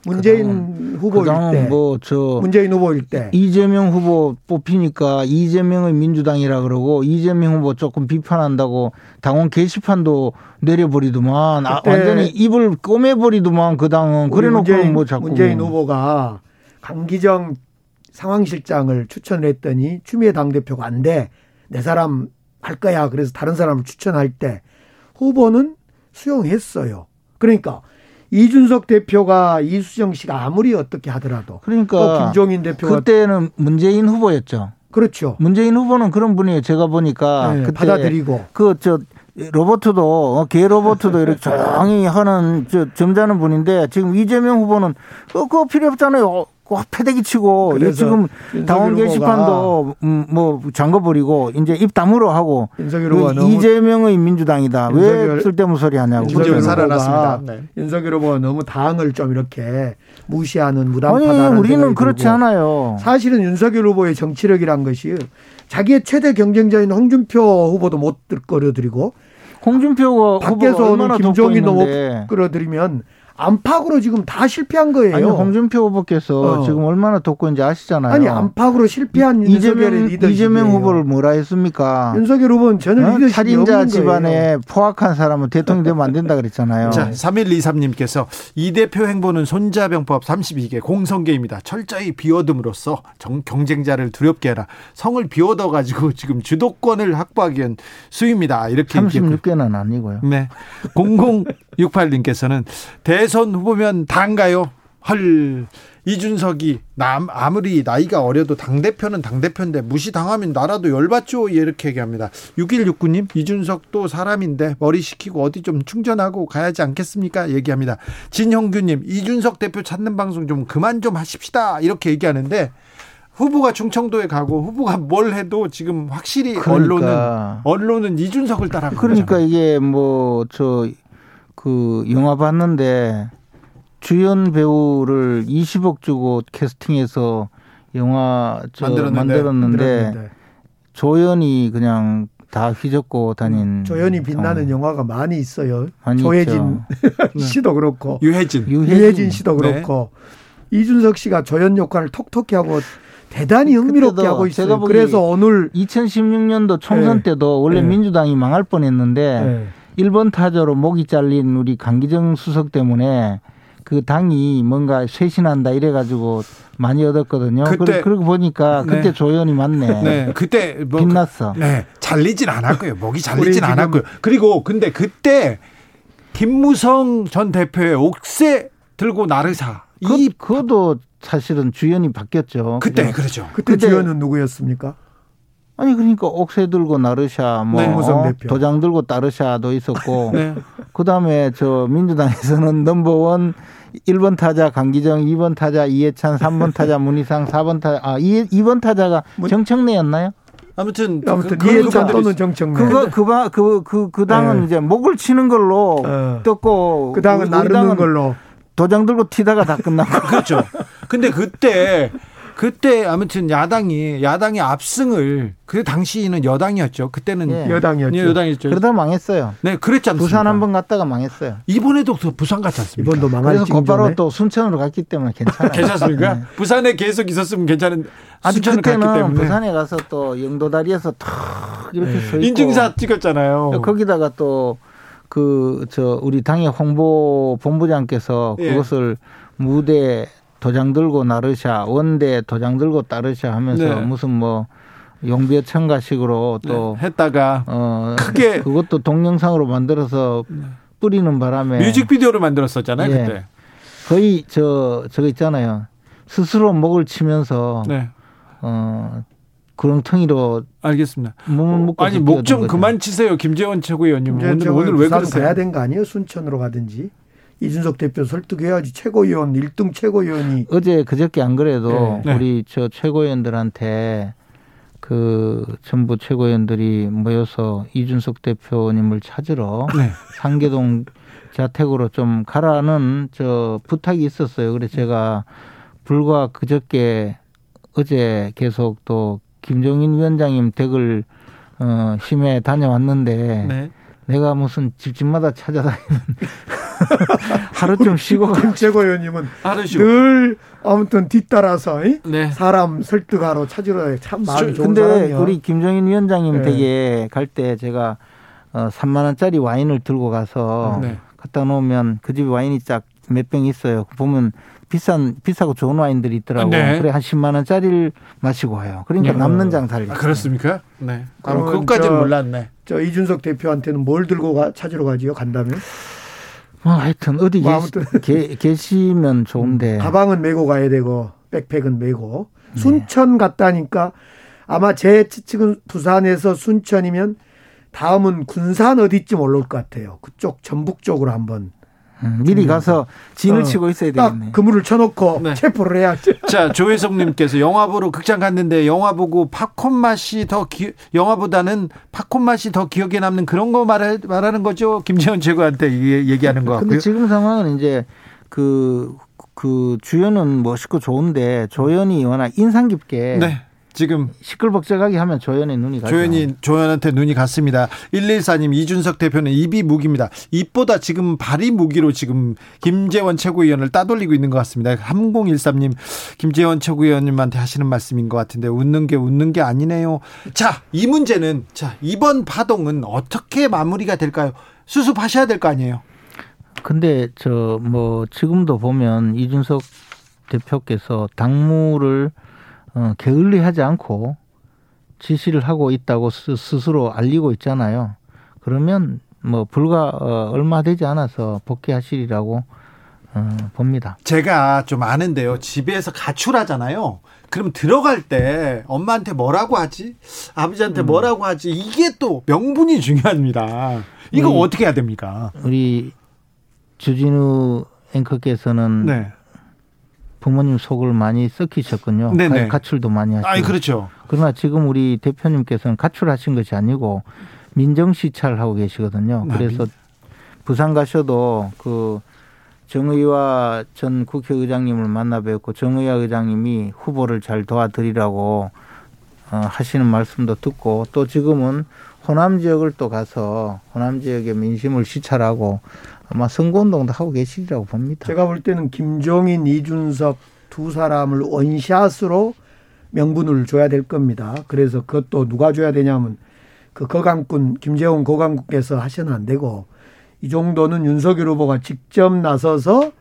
문재인 후보일 때. 뭐, 저. 문재인 후보일 때. 이재명 후보 뽑히니까 이재명의 민주당이라 그러고 이재명 후보 조금 비판한다고 당원 게시판도 내려버리더만. 아, 완전히 입을 꼬매버리더만 그 당은. 그래 놓고 뭐 자꾸. 문재인 후보가 강기정 상황실장을 추천을 했더니 추미애 당 대표가 안 돼. 내 사람 할 거야. 그래서 다른 사람을 추천할 때 후보는 수용했어요. 그러니까 이준석 대표가 이수정 씨가 아무리 어떻게 하더라도 그러니까 김종인 대표가 그때는 문재인 후보였죠. 그렇죠. 문재인 후보는 그런 분이에요. 제가 보니까 네, 받아들이고 그 저 로버트도 어, 개 로버트도 이렇게 조용히 하는 저 점잖은 분인데 지금 이재명 후보는 어, 그거 필요 없잖아요. 패대기 치고 지금 당원 게시판도 음, 뭐 잠궈버리고 이제 입 다물어 하고 이재명의 민주당이다. 왜 쓸데없는 소리 하냐고. 윤석열 살아났습니다. 네. 윤석열 후보가 너무 당을 좀 이렇게 무시하는 무당파다는 아니 우리는 그렇지 않아요. 사실은 윤석열 후보의 정치력이란 것이 자기의 최대 경쟁자인 홍준표 후보도 못 끌어들이고 홍준표가 밖에서 오는 김종인도 못 끌어들이면 안팎으로 지금 다 실패한 거예요. 아니 홍준표 후보께서 어. 지금 얼마나 돕고 있는지 아시잖아요. 아니 안팎으로 실패한 이재명 이재명 후보를 뭐라 했습니까? 윤석열 후보는 전혀 어? 살인자 집안에 포악한 사람은 대통령 되면 안 된다 그랬잖아요. 자, 3123님께서 이 대표 행보는 손자병법 32개 공성계입니다. 철저히 비워둠으로써 정, 경쟁자를 두렵게 해라. 성을 비워둬 가지고 지금 주도권을 확보하기엔 수입니다. 이렇게 36개는 아니고요. 네. 0068님께서는 대선 후보면 단가요? 헐. 이준석이 남 아무리 나이가 어려도 당 대표는 당 대표인데 무시 당하면 나라도 열받죠 이렇게 얘기합니다. 6169님 이준석도 사람인데 머리 식히고 어디 좀 충전하고 가야지 않겠습니까? 얘기합니다. 진형규님 이준석 대표 찾는 방송 좀 그만 좀 하십시다 이렇게 얘기하는데 후보가 충청도에 가고 후보가 뭘 해도 지금 확실히 그러니까. 언론은 언론은 이준석을 따라가고 그러니까 거잖아요. 이게 뭐 저 그 영화 봤는데 주연 배우를 20억 주고 캐스팅해서 영화 저 만들었는데, 만들었는데 조연이 그냥 다 휘젓고 다닌 음, 조연이 빛나는 어. 영화가 많이 있어요. 많이 조혜진 씨도 그렇고 유혜진 유혜진, 유혜진 씨도 네. 그렇고 네. 이준석 씨가 조연 역할을 톡톡히 하고 대단히 흥미롭게 하고 있어요. 그래서 오늘 2016년도 총선 네. 때도 원래 네. 민주당이 망할 뻔했는데 네. 1번 타자로 목이 잘린 우리 강기정 수석 때문에 그 당이 뭔가 쇄신한다 이래가지고 많이 얻었거든요. 그때 그러고 보니까 그때 네. 조연이 맞네. 네, 그때 뭐 빛났어. 그, 네, 잘리진 않았고요. 목이 잘리진 않았고요. 그리고 근데 그때 김무성 전 대표의 옥새 들고 나르사 그, 이 그것도 사실은 주연이 바뀌었죠. 그때 그렇죠. 그때, 그때 주연은 누구였습니까? 아니 그러니까 옥새 들고 나르샤 뭐 네, 어? 도장 들고 따르샤도 있었고 네. 그다음에 저 민주당에서는 넘버원 1번 타자 강기정, 2번 타자 이해찬, 3번 타자 문희상, 4번 타자 아 2, 2번 타자가 정청래였나요? 아무튼 아무튼 그, 이해찬 또는 정청래. 그거 그그 그, 그, 그 당은 네. 이제 목을 치는 걸로 어. 떴고 그 당은 나르는 걸로 도장 들고 튀다가 다 끝나고 그렇죠. 근데 그때 그때 아무튼 야당이 야당의 압승을 그 당시는 여당이었죠. 그때는 예. 여당이었죠. 예, 여당이었죠. 그러다 망했어요. 네, 그랬지 않습니까? 부산 한 번 갔다가 망했어요. 이번에도 부산 갔지 않습니까? 이번도 망할 그래서 곧바로 또 순천으로 갔기 때문에 괜찮아요. 괜찮습니까? 네. 부산에 계속 있었으면 괜찮은 아니 그때는 부산에 가서 또 영도다리에서 탁 이렇게 네. 서 있고 인증샷 찍었잖아요. 거기다가 또 그 저 우리 당의 홍보 본부장께서 예. 그것을 무대 도장 들고 나르샤 원대 도장 들고 따르샤 하면서 네. 무슨 뭐 용비어 청가식으로 또 네. 했다가 어 크게 그것도 동영상으로 만들어서 네. 뿌리는 바람에 뮤직비디오를 만들었었잖아요 예. 그때 거의 저 저거 있잖아요 스스로 목을 치면서 네. 어 구렁텅이로 알겠습니다. 몸을 묶고 아니 목 좀 그만 치세요 김재원 최고위원님 오늘 오늘 왜 그러세요? 가야 된거 아니에요 순천으로 가든지 이준석 대표 설득해야지 최고위원 1등 최고위원이 어제 그저께 안 그래도 네. 우리 저 최고위원들한테 그 전부 최고위원들이 모여서 이준석 대표님을 찾으러 네. 상계동 자택으로 좀 가라는 저 부탁이 있었어요. 그래서 제가 불과 그저께 어제 계속 또 김종인 위원장님 댁을 어 심해 다녀왔는데 네. 내가 무슨 집집마다 찾아다니는 하루 좀 쉬고 김채고 의원님은 늘 아무튼 뒤따라서 네. 사람 설득하러 찾으러 참 마음이 좋은 근데 사람이요. 우리 김정인 위원장님 네. 댁에 갈 때 제가 어 3만 원짜리 와인을 들고 가서 네. 갖다 놓으면 그 집에 와인이 딱 몇 병 있어요. 보면 비싼 비싸고 좋은 와인들이 있더라고. 네. 그래 한 10만 원짜리를 마시고 와요. 그러니까 네. 남는 장사를. 아, 그렇습니까? 네. 그럼 그것까지는 몰랐네. 저 이준석 대표한테는 뭘 들고 가, 찾으러 가지요? 간다면? 뭐 하여튼 어디 뭐 계시, 계시면 좋은데. 가방은 메고 가야 되고 백팩은 메고 네. 순천 갔다니까 아마 제 측은 부산에서 순천이면 다음은 군산 어디쯤 올라올 것 같아요. 그쪽 전북 쪽으로 한번 음, 미리 가서 진을 어, 치고 있어야 되겠네. 그물을 쳐놓고 네. 체포를 해야지. 자, 조혜성님께서 영화 보러 극장 갔는데 영화 보고 팝콘 맛이 더 기, 영화보다는 팝콘 맛이 더 기억에 남는 그런 거 말하, 말하는 거죠. 김재원 최고한테 얘기하는 거 같고요. 근데 지금 상황은 이제 그, 그 주연은 멋있고 좋은데 조연이 워낙 인상 깊게 네. 지금 시끌벅적하게 하면 조연의 눈이 가죠. 조연이 조연한테 눈이 갔습니다. 114님 이준석 대표는 입이 무기입니다. 입보다 지금 발이 무기로 지금 김재원 최고위원을 따돌리고 있는 것 같습니다. 3013님 김재원 최고위원님한테 하시는 말씀인 것 같은데 웃는 게 웃는 게 아니네요. 자, 이 문제는 자, 이번 파동은 어떻게 마무리가 될까요? 수습하셔야 될 거 아니에요. 근데 저 뭐 지금도 보면 이준석 대표께서 당무를 어, 게을리하지 않고 지시를 하고 있다고 스 스로 알리고 있잖아요. 그러면 뭐 불과 어, 얼마 되지 않아서 복귀하시리라고 어, 봅니다. 제가 좀 아는데요. 집에서 가출하잖아요. 그럼 들어갈 때 엄마한테 뭐라고 하지? 아버지한테 음. 뭐라고 하지? 이게 또 명분이 중요합니다. 이거 어떻게 해야 됩니까? 우리 주진우 앵커께서는 네. 부모님 속을 많이 썩히셨군요. 네네. 가출도 많이 하시고. 아, 그렇죠. 그러나 지금 우리 대표님께서는 가출하신 것이 아니고 민정 시찰 하고 계시거든요. 아, 그래서 부산 가셔도 그 정의와 전 국회의장님을 만나 뵙고 정의와 의장님이 후보를 잘 도와드리라고 어, 하시는 말씀도 듣고 또 지금은 호남 지역을 또 가서 호남 지역의 민심을 시찰하고 아마 선거운동도 하고 계시리라고 봅니다. 제가 볼 때는 김종인, 이준석 두 사람을 원샷으로 명분을 줘야 될 겁니다. 그래서 그것도 누가 줘야 되냐면 그 거강꾼 김재원 거강군께서 하셔는 안 되고 이 정도는 윤석열 후보가 직접 나서서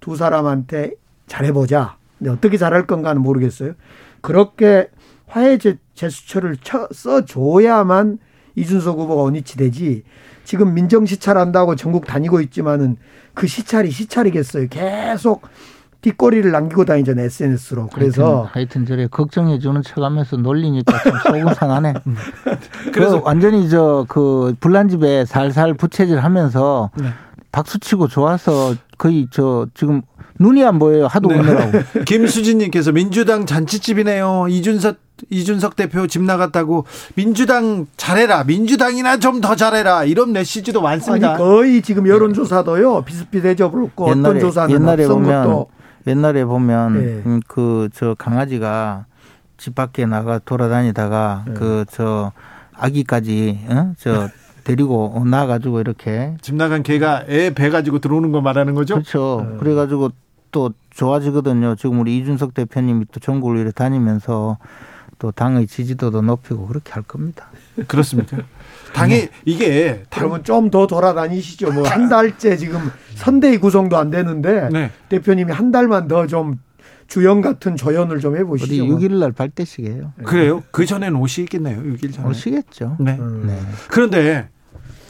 두 사람한테 잘해보자. 근데 어떻게 잘할 건가는 모르겠어요. 그렇게 화해 제스처를 써줘야만 이준석 후보가 원위치 되지 지금 민정 시찰한다고 전국 다니고 있지만은 그 시찰이 시찰이겠어요. 계속 뒷거리를 남기고 다니잖아요 SNS로. 그래서 하여튼, 하여튼 저래 걱정해 주는 척하면서 놀리니까 좀 속은 상하네. 음. 그래서 그 완전히 저 그 불난집에 살살 부채질하면서 네. 박수치고 좋아서 거의 저 지금 눈이 안 보여요. 하도 네. 웃느라고. 김수진님께서 민주당 잔치집이네요. 이준석 이준석 대표 집 나갔다고 민주당 잘해라. 민주당이나 좀 더 잘해라. 이런 메시지도 많습니다. 아니, 거의 지금 여론조사도요. 비슷비슷해져 버렸고 어떤 조사는 옛날에 보면 것도. 옛날에 보면 네. 음, 그저 강아지가 집 밖에 나가 돌아다니다가 네. 그저 아기까지 어? 저 데리고 나가지고 이렇게 집 나간 개가 애 배 가지고 들어오는 거 말하는 거죠? 그렇죠. 네. 그래가지고 또 좋아지거든요. 지금 우리 이준석 대표님이 또 전국을 이렇게 다니면서 또 당의 지지도도 높이고 그렇게 할 겁니다. 그렇습니까? 당이 네. 이게 그러면 좀더 돌아다니시죠. 뭐 한 달째 지금 선대위 구성도 안 되는데 네. 대표님이 한 달만 더 좀 주연 같은 조연을 좀 해보시죠. 우리 6일 날 발대식이에요. 그래요? 그 전에는 오시겠네요. 6일 전에. 오시겠죠. 네. 음. 네. 그런데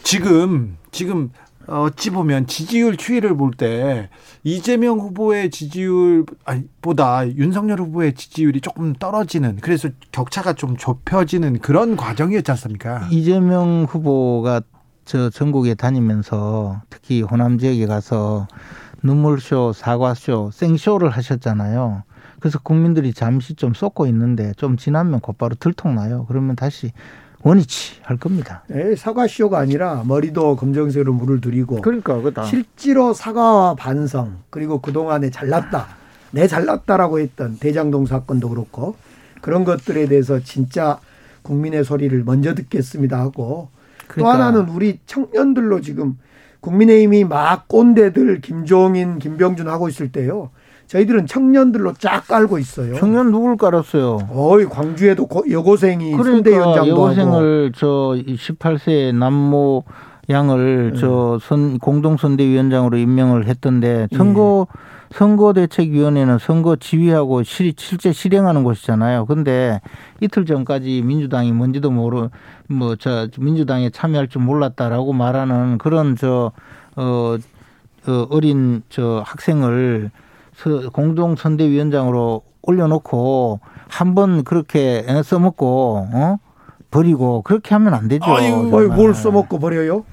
지금 지금 어찌 보면 지지율 추이를 볼 때 이재명 후보의 지지율보다 윤석열 후보의 지지율이 조금 떨어지는 그래서 격차가 좀 좁혀지는 그런 과정이었지 않습니까? 이재명 후보가 저 전국에 다니면서 특히 호남 지역에 가서 눈물쇼, 사과쇼, 생쇼를 하셨잖아요. 그래서 국민들이 잠시 좀 쏟고 있는데 좀 지나면 곧바로 들통나요. 그러면 다시 원위치 할 겁니다. 네, 사과쇼가 아니라 머리도 검정색으로 물을 들이고 그러니까 그다. 실제로 사과와 반성 그리고 그동안에 잘났다 내 잘났다라고 했던 대장동 사건도 그렇고 그런 것들에 대해서 진짜 국민의 소리를 먼저 듣겠습니다 하고 그러니까. 또 하나는 우리 청년들로 지금 국민의힘이 막 꼰대들 김종인, 김병준 하고 있을 때요. 저희들은 청년들로 쫙 깔고 있어요. 청년 누굴 깔았어요? 어이 광주에도 여고생이 그러니까 여고생을 저 18세 남모 양을 네. 저선 공동선대위원장으로 임명을 했던데 선거 네. 선거대책위원회는 선거 지휘하고 실, 실제 실행하는 곳이잖아요. 근데 이틀 전까지 민주당이 뭔지도 모르 뭐 저 민주당에 참여할 줄 몰랐다라고 말하는 그런 저 어, 어 어린 저 학생을 공동 선대위원장으로 올려놓고 한 번 그렇게 써먹고 어 버리고 그렇게 하면 안 되죠. 아니 뭘 써먹고 버려요?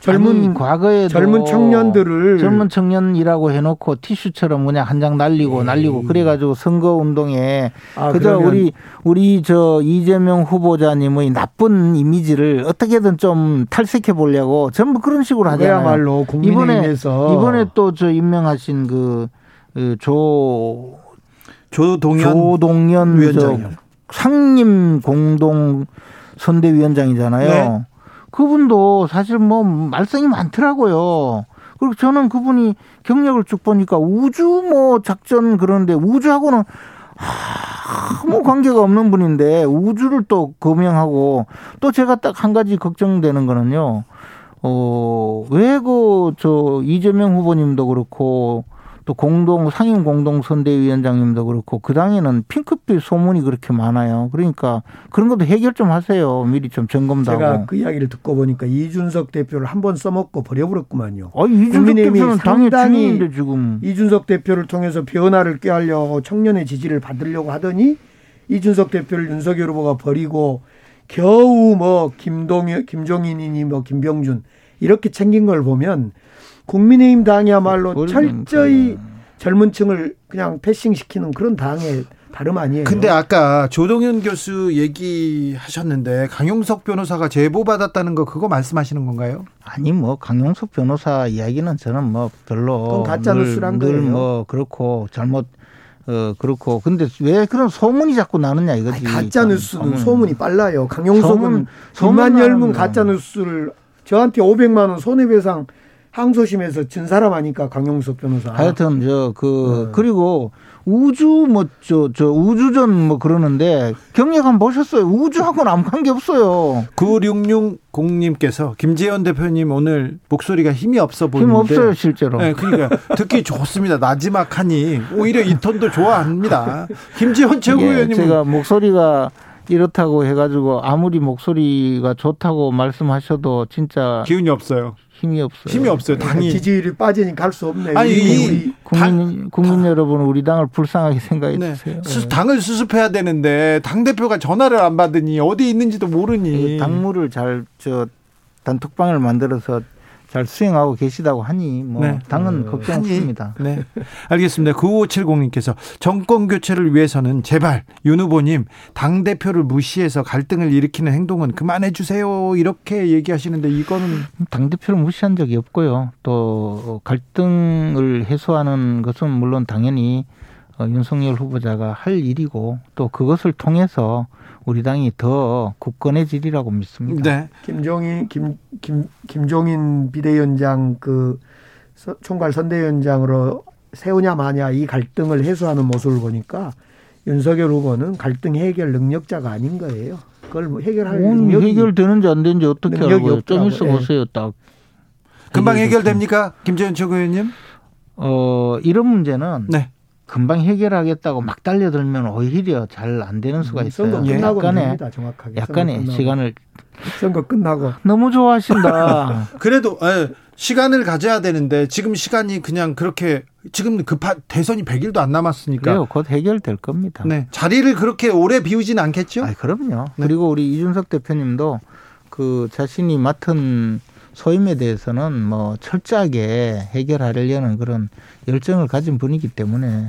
젊은 과거에 젊은 청년들을 젊은 청년이라고 해놓고 티슈처럼 그냥 한 장 날리고 에이. 네. 날리고 그래가지고 선거 운동에 아, 그저. 우리 우리 저 이재명 후보자님의 나쁜 이미지를 어떻게든 좀 탈색해 보려고 전부 그런 식으로 하잖아요. 그야말로 이번에 이번에 또 저 임명하신 그, 그 조동현 조동현 위원장 상임 공동 선대위원장이잖아요. 네. 그분도 사실 뭐 말썽이 많더라고요. 그리고 저는 그분이 경력을 쭉 보니까 우주 뭐 작전 그런데 우주하고는 아무 관계가 없는 분인데 우주를 또 검명하고 또 제가 딱 한 가지 걱정되는 거는요. 어, 왜 그 저 이재명 후보님도 그렇고 또 공동 상임 공동 선대위원장님도 그렇고 그 당에는 핑크빛 소문이 그렇게 많아요. 그러니까 그런 것도 해결 좀 하세요. 미리 좀 점검도 제가 하고. 그 이야기를 듣고 보니까 이준석 대표를 한 번 써먹고 버려버렸구만요. 아, 이준석 대표는 상당히 지금 이준석 대표를 통해서 변화를 꾀하려고 청년의 지지를 받으려고 하더니 이준석 대표를 윤석열 후보가 버리고 겨우 뭐 김동현, 김종인이니 뭐 김병준 이렇게 챙긴 걸 보면 국민의힘 당이야말로 철저히 젊은 층을 그냥 패싱시키는 그런 당의 다름 아니에요. 근데 아까 조동현 교수 얘기하셨는데 강용석 변호사가 제보 받았다는 거 그거 말씀하시는 건가요? 아니 뭐 강용석 변호사 이야기는 저는 뭐 별로 가짜 뉴스란 거예요. 뭐 그렇고 잘못 어 그렇고 근데 왜 그런 소문이 자꾸 나느냐 이거지. 가짜 뉴스는 소문. 소문이 빨라요. 강용석은 소문, 2만 열문 가짜 뉴스를 저한테 500만 원 손해배상 항소심에서 진 사람 아니까 강용석 변호사. 하여튼 저그 네. 그리고 우주 뭐 저 저 우주전 뭐 그러는데 경력 한번 보셨어요? 우주하고는 아무 관계 없어요. 9660님께서 김재현 대표님 오늘 목소리가 힘이 없어 보이는데 힘 없어요 실제로. 네, 그러니까 듣기 좋습니다. 나지막하니 오히려 이 톤도 좋아합니다. 김재현 최고위원님 제가 목소리가 이렇다고 해가지고 아무리 목소리가 좋다고 말씀하셔도 진짜 기운이 없어요. 힘이 없어요. 힘이 없어요. 당이 지지율이 빠지니 갈수 없네요. 아니 이 국민 국민 여러분 우리 당을 불쌍하게 생각해 네. 주세요. 네. 당을 수습해야 되는데 당 대표가 전화를 안 받으니 어디 있는지도 모르니 당무를 잘 저 단톡방을 만들어서 잘 수행하고 계시다고 하니 뭐 네. 당은 어, 걱정 없습니다. 네. 알겠습니다. 9570님께서 정권 교체를 위해서는 제발 윤 후보님 당 대표를 무시해서 갈등을 일으키는 행동은 그만해 주세요. 이렇게 얘기하시는데 이거는 당 대표를 무시한 적이 없고요. 또 갈등을 해소하는 것은 물론 당연히 어, 윤석열 후보자가 할 일이고 또 그것을 통해서 우리 당이 더 굳건해지리라고 믿습니다. 네. 김종인 김, 김 김종인 비대위원장 그 총괄 선대위원장으로 세우냐 마냐 이 갈등을 해소하는 모습을 보니까 윤석열 후보는 갈등 해결 능력자가 아닌 거예요. 그걸 뭐 해결할 능력이 해결되는지 안 되는지 어떻게 알고요? 좀 있어 예. 보세요, 딱. 금방 해결됩니까, 김재현 최고위원님? 어 이런 문제는 네. 금방 해결하겠다고 막 달려들면 오히려 잘 안 되는 수가 음, 있어요. 선거 끝나고 약간의 됩니다, 정확하게. 약간의 시간을 선거 끝나고 너무 좋아하신다. 그래도 에, 예, 시간을 가져야 되는데 지금 시간이 그냥 그렇게 지금 급한 대선이 100일도 안 남았으니까 그래요. 곧 해결될 겁니다. 네. 자리를 그렇게 오래 비우진 않겠죠? 아, 그럼요. 네. 그리고 우리 이준석 대표님도 그 자신이 맡은 소임에 대해서는 뭐 철저하게 해결하려는 그런 열정을 가진 분이기 때문에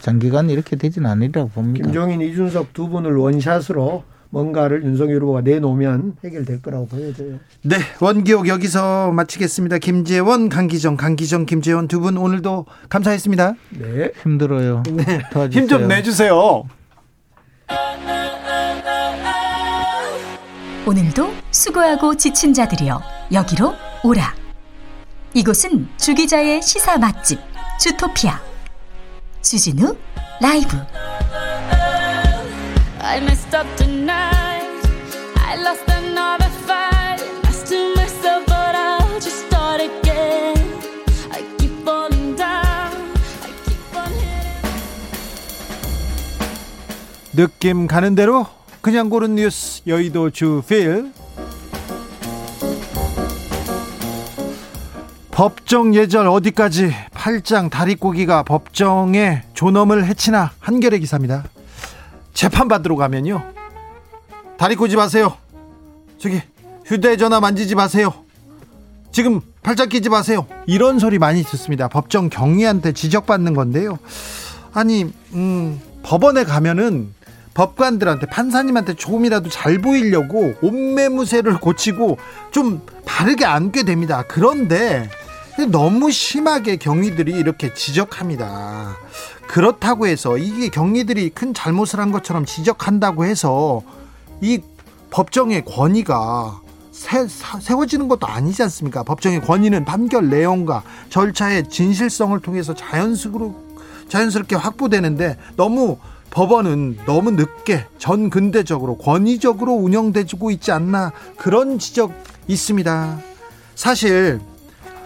장기간 이렇게 되지는 않으리라고 봅니다. 김종인, 이준석 두 분을 원샷으로 뭔가를 윤석열 후보가 내놓으면 해결될 거라고 보여져요. 네, 원기옥 여기서 마치겠습니다. 김재원, 강기정, 강기정, 김재원 두 분 오늘도 감사했습니다. 네, 힘들어요. 네. 힘좀 내주세요. 오늘도 수고하고 지친 자들이여 여기로 오라. 이곳은 주기자의 시사 맛집 주토피아. 주진우 라이브. 느낌 가는 대로 그냥 고른 뉴스 여의도 주필 법정 예절 어디까지 팔짱 다리꼬기가 법정에 존엄을 해치나 한겨레 기사입니다. 재판 받으러 가면요. 다리 꼬지 마세요. 저기 휴대전화 만지지 마세요. 지금 팔짱 끼지 마세요. 이런 소리 많이 듣습니다. 법정 경위한테 지적받는 건데요. 아니 음, 법원에 가면은 법관들한테 판사님한테 조금이라도 잘 보이려고 옷매무새를 고치고 좀 바르게 앉게 됩니다. 그런데 너무 심하게 경위들이 이렇게 지적합니다. 그렇다고 해서 이게 경위들이 큰 잘못을 한 것처럼 지적한다고 해서 이 법정의 권위가 세, 세워지는 것도 아니지 않습니까? 법정의 권위는 판결 내용과 절차의 진실성을 통해서 자연스럽게, 자연스럽게 확보되는데 너무 법원은 너무 늦게 전 근대적으로 권위적으로 운영되고 있지 않나 그런 지적 있습니다. 사실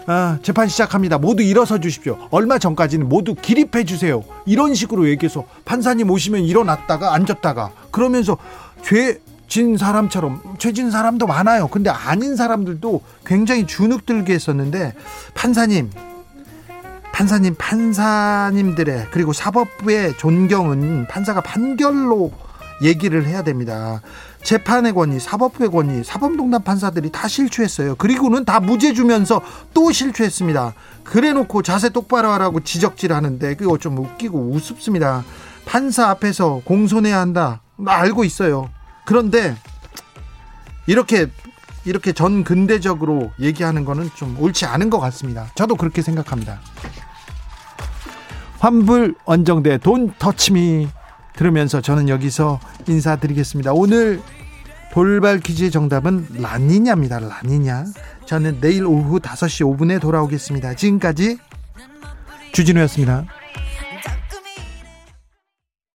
아, 재판 시작합니다. 모두 일어서 주십시오. 얼마 전까지는 모두 기립해 주세요. 이런 식으로 얘기해서 판사님 오시면 일어났다가 앉았다가 그러면서 죄 진 사람처럼 죄진 사람도 많아요. 근데 아닌 사람들도 굉장히 주눅들게 했었는데 판사님 판사님 판사님들의 그리고 사법부의 존경은 판사가 판결로 얘기를 해야 됩니다. 재판의 권위, 사법부의 권위, 사법농단 판사들이 다 실추했어요. 그리고는 다 무죄 주면서 또 실추했습니다. 그래놓고 자세 똑바로 하라고 지적질하는데 그거 좀 웃기고 우습습니다. 판사 앞에서 공손해야 한다. 알고 있어요. 그런데 이렇게 이렇게 전 근대적으로 얘기하는 거는 좀 옳지 않은 것 같습니다. 저도 그렇게 생각합니다. 환불 원정대 돈 터치미 들으면서 저는 여기서 인사드리겠습니다. 오늘 돌발 퀴즈의 정답은 라니냐입니다. 라니냐. 저는 내일 오후 5시 5분에 돌아오겠습니다. 지금까지 주진우였습니다.